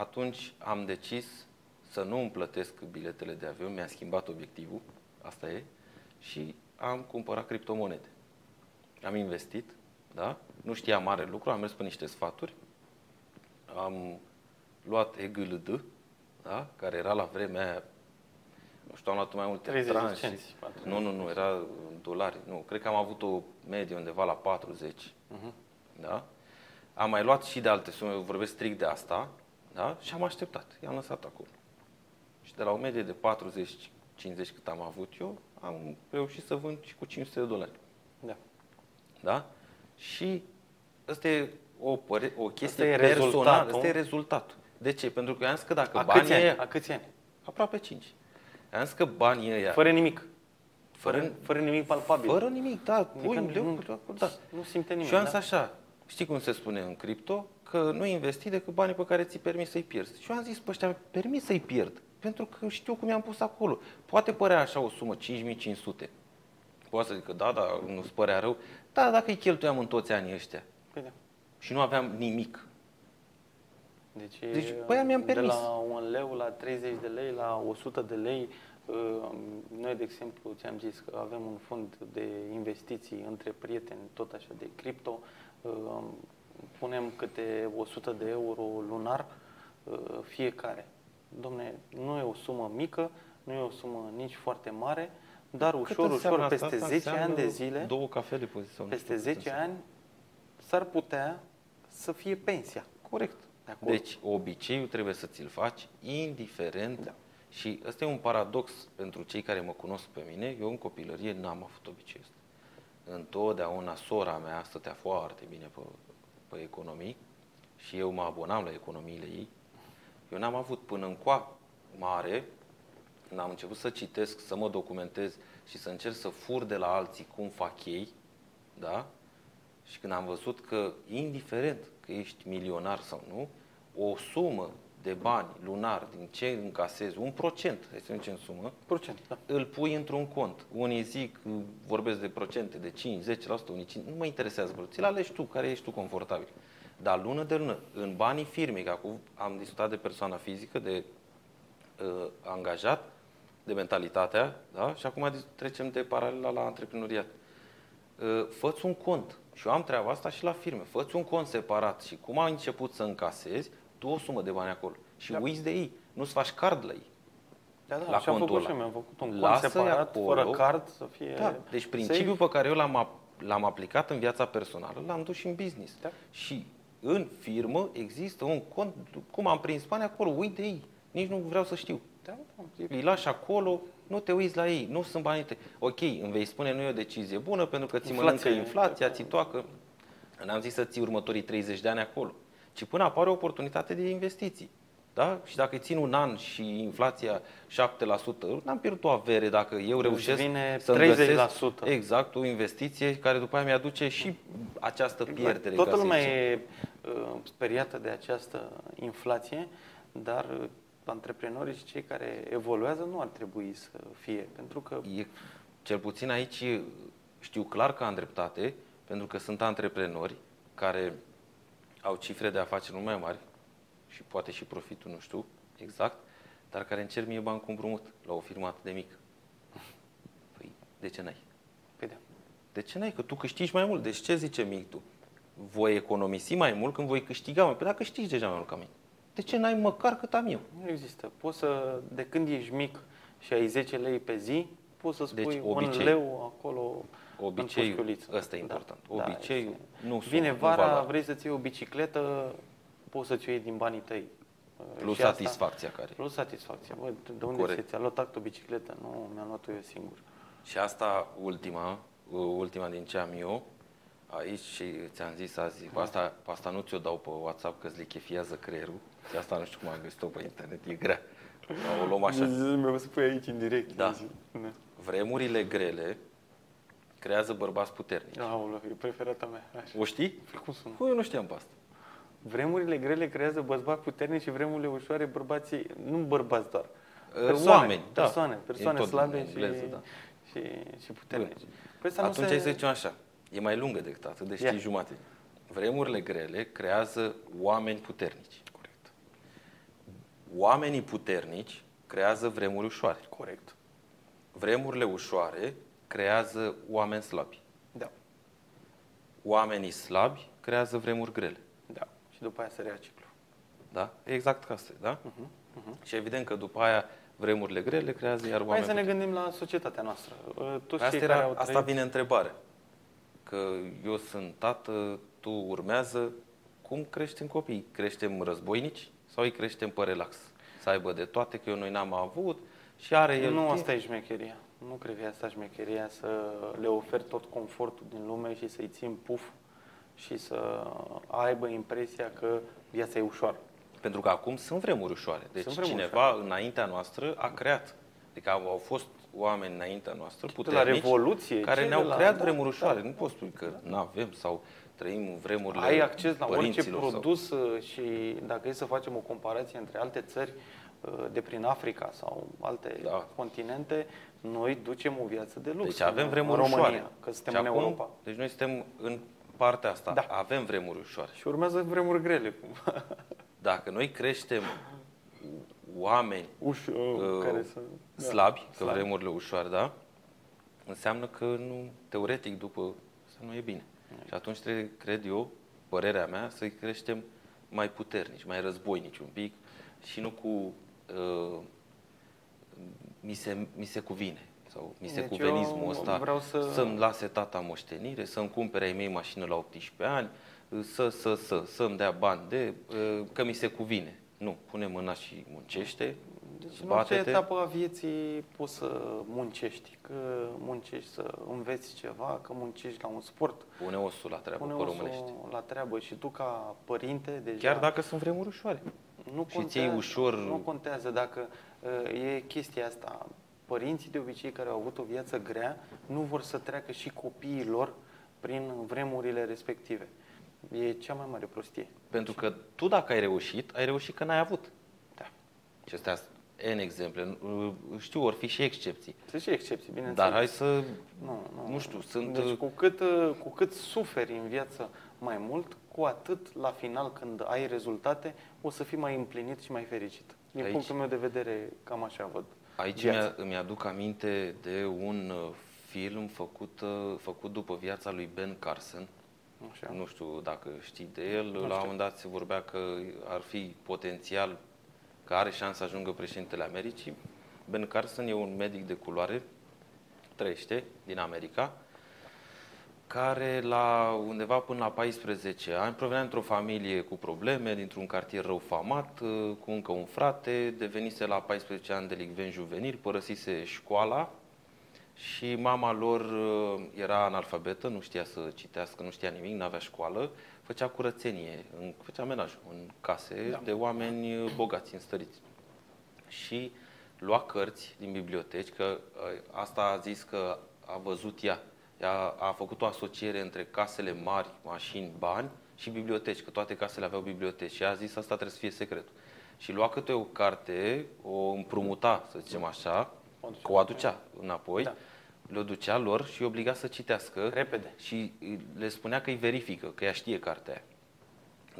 [SPEAKER 1] atunci am decis să nu îmi plătesc biletele de avion, mi-a schimbat obiectivul, asta e, și am cumpărat criptomonede. Am investit, da? Nu știam mare lucru, am mers pe niște sfaturi, am luat EGLD, da? care era la vremea aia, nu știu, am luat mai multe
[SPEAKER 2] 30 de
[SPEAKER 1] tranșe.
[SPEAKER 2] cenți, 40.
[SPEAKER 1] Nu, nu, nu, era în dolari. Nu, cred că am avut o medie undeva la 40.
[SPEAKER 2] Mhm.
[SPEAKER 1] Da? Am mai luat și de alte sume, eu vorbesc strict de asta, da? Și am așteptat. I-am lăsat acolo. Și de la o medie de 40-50 cât am avut eu, am reușit să vând și cu 500 de dolari.
[SPEAKER 2] Da.
[SPEAKER 1] Da? Și ăsta e o, păre- o chestie
[SPEAKER 2] Asta e
[SPEAKER 1] personală,
[SPEAKER 2] rezultatul.
[SPEAKER 1] ăsta e rezultatul. De ce? Pentru că eu am zis că dacă
[SPEAKER 2] A
[SPEAKER 1] banii
[SPEAKER 2] câți ani?
[SPEAKER 1] ăia,
[SPEAKER 2] A câți ani?
[SPEAKER 1] aproape 5. Am zis că banii ăia,
[SPEAKER 2] Fără nimic.
[SPEAKER 1] Fără-
[SPEAKER 2] Fără, fără nimic palpabil.
[SPEAKER 1] fără nimic, da, pui
[SPEAKER 2] Adică
[SPEAKER 1] un leu,
[SPEAKER 2] nu-
[SPEAKER 1] cu acolo, da.
[SPEAKER 2] Nu simte nimeni.
[SPEAKER 1] Și eu am zis
[SPEAKER 2] da?
[SPEAKER 1] așa, știi cum se spune în cripto? Că nu investi decât banii pe care ți permis să-i pierzi. Și eu am zis, pe ăștia, permis să-i pierd. Pentru că știu cum i-am pus acolo. Poate părea așa o sumă, 5500. Poate să zic că da, da, nu-ți părea rău. Da, dacă îi cheltuiam în toți anii ăștia
[SPEAKER 2] Păi da.
[SPEAKER 1] și nu aveam nimic.
[SPEAKER 2] Deci,
[SPEAKER 1] Deci,
[SPEAKER 2] e
[SPEAKER 1] păi, mi-am
[SPEAKER 2] de
[SPEAKER 1] permis.
[SPEAKER 2] la un leu la 30 de lei, la 100 de lei. uh, Noi, de exemplu, ți-am zis că avem un fond de investiții între prieteni, tot așa, de cripto. Uh, Punem câte 100 de euro lunar uh, fiecare. Domne, nu e o sumă mică, nu e o sumă nici foarte mare, dar
[SPEAKER 1] Cât
[SPEAKER 2] ușor,
[SPEAKER 1] înseamnă
[SPEAKER 2] ușor,
[SPEAKER 1] asta?
[SPEAKER 2] peste
[SPEAKER 1] Asta
[SPEAKER 2] 10 ani de
[SPEAKER 1] înseamnă
[SPEAKER 2] zile,
[SPEAKER 1] Două cafele pe zi sau nu
[SPEAKER 2] peste
[SPEAKER 1] știu cât
[SPEAKER 2] 10
[SPEAKER 1] înseamnă.
[SPEAKER 2] ani, s-ar putea să fie pensia.
[SPEAKER 1] Corect.
[SPEAKER 2] De acolo.
[SPEAKER 1] Deci, obiceiul trebuie să ți-l faci indiferent.
[SPEAKER 2] Da.
[SPEAKER 1] Și ăsta e un paradox pentru cei care mă cunosc pe mine. Eu în copilărie n-am avut obiceiul ăsta. Întotdeauna sora mea stătea foarte bine pe, pe economii și eu mă abonam la economiile ei. Eu n-am avut până în coa mare, când am început să citesc, să mă documentez și să încerc să fur de la alții cum fac ei, da? Și când am văzut că, indiferent că ești milionar sau nu, o sumă de bani lunar, din ce încasezi, un procent, hai să zicem sumă,
[SPEAKER 2] Procent, da.
[SPEAKER 1] îl pui într-un cont. Unii zic, vorbesc de procente de 5, 10%, unii 5, nu mă interesează, bro. ți-l alegi tu, care ești tu confortabil. Dar lună de lună, în banii firmei, că acum am discutat de persoana fizică, de uh, angajat, de mentalitatea, da? și acum trecem de paralela la antreprenoriat. Uh, făți un cont. Și eu am treaba asta și la firme. Făți un cont separat și cum ai început să încasezi, tu o sumă de bani acolo. Și
[SPEAKER 2] Da.
[SPEAKER 1] uiți de ei. Nu-ți faci card la ei.
[SPEAKER 2] Da, da,
[SPEAKER 1] La
[SPEAKER 2] așa am
[SPEAKER 1] contul
[SPEAKER 2] făcut și
[SPEAKER 1] ăla.
[SPEAKER 2] eu, mi-am făcut un cont
[SPEAKER 1] Lasă-i
[SPEAKER 2] separat,
[SPEAKER 1] acolo.
[SPEAKER 2] fără card, să fie
[SPEAKER 1] Da, deci principiul pe care eu l-am, ap- l-am aplicat în viața personală, l-am dus și în business.
[SPEAKER 2] Da.
[SPEAKER 1] Și în firmă există un cont, cum am prins bani acolo, uite ei, nici nu vreau să știu.
[SPEAKER 2] Da, da, e-
[SPEAKER 1] Îi lași acolo, nu te uiți la ei, nu sunt banii tăi. Ok, îmi vei spune nu e o decizie bună pentru că ți mănâncă
[SPEAKER 2] Inflație.
[SPEAKER 1] inflația, ți toacă. N-am zis să ții următorii 30 de ani acolo, ci până apare o oportunitate de investiții. Da? Și dacă îi țin un an și inflația 7%, n-am pierdut o avere dacă eu reușesc
[SPEAKER 2] vine
[SPEAKER 1] să
[SPEAKER 2] 30%.
[SPEAKER 1] exact o investiție care după aia mi-aduce și această pierdere.
[SPEAKER 2] Toată
[SPEAKER 1] ca să
[SPEAKER 2] lumea
[SPEAKER 1] zicem.
[SPEAKER 2] e uh, speriată de această inflație, dar uh, antreprenorii și cei care evoluează nu ar trebui să fie, pentru că
[SPEAKER 1] E, cel puțin aici știu clar că am dreptate, pentru că sunt antreprenori care au cifre de afaceri mult mai mari și poate și profitul, nu știu exact, dar care încerc mie bani cu împrumut la o firmă atât de mică. Păi, de ce n-ai?
[SPEAKER 2] Păi da.
[SPEAKER 1] De ce n-ai? Că tu câștigi mai mult. Deci ce zice Miltu? Voi economisi mai mult când voi câștiga mai mult. Păi dacă câștigi deja mai mult ca mine. De ce n-ai măcar cât am eu?
[SPEAKER 2] Nu există. Poți să, de când ești mic și ai 10 lei pe zi, poți să spui
[SPEAKER 1] Deci,
[SPEAKER 2] un
[SPEAKER 1] obicei.
[SPEAKER 2] leu acolo
[SPEAKER 1] Obiceiul,
[SPEAKER 2] în pușculiță.
[SPEAKER 1] ăsta e important.
[SPEAKER 2] Da,
[SPEAKER 1] Obiceiul
[SPEAKER 2] este.
[SPEAKER 1] nu sună,
[SPEAKER 2] Vine
[SPEAKER 1] nu
[SPEAKER 2] vara,
[SPEAKER 1] valoare.
[SPEAKER 2] vrei să-ți iei o bicicletă, poți să-ți o iei din banii tăi.
[SPEAKER 1] Plus
[SPEAKER 2] Și asta-
[SPEAKER 1] satisfacția care.
[SPEAKER 2] Plus satisfacția. Bă, de unde
[SPEAKER 1] Corect.
[SPEAKER 2] se ți-a luat act o bicicletă? Nu, mi-am luat-o eu singur.
[SPEAKER 1] Și asta ultima, uh, ultima din ce am eu, aici și ți-am zis azi, pe asta, pe asta nu ți-o dau pe WhatsApp că îți lichefiază creierul. Și asta nu știu cum am găsit-o pe internet, e grea. O luăm așa.
[SPEAKER 2] Mi-o spui aici în direct.
[SPEAKER 1] Da.
[SPEAKER 2] Da.
[SPEAKER 1] Vremurile grele creează bărbați puternici.
[SPEAKER 2] Aoleu, e preferata mea. Așa.
[SPEAKER 1] O știi?
[SPEAKER 2] Păi Cum sună?
[SPEAKER 1] Cu eu nu știam pe asta.
[SPEAKER 2] Vremurile grele creează bărbați puternici și vremurile ușoare bărbații, nu bărbați doar.
[SPEAKER 1] Uh, oameni, da.
[SPEAKER 2] persoane,
[SPEAKER 1] E
[SPEAKER 2] persoane
[SPEAKER 1] tot
[SPEAKER 2] slabe
[SPEAKER 1] în
[SPEAKER 2] și,
[SPEAKER 1] engleză, da.
[SPEAKER 2] și, și puternici. Păi asta
[SPEAKER 1] Atunci
[SPEAKER 2] nu se...
[SPEAKER 1] hai să zicem așa, e mai lungă decât atât, deci
[SPEAKER 2] Ia.
[SPEAKER 1] știi jumate. Vremurile grele creează oameni puternici.
[SPEAKER 2] Corect.
[SPEAKER 1] Oamenii puternici creează vremuri ușoare.
[SPEAKER 2] Corect.
[SPEAKER 1] Vremurile ușoare creează oameni slabi.
[SPEAKER 2] Da.
[SPEAKER 1] Oamenii slabi creează vremuri grele.
[SPEAKER 2] Da. Și după aia se rea ciclu.
[SPEAKER 1] Da? E exact ca asta, da?
[SPEAKER 2] Uh-huh.
[SPEAKER 1] Și evident că după aia vremurile grele creează iar
[SPEAKER 2] Hai
[SPEAKER 1] oameni
[SPEAKER 2] să ne
[SPEAKER 1] puternici.
[SPEAKER 2] gândim la societatea noastră. Uh, Toți
[SPEAKER 1] Asta,
[SPEAKER 2] cei care
[SPEAKER 1] era,
[SPEAKER 2] au
[SPEAKER 1] asta
[SPEAKER 2] trăit...
[SPEAKER 1] vine întrebare. Că eu sunt tată, tu urmează. Cum creștem copii? Creștem războinici sau îi creștem pe relax? Să aibă de toate, că eu noi n-am avut și are el
[SPEAKER 2] Nu
[SPEAKER 1] timp.
[SPEAKER 2] asta e șmecheria. Nu cred că e asta șmecheria să le oferi tot confortul din lume și să-i țin puf și să aibă impresia că viața e ușoară.
[SPEAKER 1] Pentru că acum sunt vremuri ușoare. Deci
[SPEAKER 2] Sunt vremuri
[SPEAKER 1] cineva înaintea noastră a creat. Adică au, au fost oameni înaintea noastră
[SPEAKER 2] De la
[SPEAKER 1] puternici
[SPEAKER 2] Revoluție,
[SPEAKER 1] care
[SPEAKER 2] ce
[SPEAKER 1] ne-au
[SPEAKER 2] de la-
[SPEAKER 1] creat
[SPEAKER 2] da,
[SPEAKER 1] vremuri
[SPEAKER 2] da.
[SPEAKER 1] ușoare. Nu poți spui că nu avem sau trăim în vremurile
[SPEAKER 2] Ai acces la orice
[SPEAKER 1] părinților sau-
[SPEAKER 2] produs uh, și dacă e să facem o comparație între alte țări uh, de prin Africa sau alte
[SPEAKER 1] Da.
[SPEAKER 2] continente, noi ducem o viață de lux.
[SPEAKER 1] Deci avem
[SPEAKER 2] în
[SPEAKER 1] vremuri
[SPEAKER 2] România,
[SPEAKER 1] ușoare.
[SPEAKER 2] că suntem
[SPEAKER 1] Și
[SPEAKER 2] în
[SPEAKER 1] acum,
[SPEAKER 2] Europa.
[SPEAKER 1] Deci noi suntem în partea asta.
[SPEAKER 2] Da.
[SPEAKER 1] Avem vremuri ușoare.
[SPEAKER 2] Și urmează vremuri grele. cumva. [laughs]
[SPEAKER 1] Dacă noi creștem oameni
[SPEAKER 2] Uș, uh,
[SPEAKER 1] uh,
[SPEAKER 2] care să... da,
[SPEAKER 1] slabi, că
[SPEAKER 2] slabi.
[SPEAKER 1] vremurile ușoare, da, înseamnă că nu, teoretic, după asta nu e bine. Și atunci trebuie, cred eu, părerea mea, să-i creștem mai puternici, mai războinici un pic și nu cu uh, mi, se, mi se cuvine sau mi se
[SPEAKER 2] Deci
[SPEAKER 1] cuvenismul
[SPEAKER 2] eu
[SPEAKER 1] ăsta
[SPEAKER 2] vreau să-
[SPEAKER 1] să-mi lase tata moștenire, să-mi cumpere ai mei mașină la 18 ani, să, să, să, să-mi dea bani de, uh, că mi se cuvine. Nu, pune mâna și muncește,
[SPEAKER 2] Deci în orice
[SPEAKER 1] bate-te.
[SPEAKER 2] etapă a vieții poți să muncești, că muncești să înveți ceva, că muncești la un sport,
[SPEAKER 1] Pune osul la treabă
[SPEAKER 2] pune
[SPEAKER 1] pe
[SPEAKER 2] osul
[SPEAKER 1] românești.
[SPEAKER 2] la treabă și tu ca părinte deja
[SPEAKER 1] Chiar dacă sunt vremuri ușoare.
[SPEAKER 2] nu
[SPEAKER 1] și ți iei ușor-
[SPEAKER 2] Nu contează dacă uh, e chestia asta. Părinții de obicei care au avut o viață grea nu vor să treacă și copiii lor prin vremurile respective. E cea mai mare prostie.
[SPEAKER 1] Pentru că tu dacă ai reușit, ai reușit că n-ai avut. Și astea sunt N exemple. Uh, Știu, or fi și excepții.
[SPEAKER 2] Sunt și excepții, bineînțeles.
[SPEAKER 1] Dar hai să,
[SPEAKER 2] Nu, nu.
[SPEAKER 1] nu știu, sunt...
[SPEAKER 2] Deci cu cât, uh, cu cât suferi în viață mai mult, cu atât la final când ai rezultate, o să fii mai împlinit și mai fericit. Din
[SPEAKER 1] Aici-
[SPEAKER 2] punctul meu de vedere, cam așa văd.
[SPEAKER 1] Aici
[SPEAKER 2] viața.
[SPEAKER 1] mi-a, îmi aduc aminte de un uh, film făcut, uh, făcut după viața lui Ben Carson.
[SPEAKER 2] Așa.
[SPEAKER 1] Nu știu dacă știi de el. La un
[SPEAKER 2] știu.
[SPEAKER 1] moment dat se vorbea că ar fi potențial, că are șansa să ajungă președintele Americii. Ben Carson e un medic de culoare, trăiește din America, care la undeva până la 14 ani provenea într-o familie cu probleme, dintr-un cartier rău famat, uh, cu încă un frate, devenise la 14 ani delicvent juvenil, părăsise școala și mama lor uh, era analfabetă, nu știa să citească, nu știa nimic, nu avea școală, făcea curățenie, în, făcea menaj în case
[SPEAKER 2] Da.
[SPEAKER 1] de oameni uh, bogați, înstăriți. Și lua cărți din biblioteci, că uh, asta a zis că a văzut ea. Ea a făcut o asociere între casele mari, mașini, bani și biblioteci, că toate casele aveau biblioteci. Și ea a zis asta trebuie să fie secretul. Și lua câte o carte, o împrumuta, să zicem așa,
[SPEAKER 2] O aducea
[SPEAKER 1] că o aducea înapoi,
[SPEAKER 2] Da.
[SPEAKER 1] le ducea lor și îi obliga să citească
[SPEAKER 2] Repede.
[SPEAKER 1] și le spunea că îi verifică, că ea știe cartea aia.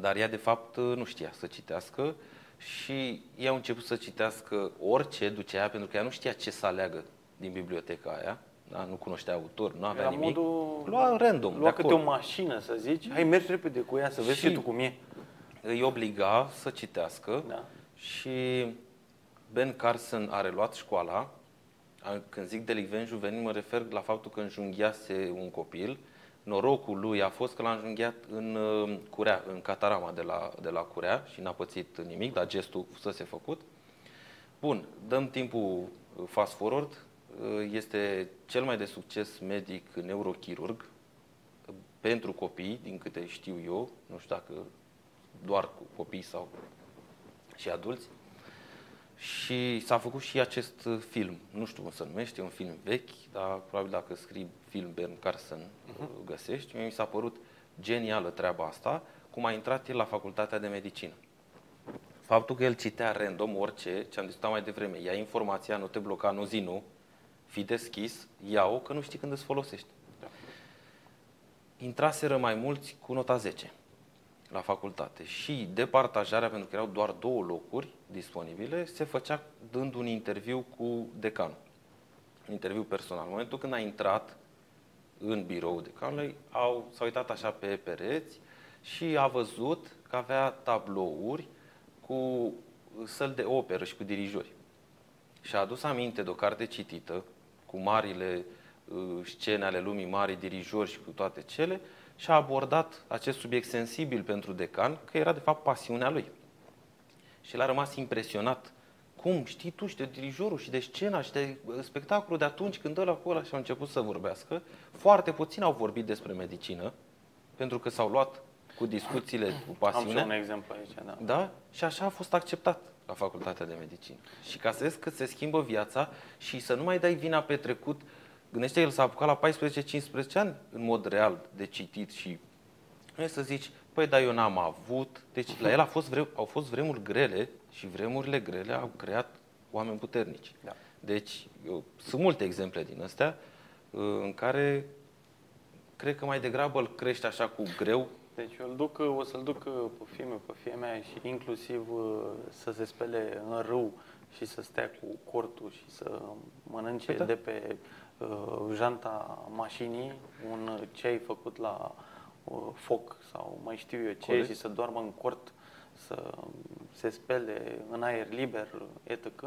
[SPEAKER 1] Dar ea, de fapt, nu știa să citească și ea a început să citească orice ducea ea, pentru că ea nu știa ce să aleagă din biblioteca aia, da? nu cunoștea autor, nu avea
[SPEAKER 2] Era
[SPEAKER 1] nimic.
[SPEAKER 2] modul...
[SPEAKER 1] Lua random,
[SPEAKER 2] Lua
[SPEAKER 1] de
[SPEAKER 2] câte
[SPEAKER 1] acolo.
[SPEAKER 2] o mașină, să zici, hai mergi repede cu ea, să vezi
[SPEAKER 1] Și-
[SPEAKER 2] și tu cum e.
[SPEAKER 1] Îi obliga să citească
[SPEAKER 2] Da.
[SPEAKER 1] și Ben Carson a reluat școala. A- Când zic delicvent juvenil, mă refer la faptul că înjunghiase un copil. Norocul lui a fost că l-a înjunghiat în uh, curea, în catarama de la, de la curea și n-a pățit nimic, dar gestul fusese făcut. Bun, dăm timpul uh, fast forward. Uh, Este cel mai de succes medic neurochirurg uh, pentru copii, din câte știu eu, nu știu dacă doar cu copii sau și adulți. Și s-a făcut și acest uh, film. Nu știu cum se numește, e un film vechi, dar probabil dacă scrii film Ben Carson uh, găsești. Mie mi s-a părut genială treaba asta, cum a intrat el la facultatea de medicină. Faptul că el citea random orice, ce am discutat mai devreme, ia informația, nu te bloca, nu zi nu, fii deschis, ia-o, că nu știi când îți folosești. Intraseră mai mulți cu nota 10 la facultate și departajarea, pentru că erau doar două locuri disponibile, se făcea dând un interviu cu decanul. Un interviu personal. În momentul când a intrat în birou decanului, au, s-a uitat așa pe pereți și a văzut că avea tablouri cu săli de operă și cu dirijori. Și a adus aminte de o carte citită cu marile uh, scene ale lumii mari, dirijori și cu toate cele și a abordat acest subiect sensibil pentru decan, că era de fapt pasiunea lui. Și el a rămas impresionat. Cum știi tu și de dirijorul și de scena și de uh, spectacolul de atunci când ăla cu ăla și au început să vorbească. Foarte puțin au vorbit despre medicină, pentru că s-au luat cu discuțiile cu
[SPEAKER 2] Am și
[SPEAKER 1] pasiune.
[SPEAKER 2] un exemplu aici, da.
[SPEAKER 1] Da? Și așa a fost acceptat la facultatea de medicină. Și ca să vezi că se schimbă viața și să nu mai dai vina pe trecut, gândește el s-a apucat la 14-15 ani în mod real de citit și nu e să zici, păi dar eu n-am avut. Deci la el a fost vre- au fost vremuri grele și vremurile grele au creat oameni puternici.
[SPEAKER 2] Da.
[SPEAKER 1] Deci eu, sunt multe exemple din astea uh, în care cred că mai degrabă îl crește așa cu greu
[SPEAKER 2] Deci eu îl duc, o să-l duc pe fiul pe fie mea și inclusiv uh, să se spele în râu și să stea cu cortul și să mănânce
[SPEAKER 1] Păi da.
[SPEAKER 2] de pe uh, janta mașinii un ceai făcut la uh, foc sau mai știu eu ce
[SPEAKER 1] Corect.
[SPEAKER 2] și să doarmă în cort, să se spele în aer liber, etc.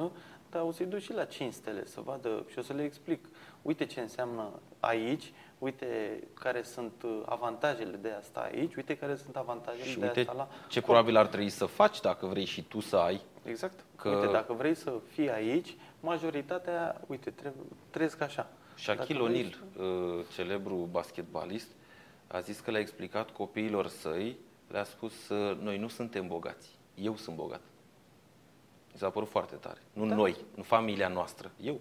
[SPEAKER 2] Dar o să-i duc și la 5 stele să vadă și o să le explic. Uite ce înseamnă aici, uite care sunt uh, avantajele de asta aici, uite care sunt avantajele
[SPEAKER 1] și
[SPEAKER 2] de
[SPEAKER 1] uite
[SPEAKER 2] asta la
[SPEAKER 1] ce
[SPEAKER 2] cort.
[SPEAKER 1] probabil ar trebui să faci dacă vrei și tu să ai
[SPEAKER 2] Exact.
[SPEAKER 1] Că-
[SPEAKER 2] Uite, dacă vrei să fii aici, majoritatea, uite, trebuie, trăiesc așa.
[SPEAKER 1] Shaquille
[SPEAKER 2] Dacă vrei
[SPEAKER 1] O'Neal, uh, celebru basketbalist, a zis că le-a explicat copiilor săi, le-a spus, uh, noi nu suntem bogați, eu sunt bogat. Mi s-a părut foarte tare. Nu
[SPEAKER 2] Da.
[SPEAKER 1] noi, nu familia noastră, eu.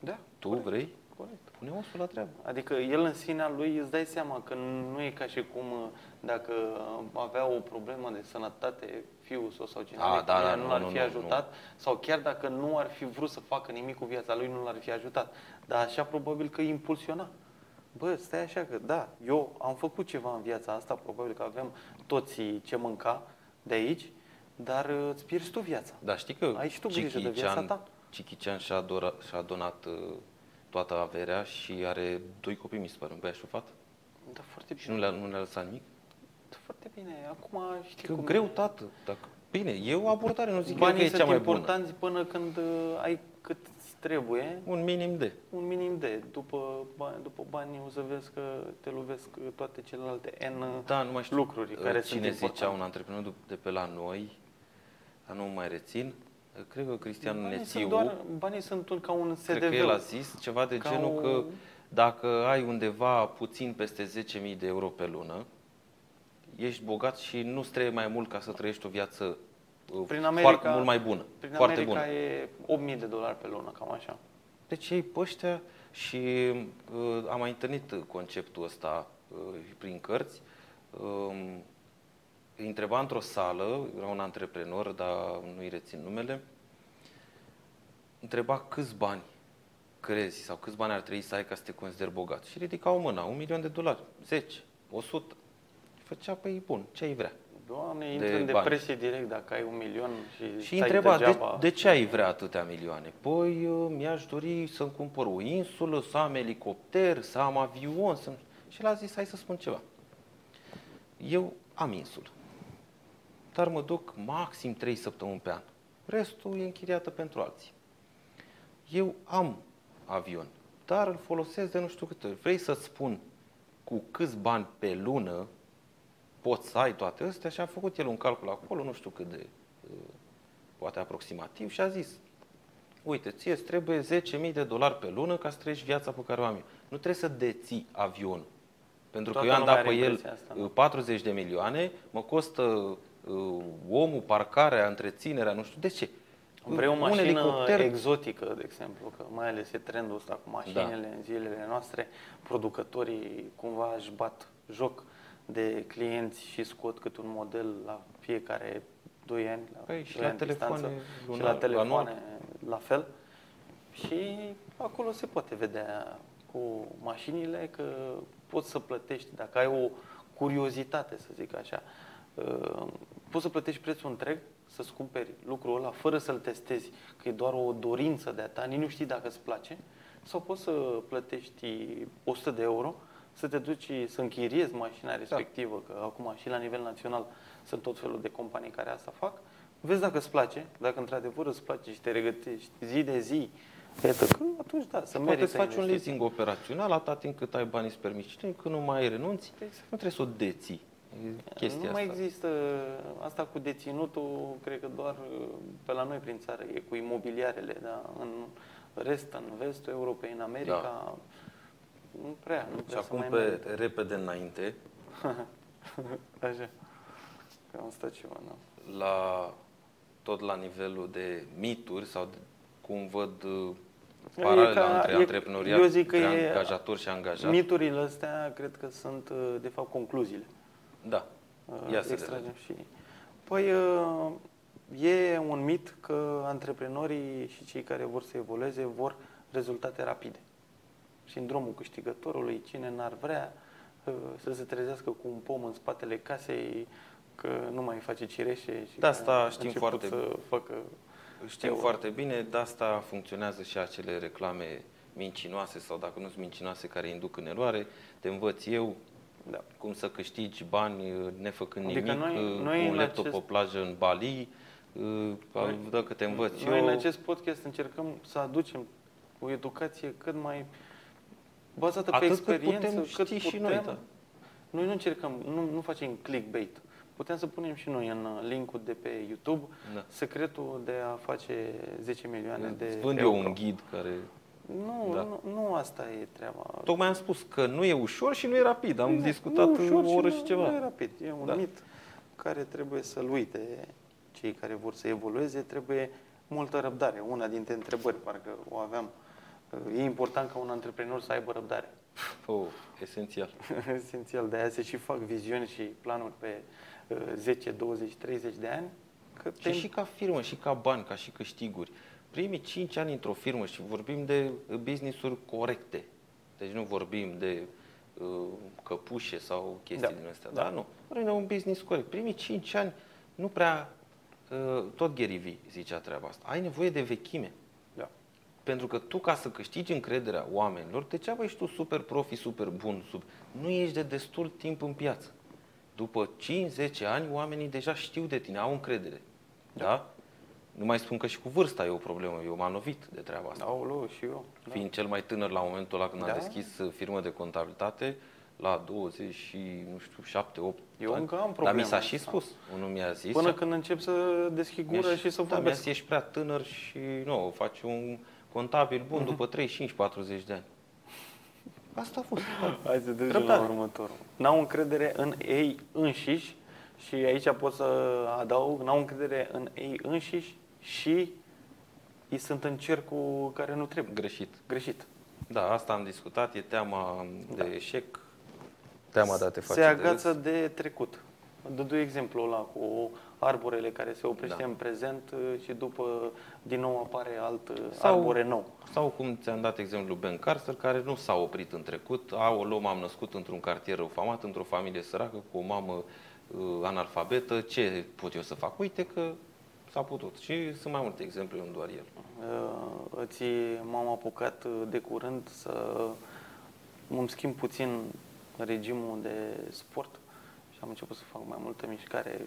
[SPEAKER 2] Da.
[SPEAKER 1] Tu vrei?
[SPEAKER 2] Corect.
[SPEAKER 1] Pune osul la treabă.
[SPEAKER 2] Adică el în sinea lui îți dai seama că nu e ca și cum uh, dacă avea o problemă de sănătate fiul sau, sau cineva
[SPEAKER 1] A, da, da,
[SPEAKER 2] nu
[SPEAKER 1] nu,
[SPEAKER 2] l-ar
[SPEAKER 1] nu,
[SPEAKER 2] fi
[SPEAKER 1] nu,
[SPEAKER 2] ajutat sau chiar dacă nu ar fi vrut să facă nimic cu viața lui, nu l-ar fi ajutat. Dar așa probabil că impulsiona. Bă, stai așa că da, eu am făcut ceva în viața asta, probabil că avem toți ce mânca de aici, dar uh, îți pierzi tu viața.
[SPEAKER 1] Da, știi că
[SPEAKER 2] Ai și tu grijă de viața ta.
[SPEAKER 1] Cichician și-a, dora, și-a donat uh, toată averea și are doi copii, mi se pare, un băiat și o fată.
[SPEAKER 2] Da, foarte
[SPEAKER 1] Și
[SPEAKER 2] bine.
[SPEAKER 1] nu le-a, nu le-a lăsat nimic.
[SPEAKER 2] Da, foarte bine. Acum știi
[SPEAKER 1] Că
[SPEAKER 2] cum
[SPEAKER 1] greu,
[SPEAKER 2] e.
[SPEAKER 1] tată. Dacă... Bine, e o abordare, nu zic eu
[SPEAKER 2] Banii
[SPEAKER 1] că e
[SPEAKER 2] sunt
[SPEAKER 1] cea mai bună.
[SPEAKER 2] importanți până când uh, ai cât îți trebuie,
[SPEAKER 1] Un minim de.
[SPEAKER 2] un minim de. După bani, după bani o să vezi că te lovesc toate celelalte N
[SPEAKER 1] Da, nu mai știu
[SPEAKER 2] lucruri
[SPEAKER 1] uh,
[SPEAKER 2] care
[SPEAKER 1] cine
[SPEAKER 2] sunt
[SPEAKER 1] zicea
[SPEAKER 2] importante.
[SPEAKER 1] un antreprenor de- de pe la noi, dar nu mai rețin, uh, cred că Cristian
[SPEAKER 2] banii
[SPEAKER 1] Nețiu,
[SPEAKER 2] sunt, doar, banii sunt un, ca un
[SPEAKER 1] cred că
[SPEAKER 2] SDV.
[SPEAKER 1] el a zis ceva de
[SPEAKER 2] Ca
[SPEAKER 1] genul
[SPEAKER 2] o-
[SPEAKER 1] că dacă ai undeva puțin peste 10.000 de euro pe lună, ești bogat și nu trebuie mai mult ca să trăiești o viață uh,
[SPEAKER 2] Prin
[SPEAKER 1] foarte
[SPEAKER 2] America-
[SPEAKER 1] mult mai bună.
[SPEAKER 2] Prin
[SPEAKER 1] foarte
[SPEAKER 2] America
[SPEAKER 1] bună.
[SPEAKER 2] e 8000 de dolari pe lună, cam așa.
[SPEAKER 1] Deci ei pe ăștia și uh, am mai întâlnit conceptul ăsta uh, prin cărți. Uh, îi întreba într-o sală, era un antreprenor, dar nu-i rețin numele, întreba câți bani crezi sau câți bani ar trebui să ai ca să te consideri bogat. Și ridicau mâna, un milion de dolari, 10, 100. Și făcea, păi bun, ce ai vrea?
[SPEAKER 2] Doamne,
[SPEAKER 1] De
[SPEAKER 2] intră în
[SPEAKER 1] bani.
[SPEAKER 2] depresie direct dacă ai un milion și,
[SPEAKER 1] Și
[SPEAKER 2] stai
[SPEAKER 1] întreba, de,
[SPEAKER 2] degeaba.
[SPEAKER 1] de ce ai vrea atâtea milioane? Păi, uh, mi-aș dori să-mi cumpăr o insulă, să am elicopter, să am avion. Să... Și l-a zis, hai să spun ceva. Eu am insulă, dar mă duc maxim 3 săptămâni pe an. Restul e închiriată pentru alții. Eu am avion, dar îl folosesc de nu știu câte ori. Vrei să-ți spun cu câți bani pe lună poți să ai toate astea și a făcut el un calcul acolo, nu știu cât de, uh, poate aproximativ, și a zis, uite, ție îți trebuie 10.000 de dolari pe lună ca să trăiești viața pe care o am eu. Nu trebuie să deții avion. Pentru
[SPEAKER 2] Toată
[SPEAKER 1] că eu am
[SPEAKER 2] lumea
[SPEAKER 1] dat pe
[SPEAKER 2] are
[SPEAKER 1] el
[SPEAKER 2] impresia asta, da.
[SPEAKER 1] uh, 40 de milioane, mă costă uh, omul, parcarea, întreținerea, nu știu de ce.
[SPEAKER 2] Vrei o
[SPEAKER 1] Un
[SPEAKER 2] mașină
[SPEAKER 1] elicopter-
[SPEAKER 2] exotică, de exemplu, că mai ales e trendul ăsta cu mașinile
[SPEAKER 1] Da.
[SPEAKER 2] în zilele noastre, producătorii cumva își bat joc de clienți și scot cât un model la fiecare 2 ani, la,
[SPEAKER 1] Păi, și
[SPEAKER 2] doi
[SPEAKER 1] la
[SPEAKER 2] ani distanță,
[SPEAKER 1] telefoane
[SPEAKER 2] și
[SPEAKER 1] lunar,
[SPEAKER 2] la
[SPEAKER 1] la
[SPEAKER 2] telefoane
[SPEAKER 1] anual.
[SPEAKER 2] la fel. Și acolo se poate vedea cu mașinile că poți să plătești, dacă ai o curiozitate, să zic așa, uh, poți să plătești prețul întreg, să-ți cumperi lucrul ăla fără să-l testezi, că e doar o dorință de a ta, nici nu știi dacă îți place, sau poți să plătești 100 de euro, să te duci să închiriezi mașina respectivă, că acum și la nivel național sunt tot felul de companii care asta fac, vezi dacă îți place, dacă într-adevăr îți place și te regătești zi de zi, Iată că atunci da, să
[SPEAKER 1] Poate
[SPEAKER 2] merită
[SPEAKER 1] să faci un
[SPEAKER 2] investiții.
[SPEAKER 1] leasing operațional atâta timp cât ai banii să permiți. Și când nu mai ai renunți, nu trebuie să o deții. E chestia
[SPEAKER 2] nu mai
[SPEAKER 1] asta.
[SPEAKER 2] există asta cu deținutul, cred că doar uh, pe la noi prin țară, e cu imobiliarele, da? în rest, în vestul Europei, în America,
[SPEAKER 1] Da.
[SPEAKER 2] nu prea, nu
[SPEAKER 1] Și
[SPEAKER 2] prea să
[SPEAKER 1] acum
[SPEAKER 2] mai
[SPEAKER 1] pe
[SPEAKER 2] merită.
[SPEAKER 1] repede înainte, [laughs]
[SPEAKER 2] Așa, că am stat ceva, da.
[SPEAKER 1] la tot la nivelul de mituri sau de, cum văd uh,
[SPEAKER 2] E
[SPEAKER 1] paralela
[SPEAKER 2] ca-
[SPEAKER 1] între
[SPEAKER 2] e-
[SPEAKER 1] antreprenoriat,
[SPEAKER 2] eu zic că
[SPEAKER 1] între
[SPEAKER 2] e-
[SPEAKER 1] angajator și angajat.
[SPEAKER 2] Miturile astea cred că sunt, uh, de fapt, concluziile.
[SPEAKER 1] Da.
[SPEAKER 2] Uh,
[SPEAKER 1] Ia să
[SPEAKER 2] extragem și... Păi, uh, e un mit că antreprenorii și cei care vor să evolueze vor rezultate rapide. Sindromul câștigătorului, cine n-ar vrea uh, să se trezească cu un pom în spatele casei, că nu mai face cireșe și
[SPEAKER 1] De asta
[SPEAKER 2] că a
[SPEAKER 1] știm
[SPEAKER 2] început
[SPEAKER 1] foarte
[SPEAKER 2] să facă
[SPEAKER 1] Știm
[SPEAKER 2] euro.
[SPEAKER 1] foarte bine, de asta funcționează și acele reclame mincinoase sau dacă nu sunt mincinoase care induc în eroare, te învăț eu
[SPEAKER 2] Da.
[SPEAKER 1] cum să câștigi bani uh, nefăcând
[SPEAKER 2] Adică
[SPEAKER 1] nimic,
[SPEAKER 2] noi-
[SPEAKER 1] uh,
[SPEAKER 2] noi
[SPEAKER 1] cu un
[SPEAKER 2] în
[SPEAKER 1] laptop
[SPEAKER 2] acest-
[SPEAKER 1] pe plajă în Bali, uh,
[SPEAKER 2] Noi-
[SPEAKER 1] dacă te învăț
[SPEAKER 2] Noi
[SPEAKER 1] eu.
[SPEAKER 2] în acest podcast încercăm să aducem o educație cât mai bazată
[SPEAKER 1] Atât
[SPEAKER 2] pe
[SPEAKER 1] cât
[SPEAKER 2] experiență,
[SPEAKER 1] putem
[SPEAKER 2] cât
[SPEAKER 1] ști și
[SPEAKER 2] putem.
[SPEAKER 1] noi, da.
[SPEAKER 2] Noi nu încercăm, nu, nu facem clickbait. Putem să punem și noi în uh, linkul de pe YouTube
[SPEAKER 1] Da.
[SPEAKER 2] secretul de a face 10 milioane de
[SPEAKER 1] Îți vând
[SPEAKER 2] euro.
[SPEAKER 1] eu un ghid care...
[SPEAKER 2] Nu,
[SPEAKER 1] Da.
[SPEAKER 2] nu, nu asta e treaba.
[SPEAKER 1] Tocmai am spus că nu e ușor și nu e rapid. Am
[SPEAKER 2] Nu,
[SPEAKER 1] discutat
[SPEAKER 2] nu,
[SPEAKER 1] o
[SPEAKER 2] ușor
[SPEAKER 1] oră
[SPEAKER 2] nu-
[SPEAKER 1] și ceva.
[SPEAKER 2] Nu e rapid, e un
[SPEAKER 1] Da.
[SPEAKER 2] mit care trebuie să-l uite cei care vor să evolueze. Trebuie multă răbdare. Una dintre întrebări, parcă o aveam E important ca un antreprenor să aibă răbdare.
[SPEAKER 1] Oh, esențial. [laughs]
[SPEAKER 2] Esențial, de aia se și fac viziuni și planuri pe uh, 10, 20, 30 de ani. Că
[SPEAKER 1] Și, și ca firmă, și ca bani, ca și câștiguri. Primii 5 ani într-o firmă și vorbim de business-uri corecte. Deci nu vorbim de uh, căpușe sau chestii
[SPEAKER 2] Da,
[SPEAKER 1] din astea.
[SPEAKER 2] da.
[SPEAKER 1] Da. nu. Vorbim de un business corect. Primii 5 ani nu prea, uh, tot Gary Vee zicea treaba asta. Ai nevoie de vechime.
[SPEAKER 2] Da.
[SPEAKER 1] Pentru că tu, ca să câștigi încrederea oamenilor, degeaba ești tu super profi, super bun, sub... nu ești de destul timp în piață. După 5-10 ani, oamenii deja știu de tine, au încredere. Da? Nu mai spun că și cu vârsta e o problemă, eu m-am lovit de treaba asta.
[SPEAKER 2] Aoleu, și eu. Da.
[SPEAKER 1] Fiind cel mai tânăr la momentul ăla când
[SPEAKER 2] Da.
[SPEAKER 1] am deschis uh, firmă de contabilitate, la 20 și, nu știu, 7, 8
[SPEAKER 2] Eu
[SPEAKER 1] ani.
[SPEAKER 2] încă am
[SPEAKER 1] Dar mi
[SPEAKER 2] problema
[SPEAKER 1] s-a și
[SPEAKER 2] asta.
[SPEAKER 1] spus. Unul mi-a zis.
[SPEAKER 2] Până când încep să deschid gură
[SPEAKER 1] Mi-a-
[SPEAKER 2] și să
[SPEAKER 1] da, mi-a
[SPEAKER 2] vorbesc.
[SPEAKER 1] zis, ești prea tânăr și nu, faci un contabil
[SPEAKER 2] Mhm.
[SPEAKER 1] bun după 35-40 de ani. Asta a fost.
[SPEAKER 2] Hai să trecem
[SPEAKER 1] Răbdare.
[SPEAKER 2] la următorul. N-au încredere în ei înșiși și aici pot să adaug, n-au încredere în ei înșiși și îi sunt în cercul care nu trebuie.
[SPEAKER 1] Greșit.
[SPEAKER 2] Greșit.
[SPEAKER 1] Da, asta am discutat, e teama de eșec, teama de a te face
[SPEAKER 2] Se
[SPEAKER 1] de
[SPEAKER 2] agață
[SPEAKER 1] râs.
[SPEAKER 2] de trecut. Dădu exemplu ăla cu arborele care se oprește
[SPEAKER 1] Da.
[SPEAKER 2] în prezent uh, și după din nou apare alt uh,
[SPEAKER 1] Sau-
[SPEAKER 2] arbore nou.
[SPEAKER 1] Sau cum ți-am dat exemplu Ben Carter, care nu s-a oprit în trecut. Aoleu, m-am născut într-un cartier răufamat, într-o familie săracă, cu o mamă uh, analfabetă. Ce pot eu să fac? Uite că s-a putut. Și sunt mai multe exemple, nu doar el.
[SPEAKER 2] Uh, Îți m-am apucat uh, de curând să îmi schimb puțin regimul de sport și am început să fac mai multă mișcare.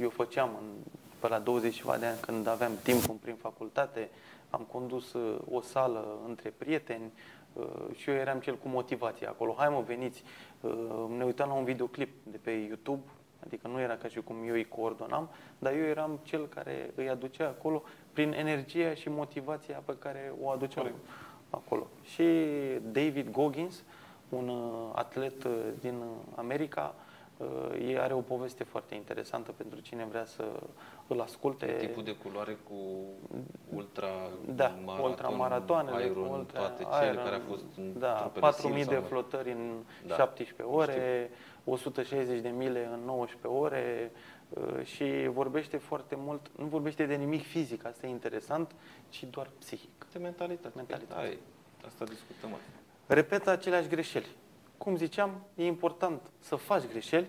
[SPEAKER 2] Eu făceam în, pe la 20 ceva de ani când aveam timp în prin facultate, am condus uh, o sală între prieteni uh, și eu eram cel cu motivație acolo. Hai mă, veniți! Uh, Ne uitam la un videoclip de pe YouTube, adică nu era ca și cum eu îi coordonam, dar eu eram cel care îi aducea acolo prin energia și motivația pe care o aduceam acolo. Și David Goggins, un uh, atlet uh, din uh, America, uh, e are o poveste foarte interesantă pentru cine vrea să îl asculte.
[SPEAKER 1] E tipul de culoare cu ultra
[SPEAKER 2] Da,
[SPEAKER 1] maraton,
[SPEAKER 2] ultramaratoanele,
[SPEAKER 1] Iron,
[SPEAKER 2] ultra,
[SPEAKER 1] toate cele
[SPEAKER 2] Iron,
[SPEAKER 1] care a fost în
[SPEAKER 2] da,
[SPEAKER 1] trupele
[SPEAKER 2] 4000
[SPEAKER 1] SEAL
[SPEAKER 2] de
[SPEAKER 1] sau-
[SPEAKER 2] flotări în
[SPEAKER 1] Da.
[SPEAKER 2] 17 ore, 160 de mile în 19 ore uh, și vorbește foarte mult, nu vorbește de nimic fizic, asta e interesant, ci doar psihic.
[SPEAKER 1] De mentalitate.
[SPEAKER 2] Mentalitate.
[SPEAKER 1] Da, e. asta discutăm azi.
[SPEAKER 2] Repetă aceleași greșeli. Cum ziceam, e important să faci greșeli,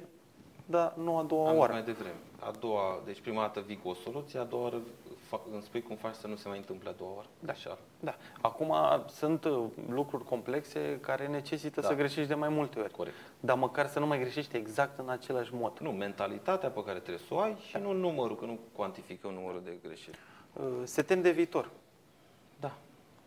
[SPEAKER 2] dar nu a doua
[SPEAKER 1] Am zis
[SPEAKER 2] oară.
[SPEAKER 1] mai devreme. A doua, deci prima dată vii cu o soluție, a doua oară fa- îmi spui cum faci să nu se mai întâmple a doua oară.
[SPEAKER 2] Da.
[SPEAKER 1] Așa.
[SPEAKER 2] Da. Acum sunt uh, lucruri complexe care necesită
[SPEAKER 1] Da.
[SPEAKER 2] să greșești de mai multe ori.
[SPEAKER 1] Corect.
[SPEAKER 2] Dar măcar să nu mai greșești exact în același mod.
[SPEAKER 1] Nu, mentalitatea pe care trebuie să o ai și nu numărul, că nu cuantificăm numărul de greșeli.
[SPEAKER 2] Uh, Se tem de viitor.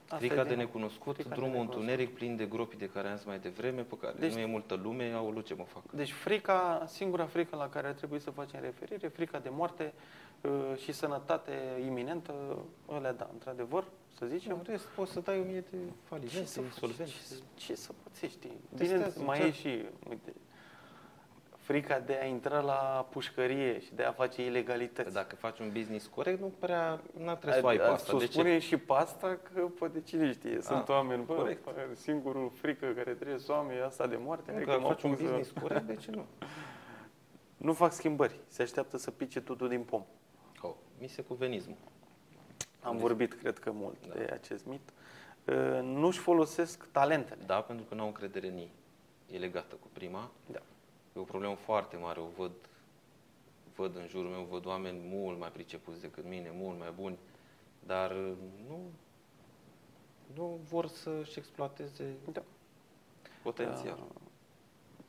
[SPEAKER 1] Da.
[SPEAKER 2] Asta
[SPEAKER 1] Frica
[SPEAKER 2] e
[SPEAKER 1] de
[SPEAKER 2] din-
[SPEAKER 1] necunoscut,
[SPEAKER 2] frica de
[SPEAKER 1] drumul
[SPEAKER 2] necunoscut.
[SPEAKER 1] întuneric plin de gropi de care am zis mai devreme, pe care
[SPEAKER 2] Deci-
[SPEAKER 1] nu e multă lume, au ce mă fac.
[SPEAKER 2] Deci frica, singura frică la care ar trebui să facem referire, frica de moarte uh, și sănătate iminentă, alea da, într-adevăr, să zicem.
[SPEAKER 1] În rest, poți să dai o mie de
[SPEAKER 2] Ce
[SPEAKER 1] falimente,
[SPEAKER 2] să,
[SPEAKER 1] insolvenți.
[SPEAKER 2] ce, ce să pățești?
[SPEAKER 1] Testează,
[SPEAKER 2] Bine, mai e
[SPEAKER 1] încearcă.
[SPEAKER 2] și, uite, frica de a intra la pușcărie și de a face ilegalități.
[SPEAKER 1] Dacă faci un business corect, nu prea n-ar trebui să ai pe
[SPEAKER 2] Ați
[SPEAKER 1] asta. De ce?
[SPEAKER 2] spune și pe asta că poate cine știe, sunt
[SPEAKER 1] Ah,
[SPEAKER 2] oameni, bă,
[SPEAKER 1] corect.
[SPEAKER 2] bă, singurul frică care trebuie să o am e asta de moarte.
[SPEAKER 1] Nu,
[SPEAKER 2] hai
[SPEAKER 1] că
[SPEAKER 2] că mă
[SPEAKER 1] faci un
[SPEAKER 2] apuc să-
[SPEAKER 1] business corect, de ce nu? [laughs]
[SPEAKER 2] Nu fac schimbări, se așteaptă să pice totul din pom.
[SPEAKER 1] Oh, mise cu venismul.
[SPEAKER 2] Am vorbit, cred că, mult
[SPEAKER 1] Da.
[SPEAKER 2] de acest mit. Uh, Nu-și folosesc talentele.
[SPEAKER 1] Da, pentru că n-au încredere în ei. E legată cu prima.
[SPEAKER 2] Da.
[SPEAKER 1] E o problemă foarte mare. O văd, văd în jurul meu, văd oameni mult mai pricepuți decât mine, mult mai buni, dar uh, nu, nu vor să-și exploateze
[SPEAKER 2] Da.
[SPEAKER 1] potențial.
[SPEAKER 2] Uh,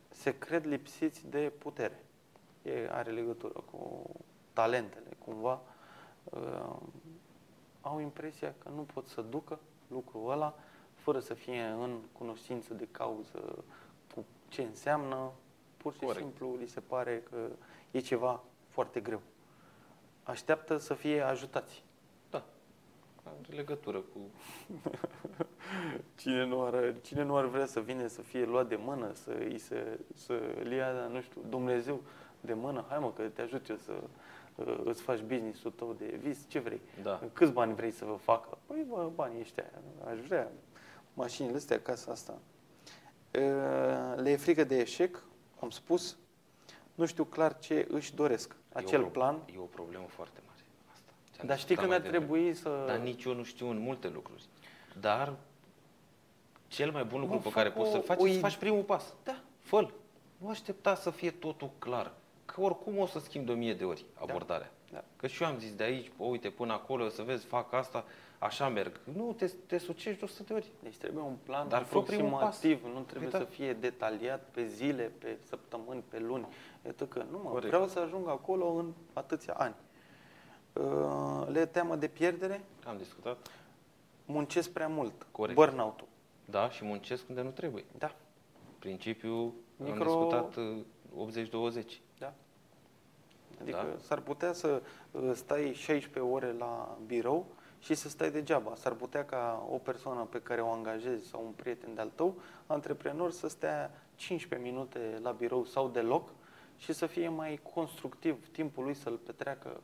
[SPEAKER 2] Se cred lipsiți de putere. E, are legătură cu talentele, cumva. Uh, Au impresia că nu pot să ducă lucrul ăla fără să fie în cunoștință de cauză cu ce înseamnă. Pur și
[SPEAKER 1] Corect.
[SPEAKER 2] simplu li se pare că e ceva foarte greu. Așteaptă să fie ajutați.
[SPEAKER 1] Da. Are legătură cu... [laughs]
[SPEAKER 2] Cine nu, ar, cine nu ar vrea să vină să fie luat de mână, să îi se, să îl ia, nu știu, Dumnezeu de mână, hai mă că te ajut eu să uh, îți faci business-ul tău de vis, ce vrei?
[SPEAKER 1] Da.
[SPEAKER 2] Câți bani vrei să vă facă? Păi bă, banii ăștia, aș vrea mașinile astea, casa asta, uh, le e frică de eșec, am spus, nu știu clar ce își doresc. Acel
[SPEAKER 1] e o, pro-
[SPEAKER 2] plan.
[SPEAKER 1] E o problemă foarte mare asta. Ți-am
[SPEAKER 2] Dar știi
[SPEAKER 1] discutat
[SPEAKER 2] când
[SPEAKER 1] mai
[SPEAKER 2] ar
[SPEAKER 1] devreme.
[SPEAKER 2] trebui să...
[SPEAKER 1] Dar nici eu nu știu în multe lucruri. Dar cel mai bun lucru
[SPEAKER 2] Mă,
[SPEAKER 1] pe
[SPEAKER 2] fac
[SPEAKER 1] care poți
[SPEAKER 2] o-
[SPEAKER 1] să-l faci
[SPEAKER 2] o
[SPEAKER 1] e să
[SPEAKER 2] id-
[SPEAKER 1] faci primul pas.
[SPEAKER 2] Da.
[SPEAKER 1] fă Nu aștepta să fie totul clar. Că oricum o să schimb de o mie de ori abordarea.
[SPEAKER 2] Da.
[SPEAKER 1] Că și eu am zis de aici, o, uite, până acolo, o să vezi, fac asta, așa merg. Nu, te, te sucești de 100 de ori.
[SPEAKER 2] Deci trebuie un plan
[SPEAKER 1] Dar fă primul
[SPEAKER 2] aproximativ,
[SPEAKER 1] pas.
[SPEAKER 2] nu trebuie
[SPEAKER 1] Păi
[SPEAKER 2] să
[SPEAKER 1] da.
[SPEAKER 2] fie detaliat pe zile, pe săptămâni, pe luni. Iată că nu mă,
[SPEAKER 1] Corect.
[SPEAKER 2] vreau să ajung acolo în atâția ani. Uh, Le teamă de pierdere,
[SPEAKER 1] Am discutat.
[SPEAKER 2] muncesc prea mult,
[SPEAKER 1] Corect.
[SPEAKER 2] burnout-ul.
[SPEAKER 1] Da, și muncesc unde nu trebuie.
[SPEAKER 2] Da,
[SPEAKER 1] Principiul, am
[SPEAKER 2] Micro-
[SPEAKER 1] discutat uh, 80-20.
[SPEAKER 2] da. Adică
[SPEAKER 1] Da.
[SPEAKER 2] s-ar putea să uh, stai 16 ore la birou și să stai degeaba. S-ar putea ca o persoană pe care o angajezi sau un prieten de-al tău, antreprenor, să stea 15 minute la birou sau deloc și să fie mai constructiv timpul lui să-l petreacă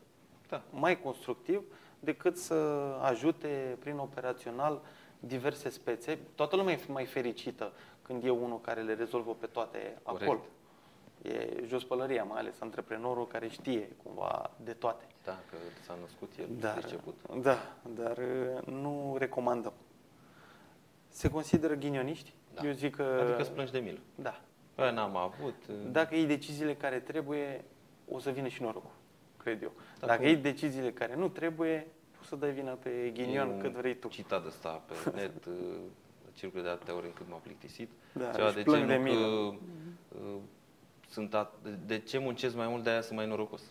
[SPEAKER 1] Da.
[SPEAKER 2] mai constructiv decât să ajute prin operațional diverse spețe. Toată lumea e mai fericită când e unul care le rezolvă pe toate
[SPEAKER 1] Corect.
[SPEAKER 2] acolo. E jos pălăria, mai ales antreprenorul care știe cumva de toate.
[SPEAKER 1] Da, că s-a născut el
[SPEAKER 2] Dar,
[SPEAKER 1] priceput.
[SPEAKER 2] da, dar uh, nu recomandăm. Se consideră ghinioniști?
[SPEAKER 1] Da.
[SPEAKER 2] Eu zic că...
[SPEAKER 1] Adică îți plângi de milă.
[SPEAKER 2] Da.
[SPEAKER 1] Bă, n-am avut. uh,
[SPEAKER 2] Dacă iei deciziile care trebuie, o să vină și norocul, cred eu.
[SPEAKER 1] Da,
[SPEAKER 2] Dacă
[SPEAKER 1] cum?
[SPEAKER 2] iei deciziile care nu trebuie, poți să dai vina pe ghinion
[SPEAKER 1] E un
[SPEAKER 2] cât vrei tu.
[SPEAKER 1] citat de ăsta pe [laughs] net, uh, circulă de atâtea ori încât m-a plictisit.
[SPEAKER 2] Da,
[SPEAKER 1] Ceva
[SPEAKER 2] își
[SPEAKER 1] de
[SPEAKER 2] plâng
[SPEAKER 1] genul
[SPEAKER 2] de
[SPEAKER 1] că
[SPEAKER 2] milă.
[SPEAKER 1] uh, sunt at- de- de ce muncesc mai mult, de aia sunt mai norocos.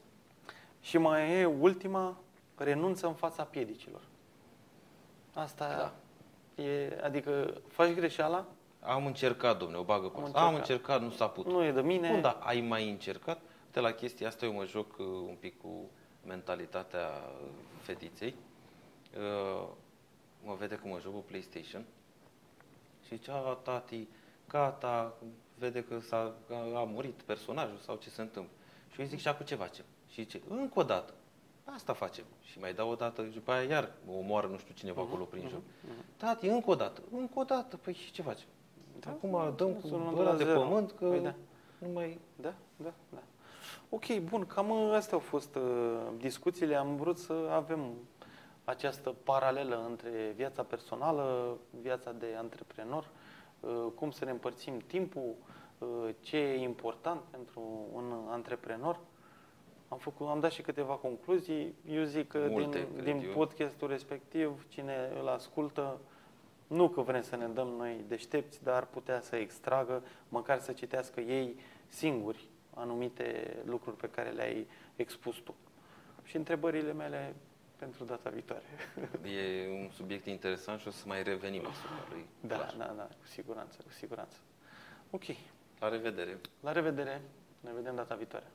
[SPEAKER 2] Și mai e ultima, renunță în fața piedicilor. Asta e, adică faci greșeala,
[SPEAKER 1] Am încercat, domne, o bagă pe
[SPEAKER 2] Am
[SPEAKER 1] asta. Am
[SPEAKER 2] încercat.
[SPEAKER 1] încercat, nu s-a putut.
[SPEAKER 2] nu e de mine.
[SPEAKER 1] Bun, dar ai mai încercat? De la chestia asta eu mă joc uh, un pic cu mentalitatea uh, fetiței. Uh, mă vede că mă joc cu PlayStation și zice, a, tati, gata, vede că s-a, că a murit personajul sau ce se întâmplă. Și eu îi zic, și acum ce facem? Și zice, încă o dată. Asta facem. Și mai dau o dată și după aia iar mă omoară nu știu cineva acolo prin joc. Tati, încă o dată, încă o dată. Păi și ce facem? Acum dăm cu
[SPEAKER 2] Sună de
[SPEAKER 1] ăla
[SPEAKER 2] la
[SPEAKER 1] de
[SPEAKER 2] zero.
[SPEAKER 1] pământ că
[SPEAKER 2] Păi da.
[SPEAKER 1] nu mai...
[SPEAKER 2] Da, da, da. Ok, bun, cam astea au fost uh, discuțiile. Am vrut să avem această paralelă între viața personală, viața de antreprenor, uh, cum să ne împărțim timpul, uh, ce e important pentru un antreprenor. Am, făcut, am dat și câteva concluzii. Eu zic că
[SPEAKER 1] Multe,
[SPEAKER 2] din,
[SPEAKER 1] cred
[SPEAKER 2] din
[SPEAKER 1] eu.
[SPEAKER 2] podcastul respectiv, cine îl ascultă, nu că vrem să ne dăm noi deștepți, dar ar putea să extragă, măcar să citească ei singuri anumite lucruri pe care le-ai expus tu. Și întrebările mele pentru data viitoare. [laughs]
[SPEAKER 1] E un subiect interesant și o să mai revenim asupra lui.
[SPEAKER 2] Da,
[SPEAKER 1] Clar.
[SPEAKER 2] da, da, cu siguranță, cu siguranță. Ok,
[SPEAKER 1] La revedere!
[SPEAKER 2] la revedere, ne vedem data viitoare.